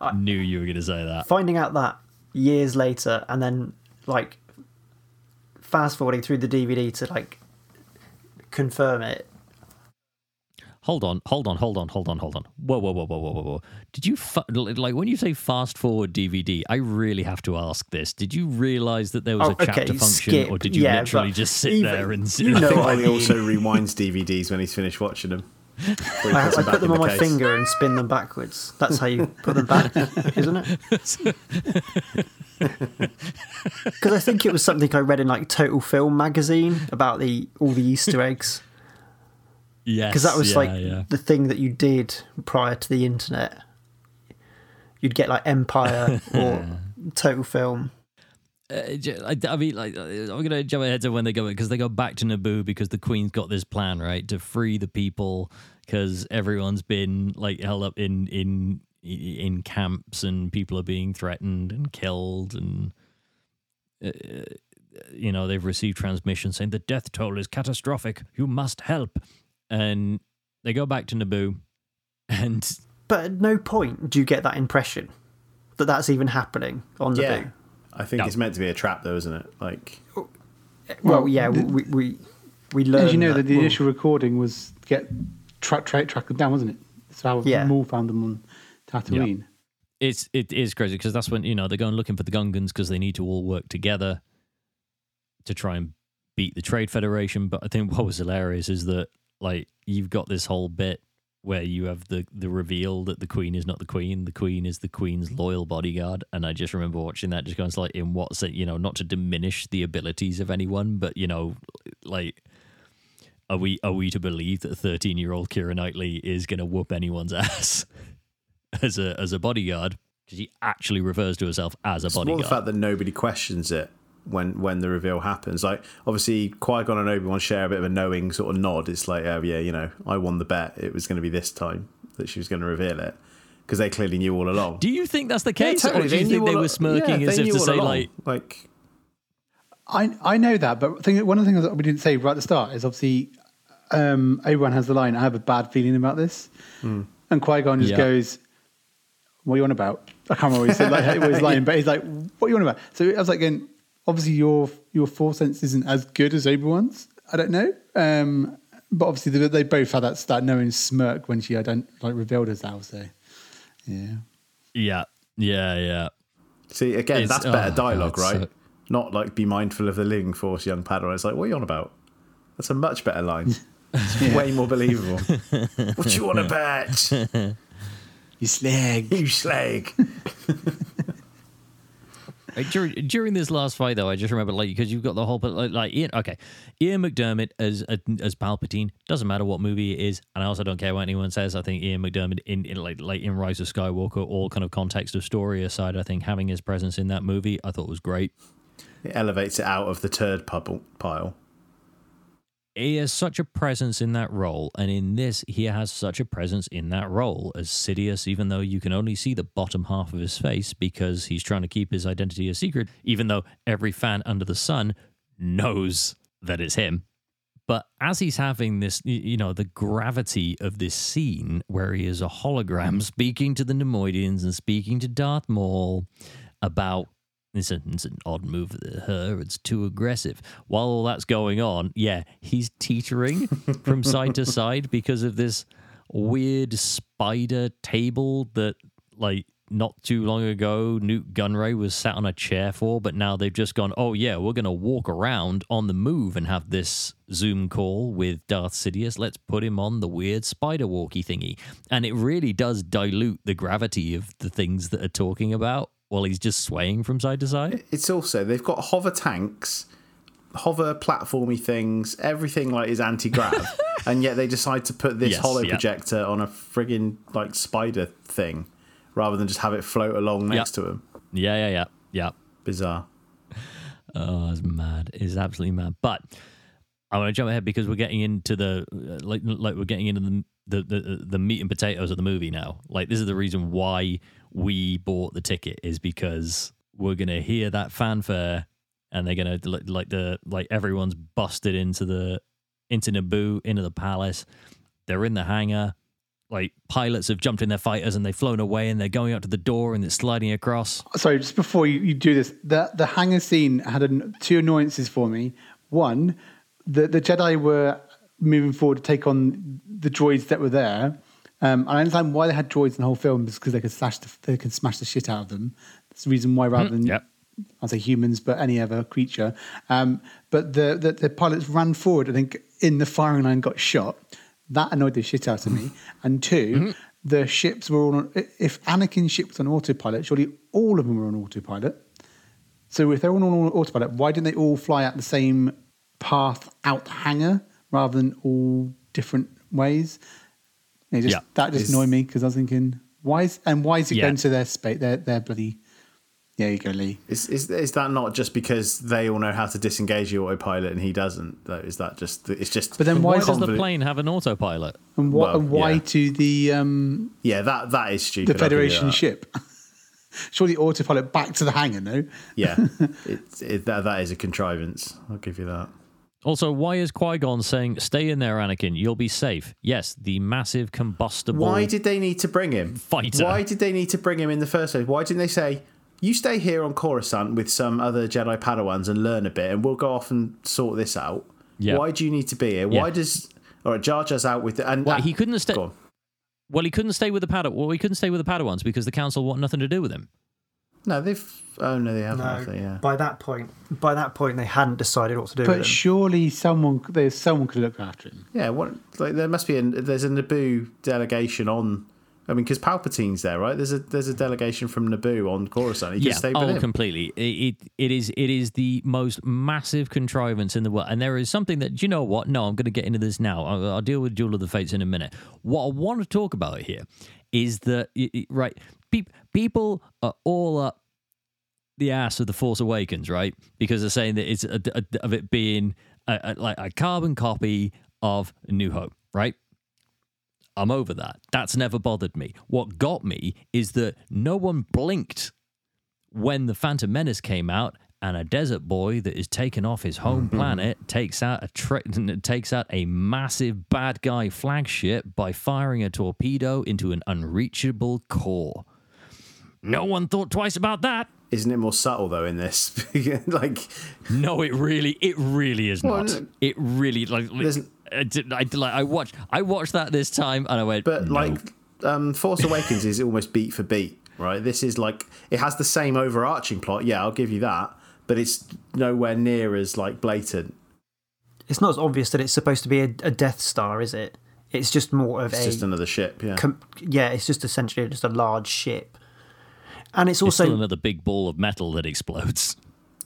I knew you were going to say that. Finding out that years later, and then like fast forwarding through the DVD to like confirm it. Hold on, hold on, hold on, hold on, hold on. Whoa, whoa, whoa, whoa, whoa, whoa, whoa. Did you fa- like when you say fast forward DVD? I really have to ask this. Did you realize that there was Oh, a chapter okay, function, skip. or did you Yeah, literally just sit even- there and you I know think what I Ollie mean. also rewinds DVDs when he's finished watching them. I, I put them in on the my case. finger and spin them backwards. That's how you put them back, isn't it? Because I think it was something I read in like Total Film magazine about the all the Easter eggs. yes, Because that was yeah, like yeah. the thing that you did prior to the internet. You'd get like Empire or Total Film. Uh, j- I, I mean, like, uh, I'm gonna jump ahead to when they go because they go back to Naboo because the Queen's got this plan, right, to free the people because everyone's been like held up in in in camps and people are being threatened and killed and uh, you know they've received transmissions saying the death toll is catastrophic. You must help, and they go back to Naboo, and But at no point do you get that impression that that's even happening on the Yeah. Boo. I think No. it's meant to be a trap, though, isn't it? Like, Well, Well, yeah, the- we we we learned. As you know, that the well, initial recording was get track track track them down, wasn't it? That's how Yeah. Maul found them on Tatooine. it's it is crazy because that's when you know they're going looking for the Gungans because they need to all work together to try and beat the Trade Federation. But I think what was hilarious is that like you've got this whole bit where you have the the reveal that the Queen is not the Queen, the Queen is the Queen's loyal bodyguard, and I just remember watching that, just going like, in what sense, you know, not to diminish the abilities of anyone, but you know, like. Are we are we to believe that thirteen year old Keira Knightley is going to whoop anyone's ass? as a as a bodyguard because she actually refers to herself as a it's more bodyguard. the fact that nobody questions it when when the reveal happens. Like, obviously, Qui Gon and Obi Wan share a bit of a knowing sort of nod. It's like, oh yeah, you know, I won the bet. It was going to be this time that she was going to reveal it because they clearly knew all along. do you think that's the Yeah, case, totally. or do you knew think they were smirking yeah, as if to say along. like, like I I know that, but I think one of the things that we didn't say right at the start is obviously um, everyone has the line. I have a bad feeling about this, and Qui Gon just Yeah. goes, "What are you on about?" I can't remember what he said. Like, it was lying, but he's like, "What are you on about?" So I was like, going, obviously your your force sense isn't as good as Obi Wan's. I don't know, um, but obviously they, they both had that that knowing smirk when she ident- like revealed herself. So yeah, yeah, yeah, yeah. See, again, It's- that's oh, better God, dialogue, right? so- Not like be mindful of the living force, young Padawan. It's like, what are you on about? That's a much better line. It's way more believable. what you want to bet? you slag. You slag. During, during this last fight, though, I just remember like because you've got the whole like, like Ian. Okay, Ian McDiarmid as as Palpatine doesn't matter what movie it is, and I also don't care what anyone says. I think Ian McDiarmid in, in like like in Rise of Skywalker, all kind of context of story aside, I think having his presence in that movie, I thought was great. It elevates it out of the turd pile. He has such a presence in that role, and in this, he has such a presence in that role as Sidious, even though you can only see the bottom half of his face because he's trying to keep his identity a secret, even though every fan under the sun knows that it's him. But as he's having this, you know, the gravity of this scene where he is a hologram speaking to the Neimoidians and speaking to Darth Maul about it's, a, it's an odd move of her. It's too aggressive. While all that's going on, yeah, he's teetering from side to side because of this weird spider table that, like, not too long ago, Nute Gunray was sat on a chair for, but now they've just gone, oh, yeah, we're going to walk around on the move and have this Zoom call with Darth Sidious. Let's put him on the weird spider walkie thingy. And it really does dilute the gravity of the things that are talking about while he's just swaying from side to side. It's also they've got hover tanks, hover platformy things, everything like is anti grav, and yet they decide to put this Yes, hollow yeah. projector on a friggin' like spider thing, rather than just have it float along next to him. Yeah, yeah, yeah, yeah. Bizarre. Oh, it's mad. It's absolutely mad. But I want to jump ahead because we're getting into the uh, like like we're getting into the the, the the meat and potatoes of the movie now. Like this is the reason why we bought the ticket is because we're gonna hear that fanfare and they're gonna like, the like everyone's busted into the into Naboo into the palace. they're in the hangar. Like pilots have jumped in their fighters and they've flown away and they're going up to the door and it's sliding across. Sorry, just before you, you do this, the the hangar scene had an, two annoyances for me. One, the the Jedi were moving forward to take on the droids that were there. Um, I understand why they had droids in the whole film is because they could slash the, they could smash the shit out of them. That's the reason why, rather than Yep. I'll say humans, but any other creature. Um, but the, the the pilots ran forward. I think in the firing line got shot. That annoyed the shit out of me. And 2 the ships were all on. If Anakin's ship was on autopilot, surely all of them were on autopilot. So if they're all on autopilot, why didn't they all fly out the same path out the hangar rather than all different ways? It just, Yeah. that just annoyed me because I was thinking, why is and why is it Yeah. going to their space? Their their bloody. Yeah, you go, Lee. Is, is is that not just because they all know how to disengage the autopilot and he doesn't? Though is that just it's just? But then why Why is does the plane have an autopilot? And, what, Well, and why yeah. to the um, Yeah, that that is stupid. the I'll give you Federation that. ship? Surely autopilot back to the hangar, no? Yeah, it, it, that that is a contrivance. I'll give you that. Also, why is Qui Gon saying, "Stay in there, Anakin. You'll be safe"? Yes, the massive combustible. Why did they need to bring him? Fighter. Why did they need to bring him in the first place? Why didn't they say, "You stay here on Coruscant with some other Jedi Padawans and learn a bit, and we'll go off and sort this out"? Yeah. Why do you need to be here? Yeah. Why does all right? Jar Jar's out with the, and Well, and- he couldn't stayed. Well, he couldn't stay with the Padawan. Well, he couldn't stay with the Padawans because the council want nothing to do with him. No, they've. Oh no, they haven't. No, have they? Yeah. by that point, by that point, they hadn't decided what to do But with him. surely someone there's someone could look after him. Yeah, what like there must be a there's a Naboo delegation on. I mean, because Palpatine's there, right? There's a there's a delegation from Naboo on Coruscant. He can yeah, stay oh, with oh, him. completely. It, it it is it is the most massive contrivance in the world, and there is something that do you know what? No, I'm going to get into this now. I'll, I'll deal with Duel of the Fates in a minute. What I want to talk about here is that it- it- right, peop, people are all up the ass of the Force Awakens, right? Because they're saying that it's a, a- of it being a, like a carbon copy of New Hope, right? I'm over that. That's never bothered me. What got me is that no one blinked when the Phantom Menace came out and a desert boy that is taken off his home mm-hmm. planet takes out a tra- takes out a massive bad guy flagship by firing a torpedo into an unreachable core. No one thought twice about that. Isn't it more subtle though in this? like, No, it really, it really is Well, not. no. It really like. I, did- I, like I watched, I watched that this time, and I went. but no. like, um, Force Awakens is almost beat for beat, right? This is like it has the same overarching plot. Yeah, I'll give you that, but it's nowhere near as like blatant. It's not as obvious that it's supposed to be a, a Death Star, is it? It's just more of It's a just another ship. Yeah. com- yeah. It's just essentially just a large ship, and it's it's also still another big ball of metal that explodes.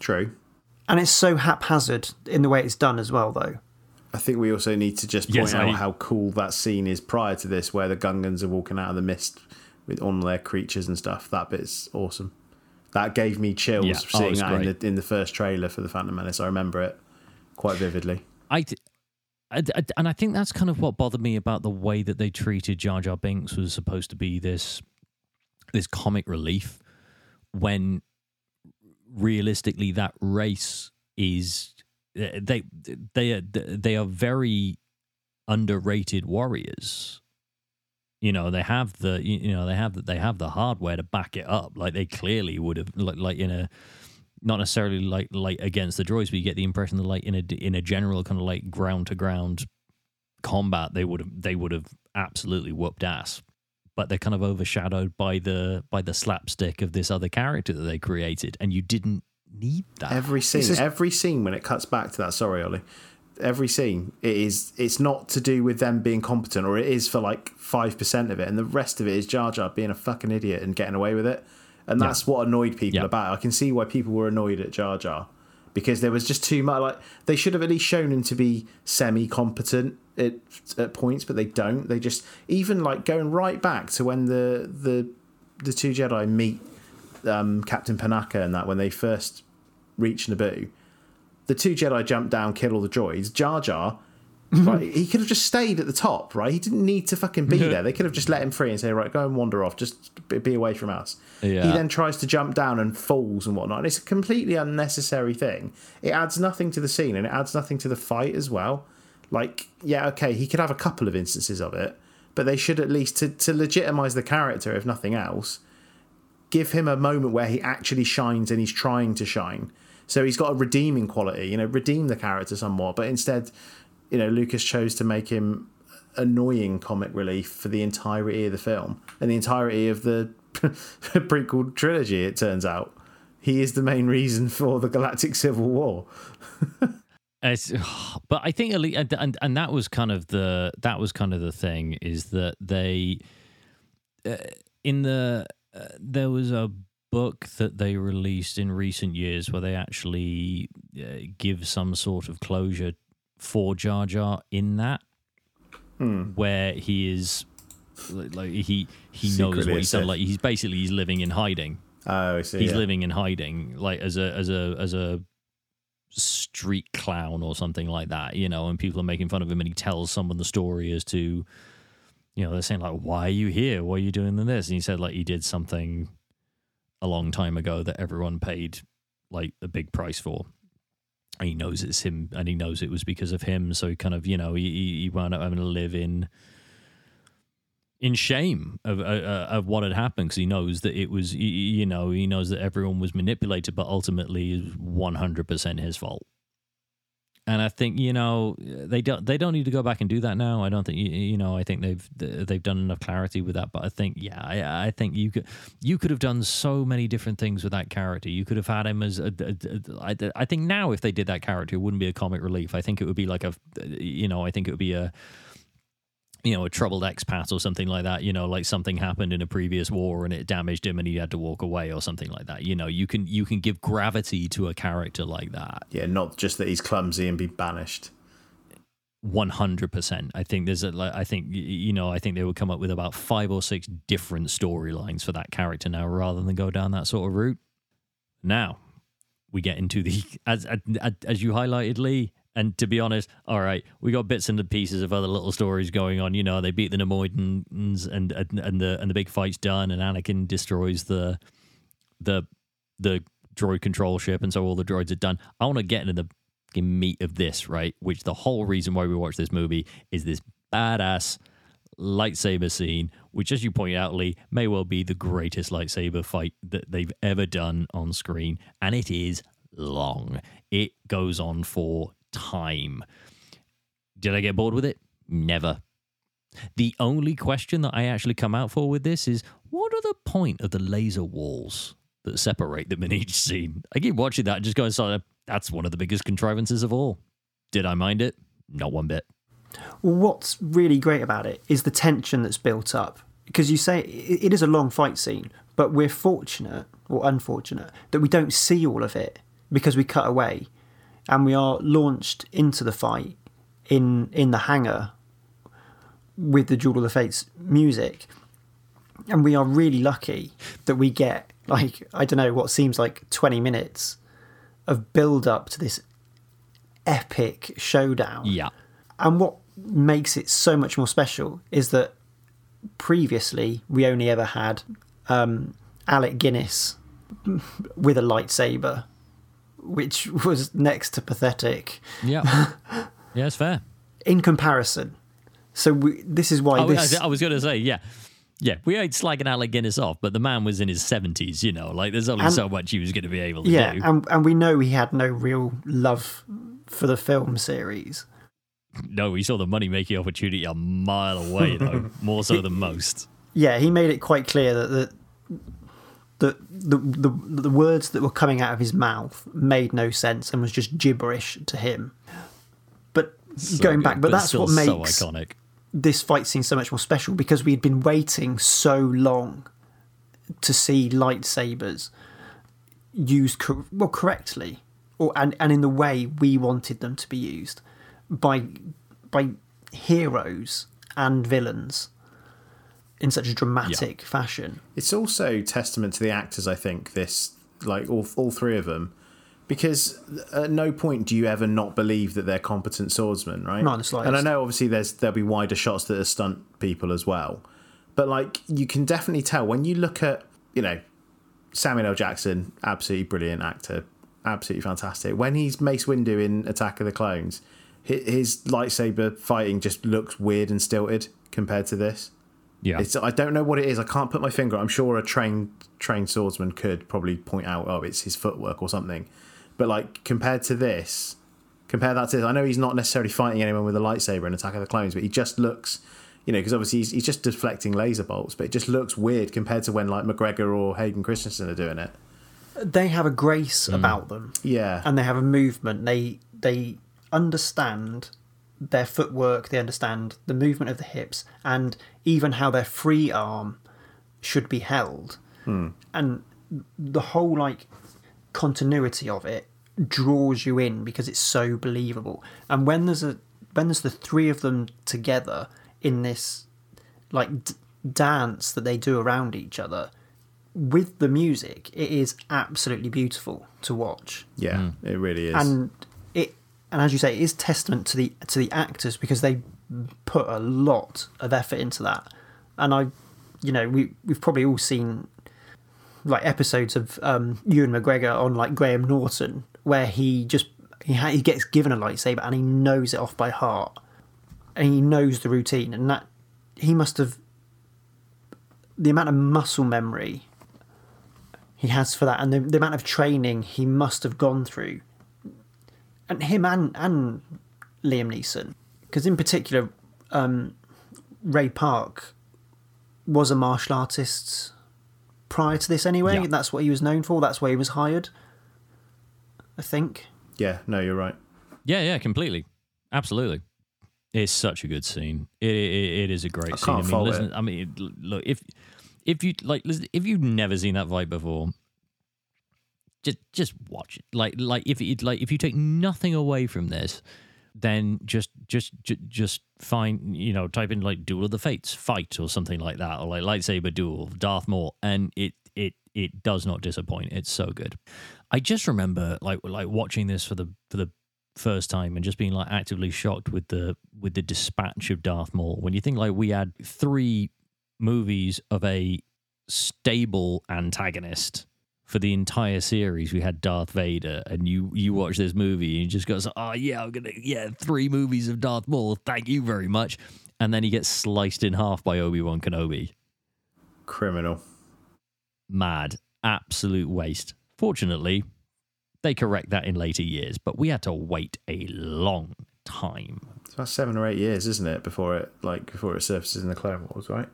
True. and it's so haphazard in the way it's done as well, though. I think we also need to just point Yes, out I- how cool that scene is prior to this, where the Gungans are walking out of the mist with on their creatures and stuff. That bit's awesome. That gave me chills Yeah. Oh, seeing it's that in the, in the first trailer for the Phantom Menace. I remember it quite vividly. I, I, I- and I think that's kind of what bothered me about the way that they treated Jar Jar Binks was supposed to be this this comic relief when realistically that race is they they are they are very underrated warriors. You know they have the you know they have the, they have the hardware to back it up. Like they clearly would have like, like in a not necessarily like like against the droids but you get the impression that like in a in a general kind of like ground to ground combat they would have they would have absolutely whooped ass but they're kind of overshadowed by the by the slapstick of this other character that they created and you didn't need that Every scene, just- every scene when it cuts back to that. Sorry, Ollie. Every scene, it is. It's not to do with them being competent, or it is for like five percent of it, and the rest of it is Jar Jar being a fucking idiot and getting away with it. And that's what annoyed people Yeah. about. it. I can see why people were annoyed at Jar Jar because there was just too much. Like they should have at least shown him to be semi-competent at, at points, but they don't. They just even like going right back to when the the the two Jedi meet um, Captain Panaka and that when they first reach Naboo, the two Jedi jump down, kill all the droids. Jar Jar, right, he could have just stayed at the top, right? He didn't need to fucking be there. They could have just let him free and say, right, go and wander off, just be- be away from us. Yeah. He then tries to jump down and falls and whatnot. And it's a completely unnecessary thing. It adds nothing to the scene and it adds nothing to the fight as well. Like, yeah, okay, he could have a couple of instances of it, but they should at least to to legitimize the character, if nothing else, give him a moment where he actually shines and he's trying to shine. So he's got a redeeming quality, you know, redeem the character somewhat. But instead, you know, Lucas chose to make him annoying comic relief for the entirety of the film and the entirety of the prequel trilogy. It turns out he is the main reason for the Galactic Civil War. It's, but I think and, and and that was kind of the that was kind of the thing is that they uh, in the uh, there was a book that they released in recent years where they actually uh, give some sort of closure for Jar Jar in that Hmm. where he is like he he knows Secretly what a he's done like he's basically he's living in hiding Oh, I see. he's yeah. living in hiding like as a as a as a street clown or something like that you know and people are making fun of him and he tells someone the story as to you know they're saying like why are you here? Why are you doing in this? And he said like he did something a long time ago that everyone paid like a big price for. And he knows it's him and he knows it was because of him. So he kind of you know he he wound up having to live in in shame of uh, uh, of what had happened because he knows that it was you know he knows that everyone was manipulated but ultimately is 100% his fault and I think you know they don't they don't need to go back and do that now. I don't think you, you know I think they've they've done enough clarity with that. But I think yeah I, I think you could you could have done so many different things with that character. You could have had him as a, a- a- I, I think now if they did that character, it wouldn't be a comic relief. I think it would be like a you know I think it would be a you know, a troubled expat or something like that, you know, like something happened in a previous war and it damaged him and he had to walk away or something like that. You know, you can you can give gravity to a character like that. Yeah, not just that he's clumsy and be banished. 100%. I think there's a like I think you know, I think they would come up with about 5 or 6 different storylines for that character now rather than go down that sort of route. Now, we get into the as as, as you highlighted Lee and to be honest, all right, we got bits and pieces of other little stories going on. You know, they beat the Neimoidians and and, and the and the big fight's done, and Anakin destroys the the the droid control ship, and so all the droids are done. I want to get into the meat of this, right? Which the whole reason why we watch this movie is this badass lightsaber scene, which, as you point out, Lee, may well be the greatest lightsaber fight that they've ever done on screen, and it is long. It goes on for time. Did I get bored with it? Never. The only question that I actually come out for with this is what are the point of the laser walls that separate them in each scene? I keep watching that and just going, so that's one of the biggest contrivances of all. Did I mind it? Not one bit. What's really great about it is the tension that's built up. Because you say it is a long fight scene, but we're fortunate or unfortunate that we don't see all of it because we cut away and we are launched into the fight in in the hangar with the Duel of the Fates music. And we are really lucky that we get like I don't know what seems like 20 minutes of build up to this epic showdown. Yeah. And what makes it so much more special is that previously we only ever had um, Alec Guinness with a lightsaber, which was next to pathetic Yeah. yeah, it's fair. in comparison. So we, this is why I, this. I was going to say, yeah. Yeah, we ain't slagging Alec Guinness off, but the man was in his 70s, you know, like there's only And- so much he was going to be able to yeah, do. and, and we know he had no real love for the film series. no, we saw the money making opportunity a mile away, though, more so than most. yeah, he made it quite clear that the the, the the the words that were coming out of his mouth made no sense and was just gibberish to him. But So going good, back, but, that's still what so makes iconic. this fight scene so much more special because we had been waiting so long to see lightsabers used cor- well correctly or and, and in the way we wanted them to be used by by heroes and villains in such a dramatic fashion. It's also testament to the actors, I think, this, like all, all three of them, because at no point do you ever not believe that they're competent swordsmen, right? Not in the slightest. And I know obviously there's there'll be wider shots that are stunt people as well, but like you can definitely tell when you look at you know Samuel L. Jackson, absolutely brilliant actor, absolutely fantastic. When he's Mace Windu in Attack of the Clones, his lightsaber fighting just looks weird and stilted compared to this. Yeah. It's I don't know what it is. I can't put my finger. I'm sure a trained trained swordsman could probably point out, oh, it's his footwork or something. But like compared to this, compare that to this. I know he's not necessarily fighting anyone with a lightsaber in Attack of the Clones, but he just looks, you know, because obviously he's, he's just deflecting laser bolts, but it just looks weird compared to when like McGregor or Hayden Christensen are doing it. They have a grace mm. about them. Yeah, and they have a movement. They they understand their footwork. They understand the movement of the hips and even how their free arm should be held. Hmm. And the whole like continuity of it draws you in because it's so believable. And when there's a when there's the three of them together in this like d- dance that they do around each other with the music, it is absolutely beautiful to watch yeah, hmm. it really is. and it and as you say it is testament to the to the actors because they put a lot of effort into that. And i you know we we've probably all seen like episodes of um ewan mcgregor on like graham norton where he just he, ha- he gets given a lightsaber and he knows it off by heart. And he knows the routine and that he must have the amount of muscle memory he has for that and the, the amount of training he must have gone through and him and and Liam Neeson because in particular um, Ray Park was a martial artist prior to this anyway Yeah. that's what he was known for that's why he was hired I think yeah, no, you're right. Yeah, yeah, completely, absolutely. It's such a good scene. It it, it is a great I scene. can't I mean, listen. it. I mean, look if if you like, listen, if you've never seen that fight before, just just watch it. Like like if it like if you take nothing away from this, then just just just just find you know type in like Duel of the Fates fight or something like that, or like lightsaber duel Darth Maul, and it it it does not disappoint. It's so good. I just remember like like watching this for the for the first time and just being like actively shocked with the with the dispatch of Darth Maul. When you think like we had three movies of a stable antagonist for the entire series, we had Darth Vader, and you you watch this movie and you just go, "Oh yeah, I'm gonna yeah, three movies of Darth Maul. Thank you very much." And then he gets sliced in half by Obi Wan Kenobi. Criminal. Mad, absolute waste. Fortunately, they correct that in later years, but we had to wait a long time. It's about seven or eight years, isn't it, before it like before it surfaces in the Clone Wars, right?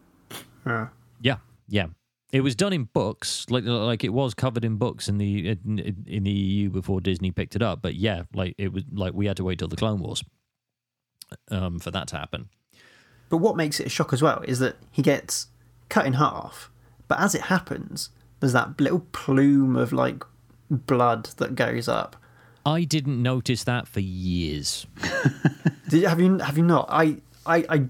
yeah Yeah, yeah. It was done in books, like like it was covered in books in the in, in the EU before Disney picked it up. But yeah, like it was like we had to wait till the Clone Wars um, for that to happen. But what makes it a shock as well is that he gets cut in half, but as it happens, there's that little plume of like blood that goes up. I didn't notice that for years. Did, have you have you not? I I, I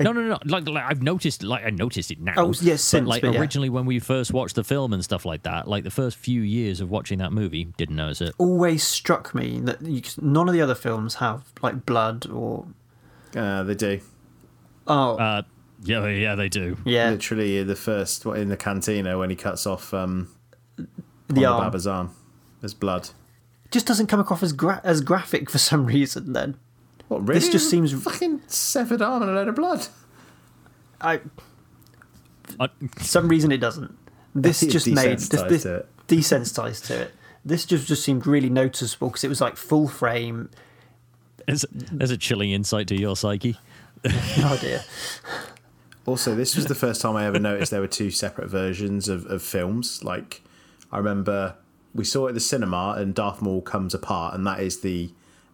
No, no, no. Like, like I've noticed, like I noticed it now. Oh, yes, since, but like but yeah. originally when we first watched the film and stuff like that, like the first few years of watching that movie, didn't notice it. always struck me that you, none of the other films have like blood or Uh, they do. oh Uh, yeah, yeah, they do. yeah Literally, the first in the cantina when he cuts off um, the Ponda arm Baba's arm. There's blood. just doesn't come across as gra- as graphic for some reason. Then What really? This just seems- fucking severed arm and a load of blood. I some reason it doesn't. This just made this, desensitised this to it. desensitized to it. This just just seemed really noticeable because it was like full frame. there's, there's a chilling insight to your psyche. Oh dear. Also, this was the first time I ever noticed there were two separate versions of, of films. Like, I remember we saw it at the cinema, and Darth Maul comes apart, and that is the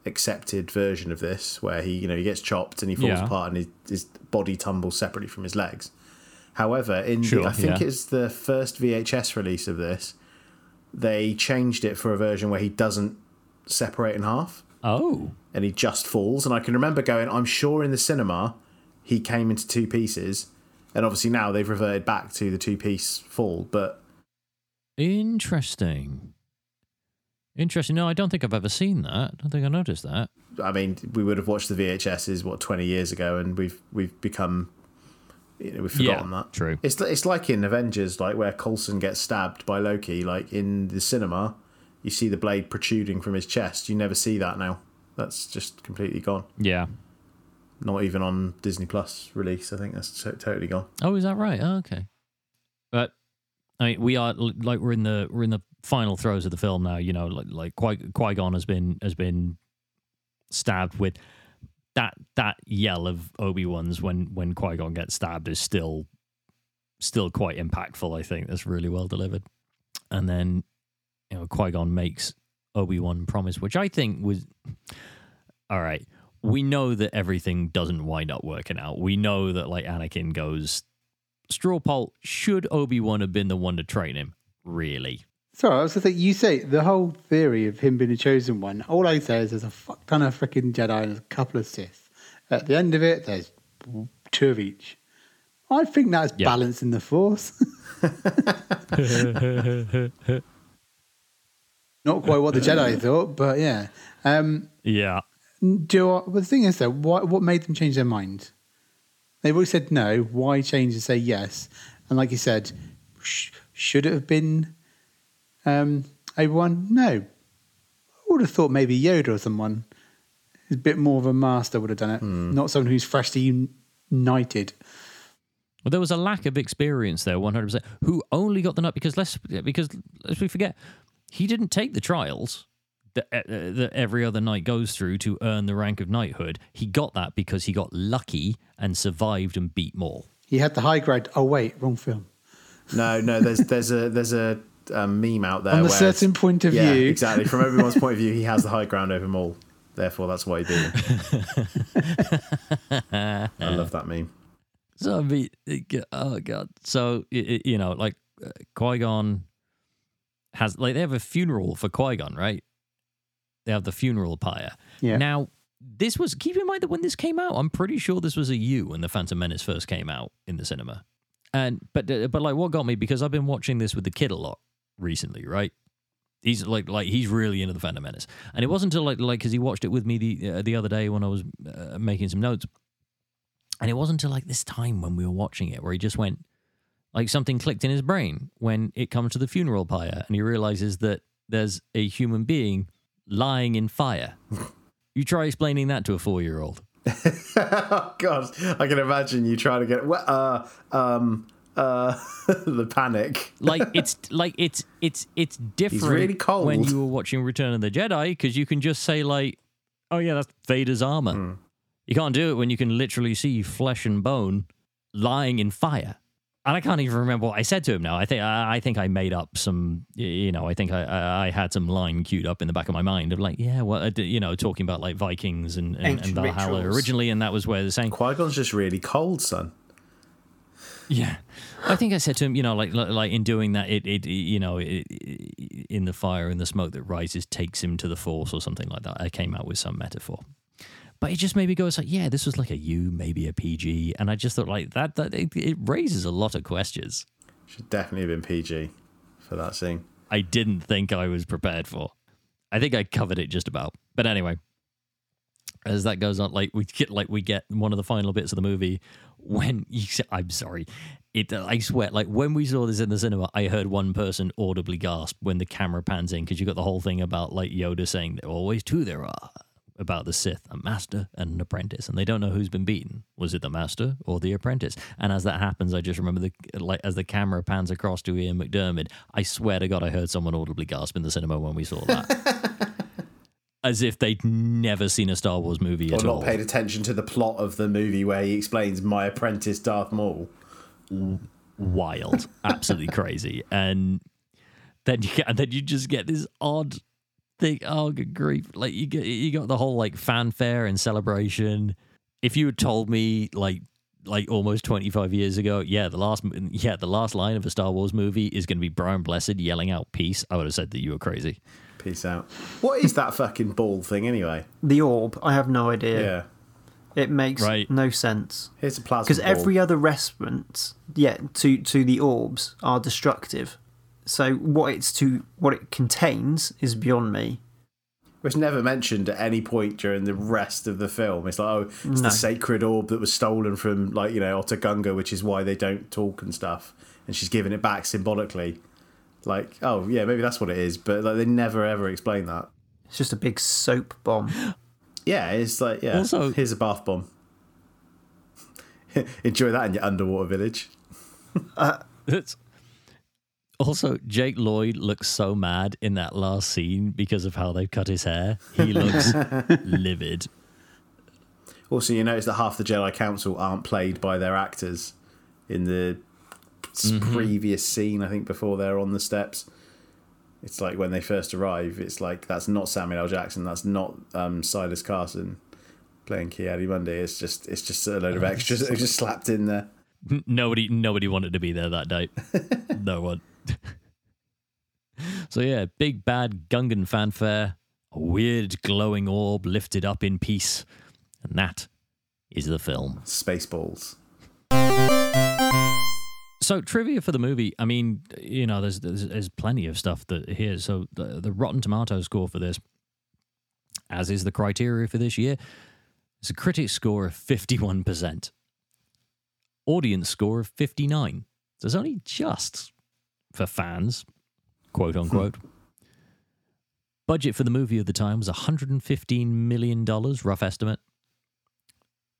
accepted version of this, where he, you know, he gets chopped and he falls Yeah. apart, and his, his body tumbles separately from his legs. However, in Sure, the, I think yeah. it's the first VHS release of this, they changed it for a version where he doesn't separate in half Oh, and he just falls. And I can remember going, I'm sure in the cinema he came into two pieces. And obviously now they've reverted back to the two piece fall. But interesting. Interesting. No, I don't think I've ever seen that. I don't think I noticed that. I mean, we would have watched the VHSs what 20 years ago, and we've we've become, you know, we've forgotten that. True. It's it's like in Avengers, like where Coulson gets stabbed by Loki. Like in the cinema, you see the blade protruding from his chest. You never see that now. That's just completely gone. Yeah. Not even on Disney Plus release. I think that's to- totally gone. Oh, is that right? Oh, okay. But I mean, we are like we're in the we're in the final throes of the film now. You know, like like Qui Gon has been has been stabbed with that that yell of Obi Wan's when when Qui Gon gets stabbed is still still quite impactful. I think that's really well delivered. And then you know Qui Gon makes Obi Wan promise, which I think was all right. We know that everything doesn't wind up working out. We know that like Anakin goes straw poll. Should Obi Wan have been the one to train him? Really? Sorry, I was going to say, you say the whole theory of him being the chosen one. All I say is there's a fuck ton of freaking Jedi and a couple of Sith. At the end of it, there's two of each. I think that's Yeah. balance in the Force. Not quite what the Jedi thought, but yeah. Um, Yeah. do you know what, but the thing is, though, what, what made them change their mind? They've always said no. Why change and say yes? And like you said, sh- should it have been um, Obi-Wan? No. I would have thought maybe Yoda or someone who's a bit more of a master would have done it, not someone who's freshly un- united. Well, there was a lack of experience there, one hundred percent. Who only got the nut because let's because let's we forget he didn't take the trials that, uh, that every other knight goes through to earn the rank of knighthood. He got that because he got lucky and survived and beat Maul. He had the high grade. Oh wait, wrong film. No, no. There's there's a there's a um, meme out there On a certain point of yeah, view. exactly. From everyone's point of view, he has the high ground over Maul. Therefore, that's why he beat him. I love that meme. So I mean, oh god. So it, it- you know, like uh, Qui Gon has like they have a funeral for Qui Gon, right? They have the funeral pyre. Yeah. Now this was keep in mind that when this came out, I'm pretty sure this was a U when the Phantom Menace first came out in the cinema. And but uh, but like what got me because I've been watching this with the kid a lot recently, right? He's like like he's really into the Phantom Menace, and it wasn't until like like because he watched it with me the uh, the other day when I was uh, making some notes, and it wasn't until like this time when we were watching it where he just went like something clicked in his brain when it comes to the funeral pyre, and he realizes that there's a human being lying in fire. you try explaining that to a four year old. oh God, I can imagine you trying to get uh um uh the panic. like it's like it's it's it's different really cold. when you were watching Return of the Jedi because you can just say like, "Oh yeah, that's Vader's armor." Hmm. You can't do it when you can literally see flesh and bone lying in fire. And I can't even remember what I said to him now. I think I I think I made up some, you know, I think I I I had some line queued up in the back of my mind of like, yeah, well, did- you know, talking about like Vikings and and, and Valhalla rituals. originally, and that was where they're saying, Qui Gon's just really cold, son. Yeah, I think I said to him, you know, like like, like in doing that, it, it you know, it, in the fire and the smoke that rises takes him to the force or something like that. I came out with some metaphor, but it just made me go, it's like, yeah, this was like a U, maybe a PG, and I just thought like that that it, it raises a lot of questions. Should definitely have been PG for that scene. I didn't think I was prepared for. I think I covered it just about, but anyway. As that goes on, like we get, like we get one of the final bits of the movie when you. say- I'm sorry, it. I swear, like when we saw this in the cinema, I heard one person audibly gasp when the camera pans in because you got the whole thing about like Yoda saying there always two there are about the Sith, a master and an apprentice, and they don't know who's been beaten. Was it the master or the apprentice? And as that happens, I just remember the like as the camera pans across to Ian McDiarmid. I swear to God, I heard someone audibly gasp in the cinema when we saw that. As if they'd never seen a Star Wars movie Or at not all. paid attention to the plot of the movie where he explains my apprentice Darth Maul. wild, absolutely crazy. And then you get, and then you just get this odd thing. Oh, good grief! Like you get you got the whole like fanfare and celebration. If you had told me like like almost 25 years ago yeah the last yeah the last line of a star wars movie is going to be brian blessed yelling out peace i would have said that you were crazy Peace out. What is that fucking ball thing anyway? The orb, I have no idea. Yeah. It makes Right. no sense. Here's a plasma Because every other reference, yeah, to, to the orbs are destructive. So what it's to what it contains is beyond me. was never mentioned at any point during the rest of the film. It's like, oh, it's No. the sacred orb that was stolen from, like, you know, Otoh Gunga, which is why they don't talk and stuff. And she's giving it back symbolically. Like, oh, yeah, maybe that's what it is. But like, they never ever explain that. It's just a big soap bomb. Yeah, it's like yeah. Also- here's a bath bomb. Enjoy that in your underwater village. Uh, it's also Jake Lloyd looks so mad in that last scene because of how they've cut his hair. He looks livid. Also, you notice that half the Jedi Council aren't played by their actors in the s previous scene. I think before they're on the steps. It's like when they first arrive. It's like that's not Samuel L. Jackson. That's not um, Silas Carson playing Ki-Adi-Mundi. It's just it's just a load of extras that just slapped in there. Nobody, nobody wanted to be there that day. no one. so yeah, big bad Gungan fanfare, a weird glowing orb lifted up in peace, and that is the film. Spaceballs. So trivia for the movie. I mean, you know, there's there's, there's plenty of stuff that here. So the, the Rotten Tomato score for this, as is the criteria for this year, is a critic score of fifty one percent, audience score of fifty nine. So it's only just for fans, quote unquote. Hmm. Budget for the movie of the time was 115 million dollars, rough estimate.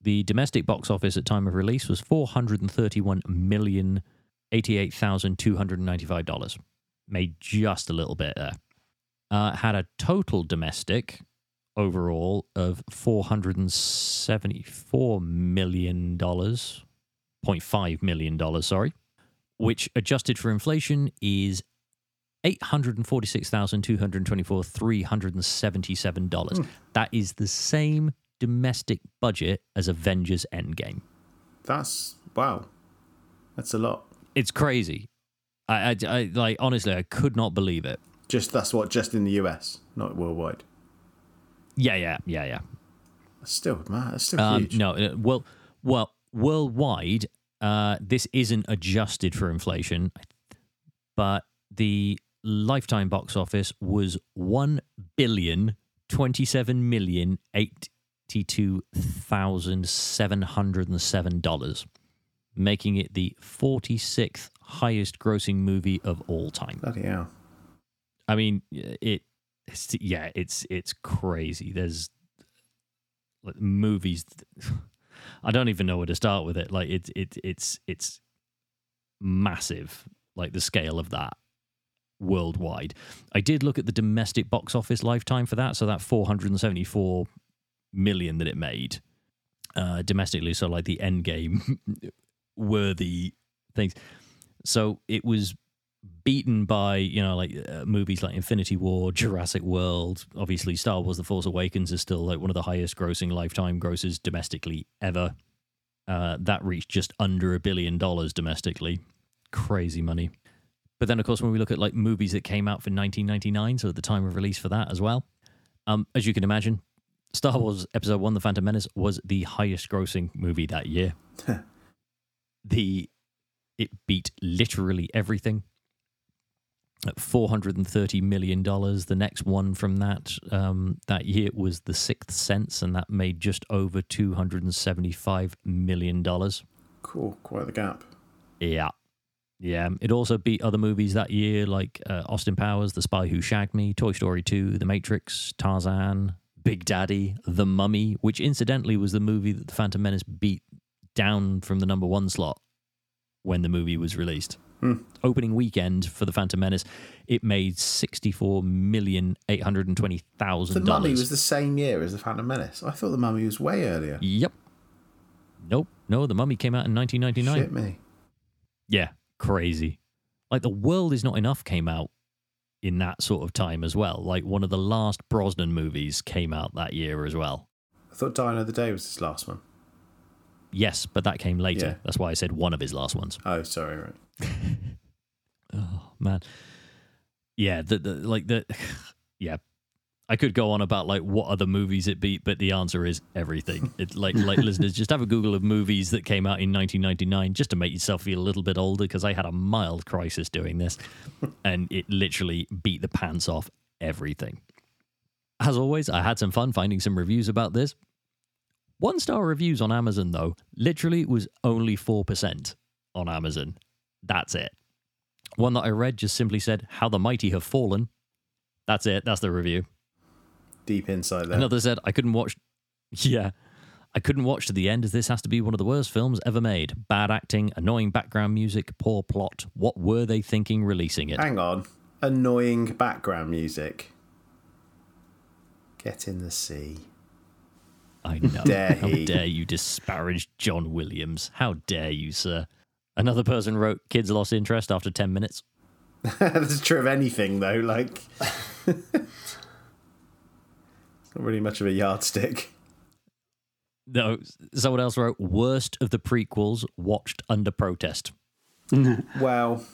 The domestic box office at time of release was 431 million eighty-eight thousand two hundred and ninety-five dollars. Made just a little bit there. Uh, had a total domestic overall of four hundred and seventy-four million dollars, 0.5 million dollars, sorry, which adjusted for inflation is eight hundred and forty-six thousand two hundred and twenty-four three hundred and seventy-seven dollars. That is the same domestic budget as Avengers Endgame. That's wow. That's a lot. It's crazy. I, I, I like honestly, I could not believe it. Just that's what just in the US, not worldwide. Yeah, yeah, yeah, yeah. That's still man. That's still Um, huge. no, uh, well, well, worldwide, uh, this isn't adjusted for inflation, but the lifetime box office was one billion twenty-seven million eighty-two thousand seven hundred and seven dollars, making it the forty-sixth highest-grossing movie of all time. Bloody hell. I mean, it. It's, yeah, it's it's crazy. There's like, movies. I don't even know where to start with it. Like it's it, it's it's massive. Like the scale of that worldwide. I did look at the domestic box office lifetime for that. So that 474 million that it made uh, domestically. So like the end game worthy things. So it was beaten by you know like uh, movies like Infinity War, Jurassic World. Obviously, Star Wars: The Force Awakens is still like one of the highest grossing lifetime grosses domestically ever. Uh, that reached just under a billion dollars domestically. Crazy money. But then, of course, when we look at like movies that came out for 1999, so at the time of release for that as well, um, as you can imagine, Star Wars Episode One: The Phantom Menace was the highest grossing movie that year. the it beat literally everything at four hundred and thirty million dollars. The next one from that um, that year was The Sixth Sense, and that made just over two hundred and seventy-five million dollars. Cool. Quite the gap. Yeah, yeah. It also beat other movies that year, like uh, Austin Powers, The Spy Who Shagged Me, Toy Story Two, The Matrix, Tarzan, Big Daddy, The Mummy, which incidentally was the movie that The Phantom Menace beat down from the number one slot when the movie was released. Hmm. Opening weekend for The Phantom Menace, it made sixty-four million eight hundred and twenty The Mummy was the same year as the Phantom Menace. I thought the Mummy was way earlier. Yep. Nope. No, The Mummy came out in nineteen ninety-nine. Shit me. Yeah, crazy. Like The World Is Not Enough came out in that sort of time as well. Like one of the last Brosnan movies came out that year as well. I thought Die Another Day was his last one. Yes, but that came later. Yeah. That's why I said one of his last ones. Oh, sorry, right. Oh man, yeah, the, the like the yeah. I could go on about like what other movies it beat, but the answer is everything. It's like like listeners, just have a Google of movies that came out in 1999, just to make yourself feel a little bit older. Because I had a mild crisis doing this, and it literally beat the pants off everything. As always, I had some fun finding some reviews about this. One star reviews on Amazon, though, literally was only 4% on Amazon. That's it. One that I read just simply said, How the Mighty Have Fallen. That's it. That's the review. Deep inside there. Another said, I couldn't watch Yeah. I couldn't watch to the end as this has to be one of the worst films ever made. Bad acting, annoying background music, poor plot. What were they thinking releasing it? Hang on. Annoying background music. Get in the sea. I know. Dare How he. dare you disparage John Williams? How dare you, sir? Another person wrote Kids lost interest after 10 minutes. That's true of anything, though. Like, it's not really much of a yardstick. No, someone else wrote worst of the prequels watched under protest. Well,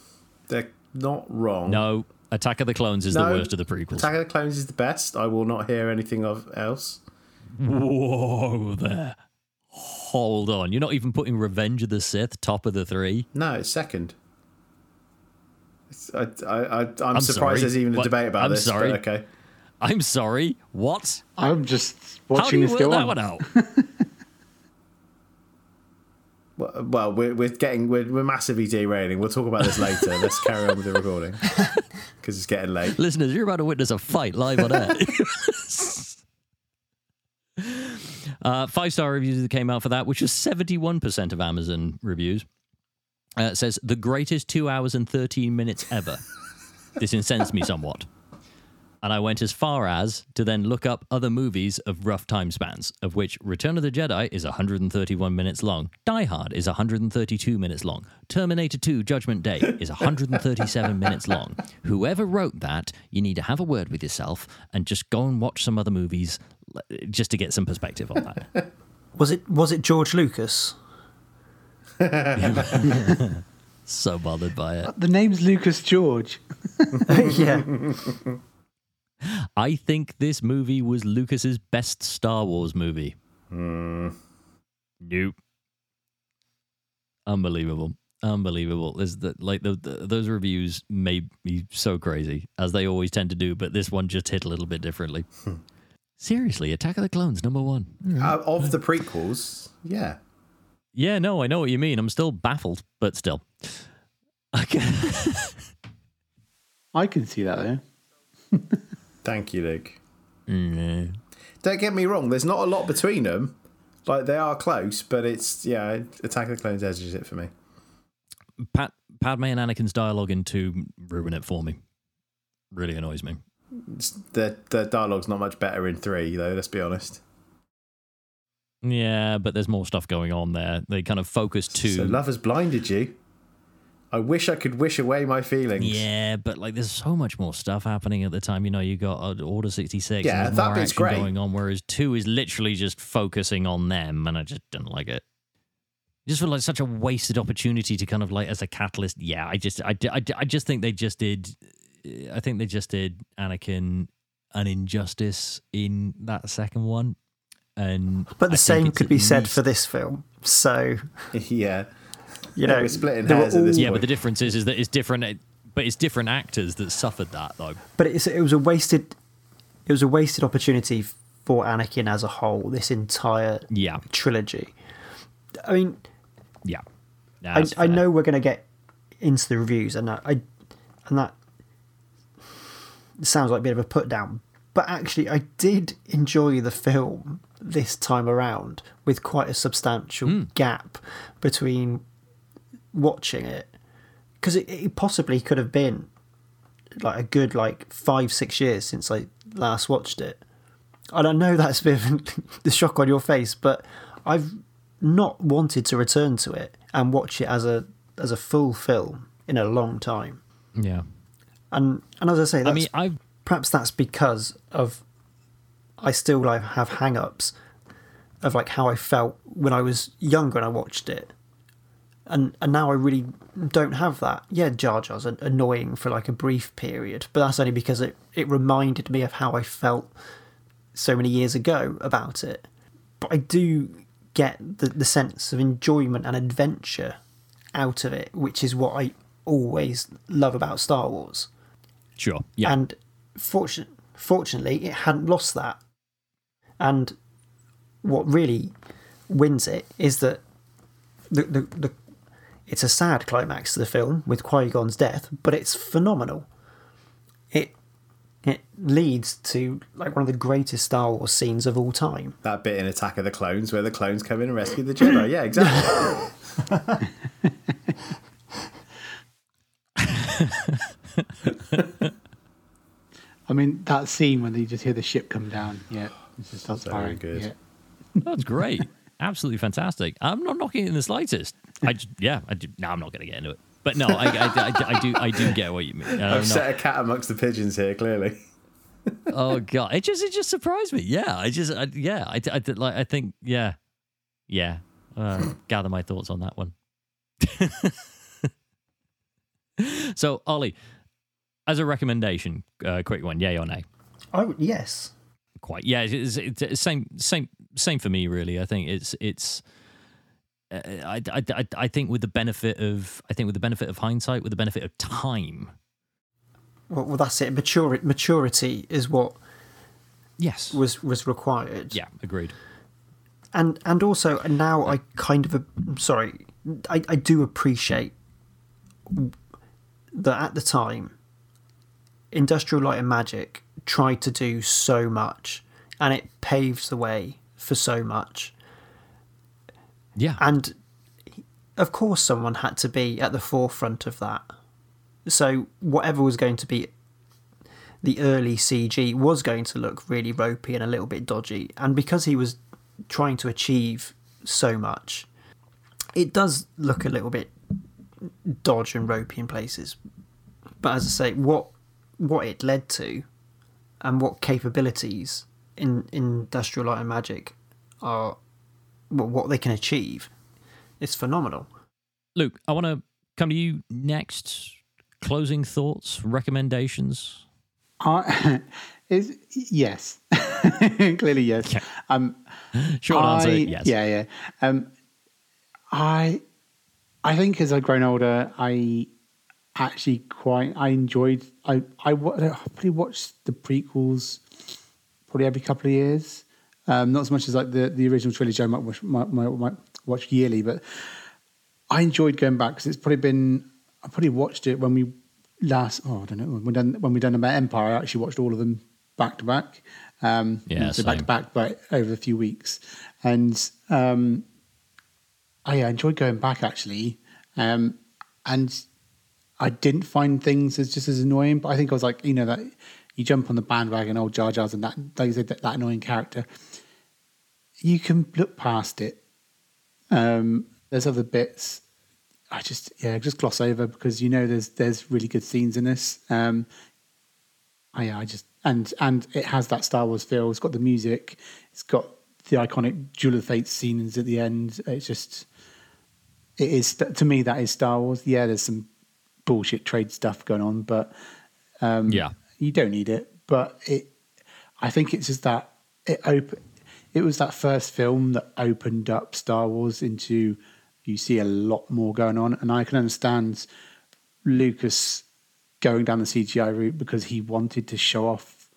they're not wrong. No, Attack of the Clones is No, the worst of the prequels. Attack of the Clones is the best. I will not hear anything of else. Whoa there. Hold on. You're not even putting Revenge of the Sith top of the three? No, it's second. It's, I, I, I, I'm, I'm surprised sorry, there's even a but- debate about I'm this. sorry. But okay. I'm sorry. What? I'm just watching How do you this work go that on. one out? Well, well, we're, we're getting we're, we're massively derailing. We'll talk about this later. Let's carry on with the recording because it's getting late. Listeners, you're about to witness a fight live on air. uh, five star reviews that came out for that, which was 71% of Amazon reviews. Uh, it says, the greatest two hours and 13 minutes ever. this incensed me somewhat. And I went as far as to then look up other movies of rough time spans, of which Return of the Jedi is 131 minutes long, Die Hard is 132 minutes long, Terminator 2 Judgment Day is 137 minutes long. Whoever wrote that, you need to have a word with yourself and just go and watch some other movies just to get some perspective on that. Was it was it George Lucas? so bothered by it. The name's Lucas George. yeah. I think this movie was Lucas's best Star Wars movie. Hmm. Nope. Unbelievable. Unbelievable. There's the, like the, the, those reviews made me so crazy, as they always tend to do, but this one just hit a little bit differently. Hmm. Seriously, Attack of the Clones, number one. Uh, of the prequels, yeah. Yeah, no, I know what you mean. I'm still baffled, but still. Okay. I can see that though. Thank you, Luke. Mm, Don't get me wrong. There's not a lot between them. Like they are close, but it's yeah. Attack of the Clones edges it for me. Pat, Padme and Anakin's dialogue in two ruin it for me. Really annoys me. The the dialogue's not much better in three, though. Let's be honest. Yeah, but there's more stuff going on there. They kind of focus too. So love has blinded you. I wish I could wish away my feelings. Yeah, but like there's so much more stuff happening at the time. You know, you got uh, Order 66. Yeah, and there's that bit's great. going on, whereas 2 is literally just focusing on them, and I just didn't like it. I just feel like such a wasted opportunity to kind of like as a catalyst. Yeah, I just, I, I, I just think they just did. I think they just did Anakin an injustice in that second one, and But the I same could at be said least- for this film. So yeah. you know, we're splitting they were hairs at this all- Yeah, but the difference is, is that it's different. But it's different actors that suffered that though. but it's, it was a wasted it was a wasted opportunity for Anakin as a whole. This entire Yeah, trilogy. I mean, yeah. I, I know we're going to get into the reviews, and I, I and that sounds like a bit of a put down, but actually, I did enjoy the film this time around with quite a substantial Hmm. gap between watching it because it, it possibly could have been like a good like five six years since I last watched it. And I know that's a bit of the shock on your face, but I've not wanted to return to it and watch it as a as a full film in a long time. Yeah. And and as I say, I mean, I've perhaps that's because of I still like have hang-ups of like how I felt when I was younger and I watched it. And and now I really don't have that. Yeah, Jar Jar's annoying for like a brief period, but that's only because it, it reminded me of how I felt so many years ago about it. But I do get the, the sense of enjoyment and adventure out of it, which is what I always love about Star Wars. Sure. Yeah. And fortun- fortunately, it hadn't lost that. And what really wins it is that the, the, the it's a sad climax to the film with Qui Gon's death, but it's phenomenal. It it leads to like one of the greatest Star Wars scenes of all time. That bit in Attack of the Clones where the clones come in and rescue the Jedi. Yeah, exactly. I mean, that scene when you just hear the ship come down. Yeah, it just starts Very firing. good. Yeah. That's great. Absolutely fantastic. I'm not knocking it in the slightest. I just, yeah, I do, no, I'm not going to get into it. But no, I, I, I, I do I do get what you mean. Uh, I've no- set a cat amongst the pigeons here, clearly. oh god, it just it just surprised me. Yeah, I just I, yeah, I, I did like I think yeah, yeah. Uh, gather my thoughts on that one. so Ollie, as a recommendation, uh, quick one, yay or nay? Oh yes, Quite, yeah. It's, it's, it's same same same for me really. I think it's it's. Uh, I, I, I, I think with the benefit of I think with the benefit of hindsight, with the benefit of time, well, well that's it. Mature, maturity is what yes, was was required. yeah, agreed. and and also now I kind of I'm sorry I, I do appreciate that at the time Industrial Light and Magic tried to do so much and it paves the way for so much. Yeah, and of course someone had to be at the forefront of that. So whatever was going to be the early CG was going to look really ropey and a little bit dodgy. And because he was trying to achieve so much it does look a little bit dodge and ropey in places. But as I say what what it led to and what capabilities in industrial light and magic are what what they can achieve is phenomenal. Luke, I want to come to you next. Closing thoughts, recommendations. I, is yes, clearly yes. Okay. Um, Short answer, yes. Yeah, yeah. Um, I, I think as I've grown older, I actually quite I enjoyed. I I, I probably watched the prequels probably every couple of years. Um, not as much as like the, the original trilogy. I might watch, might, might, might watch yearly, but I enjoyed going back because it's probably been. I probably watched it when we last. Oh, I don't know when we done when we done about Empire. I actually watched all of them back to back. Um, Yeah, so back to back, but over a few weeks, and um, I yeah, enjoyed going back actually, um, and I didn't find things as just as annoying. But I think I was like, you know, that you jump on the bandwagon, old Jar Jar's, and that like you said, that, that annoying character. You can look past it. Um, there's other bits. I just yeah, just gloss over because you know there's there's really good scenes in this. Um, I, yeah, I just and and it has that Star Wars feel. It's got the music. It's got the iconic Duel of Fate scenes at the end. It's just it is to me that is Star Wars. Yeah, there's some bullshit trade stuff going on, but um, Yeah. you don't need it. But it, I think it's just that it open. It was that first film that opened up Star Wars into. You see a lot more going on, and I can understand Lucas going down the CGI route because he wanted to show off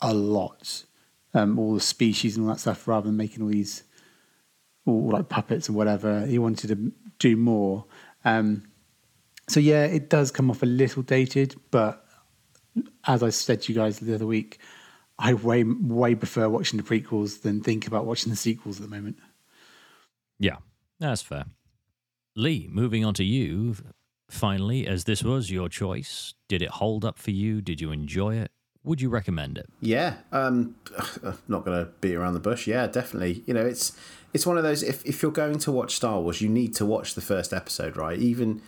a lot, um, all the species and all that stuff, rather than making all these all like puppets and whatever. He wanted to do more. Um, so yeah, it does come off a little dated, but as I said to you guys the other week, I way way prefer watching the prequels than think about watching the sequels at the moment. Yeah, that's fair. Lee, moving on to you. Finally, as this was your choice, did it hold up for you? Did you enjoy it? Would you recommend it? Yeah, um, I'm not going to beat around the bush. Yeah, definitely. You know, it's it's one of those. If if you're going to watch Star Wars, you need to watch the first episode, right? Even,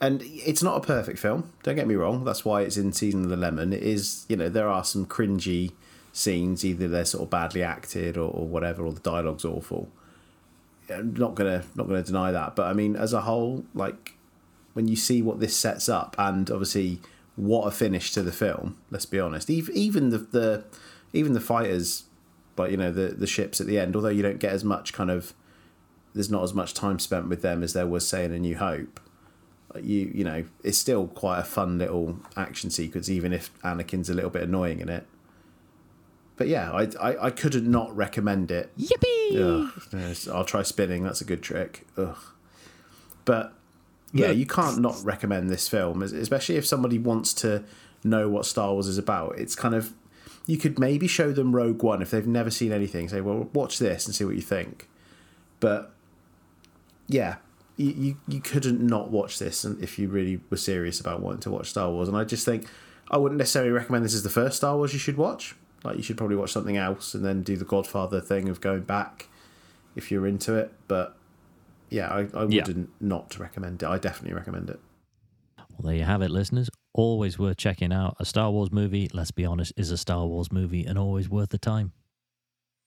and it's not a perfect film. Don't get me wrong. That's why it's in season of the lemon. It is. You know, there are some cringy scenes. Either they're sort of badly acted or, or whatever, or the dialogue's awful. I'm not gonna not gonna deny that. But I mean, as a whole, like when you see what this sets up, and obviously what a finish to the film. Let's be honest. Even even the the even the fighters, but you know the the ships at the end. Although you don't get as much kind of, there's not as much time spent with them as there was say in A New Hope. You you know it's still quite a fun little action sequence, even if Anakin's a little bit annoying in it. But yeah, I I, I couldn't not recommend it. Yippee! Ugh, I'll try spinning. That's a good trick. Ugh. But yeah, you can't not recommend this film, especially if somebody wants to know what Star Wars is about. It's kind of you could maybe show them Rogue One if they've never seen anything. Say, well, watch this and see what you think. But yeah, you you, you couldn't not watch this, and if you really were serious about wanting to watch Star Wars. And I just think I wouldn't necessarily recommend this as the first Star Wars you should watch. Like you should probably watch something else and then do the Godfather thing of going back if you're into it. But yeah, I, I Yeah. wouldn't not recommend it. I definitely recommend it. Well, there you have it, listeners. Always worth checking out. A Star Wars movie, let's be honest, is a Star Wars movie and always worth the time.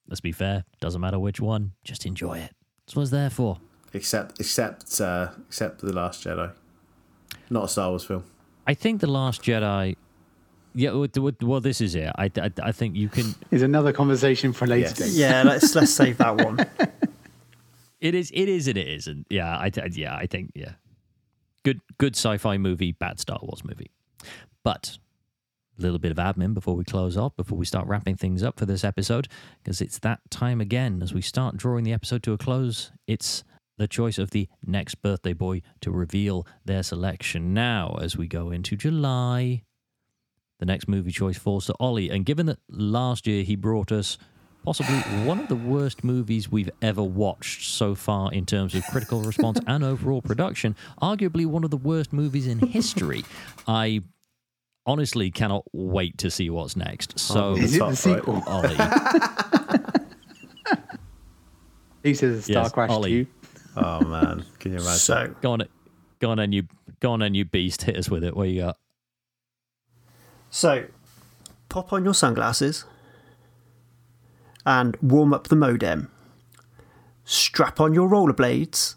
Let's be fair, doesn't matter which one, just enjoy it. That's what it's there for. Except except uh, except the Last Jedi, not a Star Wars film. I think The Last Jedi. Yeah, well, this is it. I, I, I think you can. Is another conversation for later Yes. date. Yeah, let's let's save that one. It is. It is. and It isn't. Yeah. I. I- Yeah. I think. Yeah. Good. Good sci-fi movie. Bad Star Wars movie. But a little bit of admin before we close off. Before we start wrapping things up for this episode, because it's that time again as we start drawing the episode to a close. It's the choice of the next birthday boy to reveal their selection now as we go into July. The next movie choice falls to Ollie, and given that last year he brought us possibly one of the worst movies we've ever watched so far in terms of critical response and overall production, arguably one of the worst movies in history. I honestly cannot wait to see what's next. Oh, so, Oh, Is it the sequel? Ollie, He says Star Yes, Crash Ollie. 2. Oh man, can you imagine? So go on, go on, and you go on, and you beast, hit us with it. What you got? so pop on your sunglasses and warm up the modem. Strap on your rollerblades.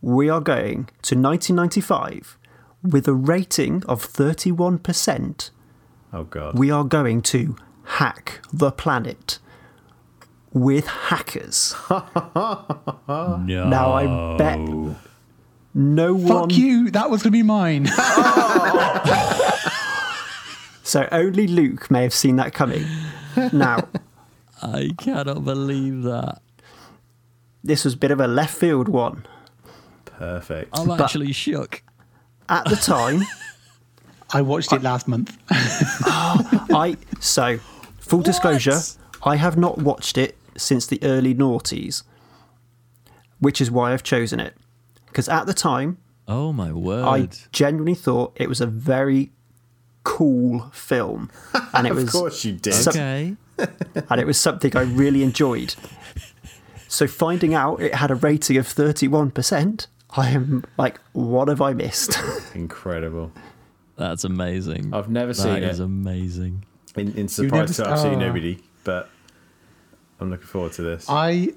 We are going to 1995 with a rating of 31%. oh god. We are going to hack the planet with hackers. No. Now I bet no one. Fuck you. That was going to be mine. So only Luke may have seen that coming. Now, I cannot believe that. this was a bit of a left field one. Perfect. I'm But- actually shook. At the time, I watched it last month. I so full disclosure, I have not watched it since the early noughties, which is why I've chosen it. Because at the time, Oh my word! I genuinely thought it was a very cool film, and it of was of course you did. some- okay. and it was something I really enjoyed. So finding out it had a rating of thirty-one percent, I am like, what have I missed? Incredible. That's amazing. I've never That seen is it. amazing. In, in never surprise to s- absolutely oh. nobody, but I'm looking forward to this. I,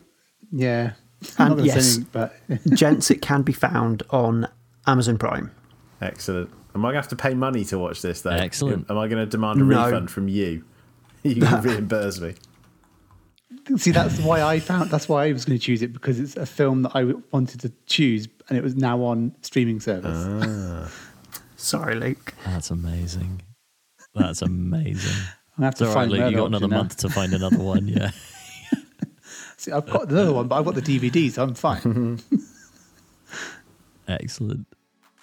yeah. And Not gonna yes. anything, but Gents, it can be found on Amazon Prime. Excellent. Am I going to have to pay money to watch this, though? Excellent. Am I going to demand a No. refund from you? You can reimburse me. see, that's why I found, that's why I was going to choose it because it's a film that I wanted to choose and it was now on streaming service. Ah. Sorry, Luke. That's amazing. That's amazing. I'm going to have It's to all right, find Luke. You got another now. month to find another one. Yeah. See, I've got another one, but I've got the DVD, so I'm fine. Excellent.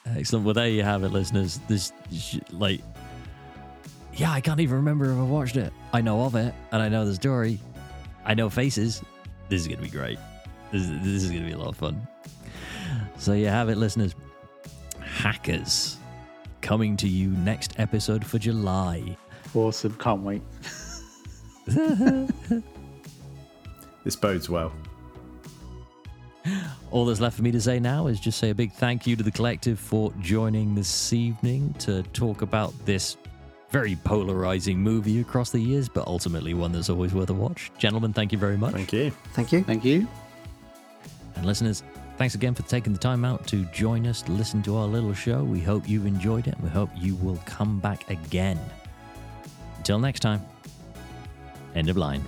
Excellent. Well, there you have it, listeners. This, like, yeah, I can't even remember if I watched it. I know of it, and I know the story. I know faces. This is going to be great. This this is going to be a lot of fun. So you have it, listeners. Hackers coming to you next episode for July. awesome. Can't wait. This bodes well. All that's left for me to say now is just say a big thank you to the collective for joining this evening to talk about this very polarizing movie across the years, but ultimately one that's always worth a watch. Gentlemen, thank you very much. Thank you. Thank you. Thank you. And listeners, thanks again for taking the time out to join us to listen to our little show. We hope you've enjoyed it. We hope you will come back again. Until next time, end of line.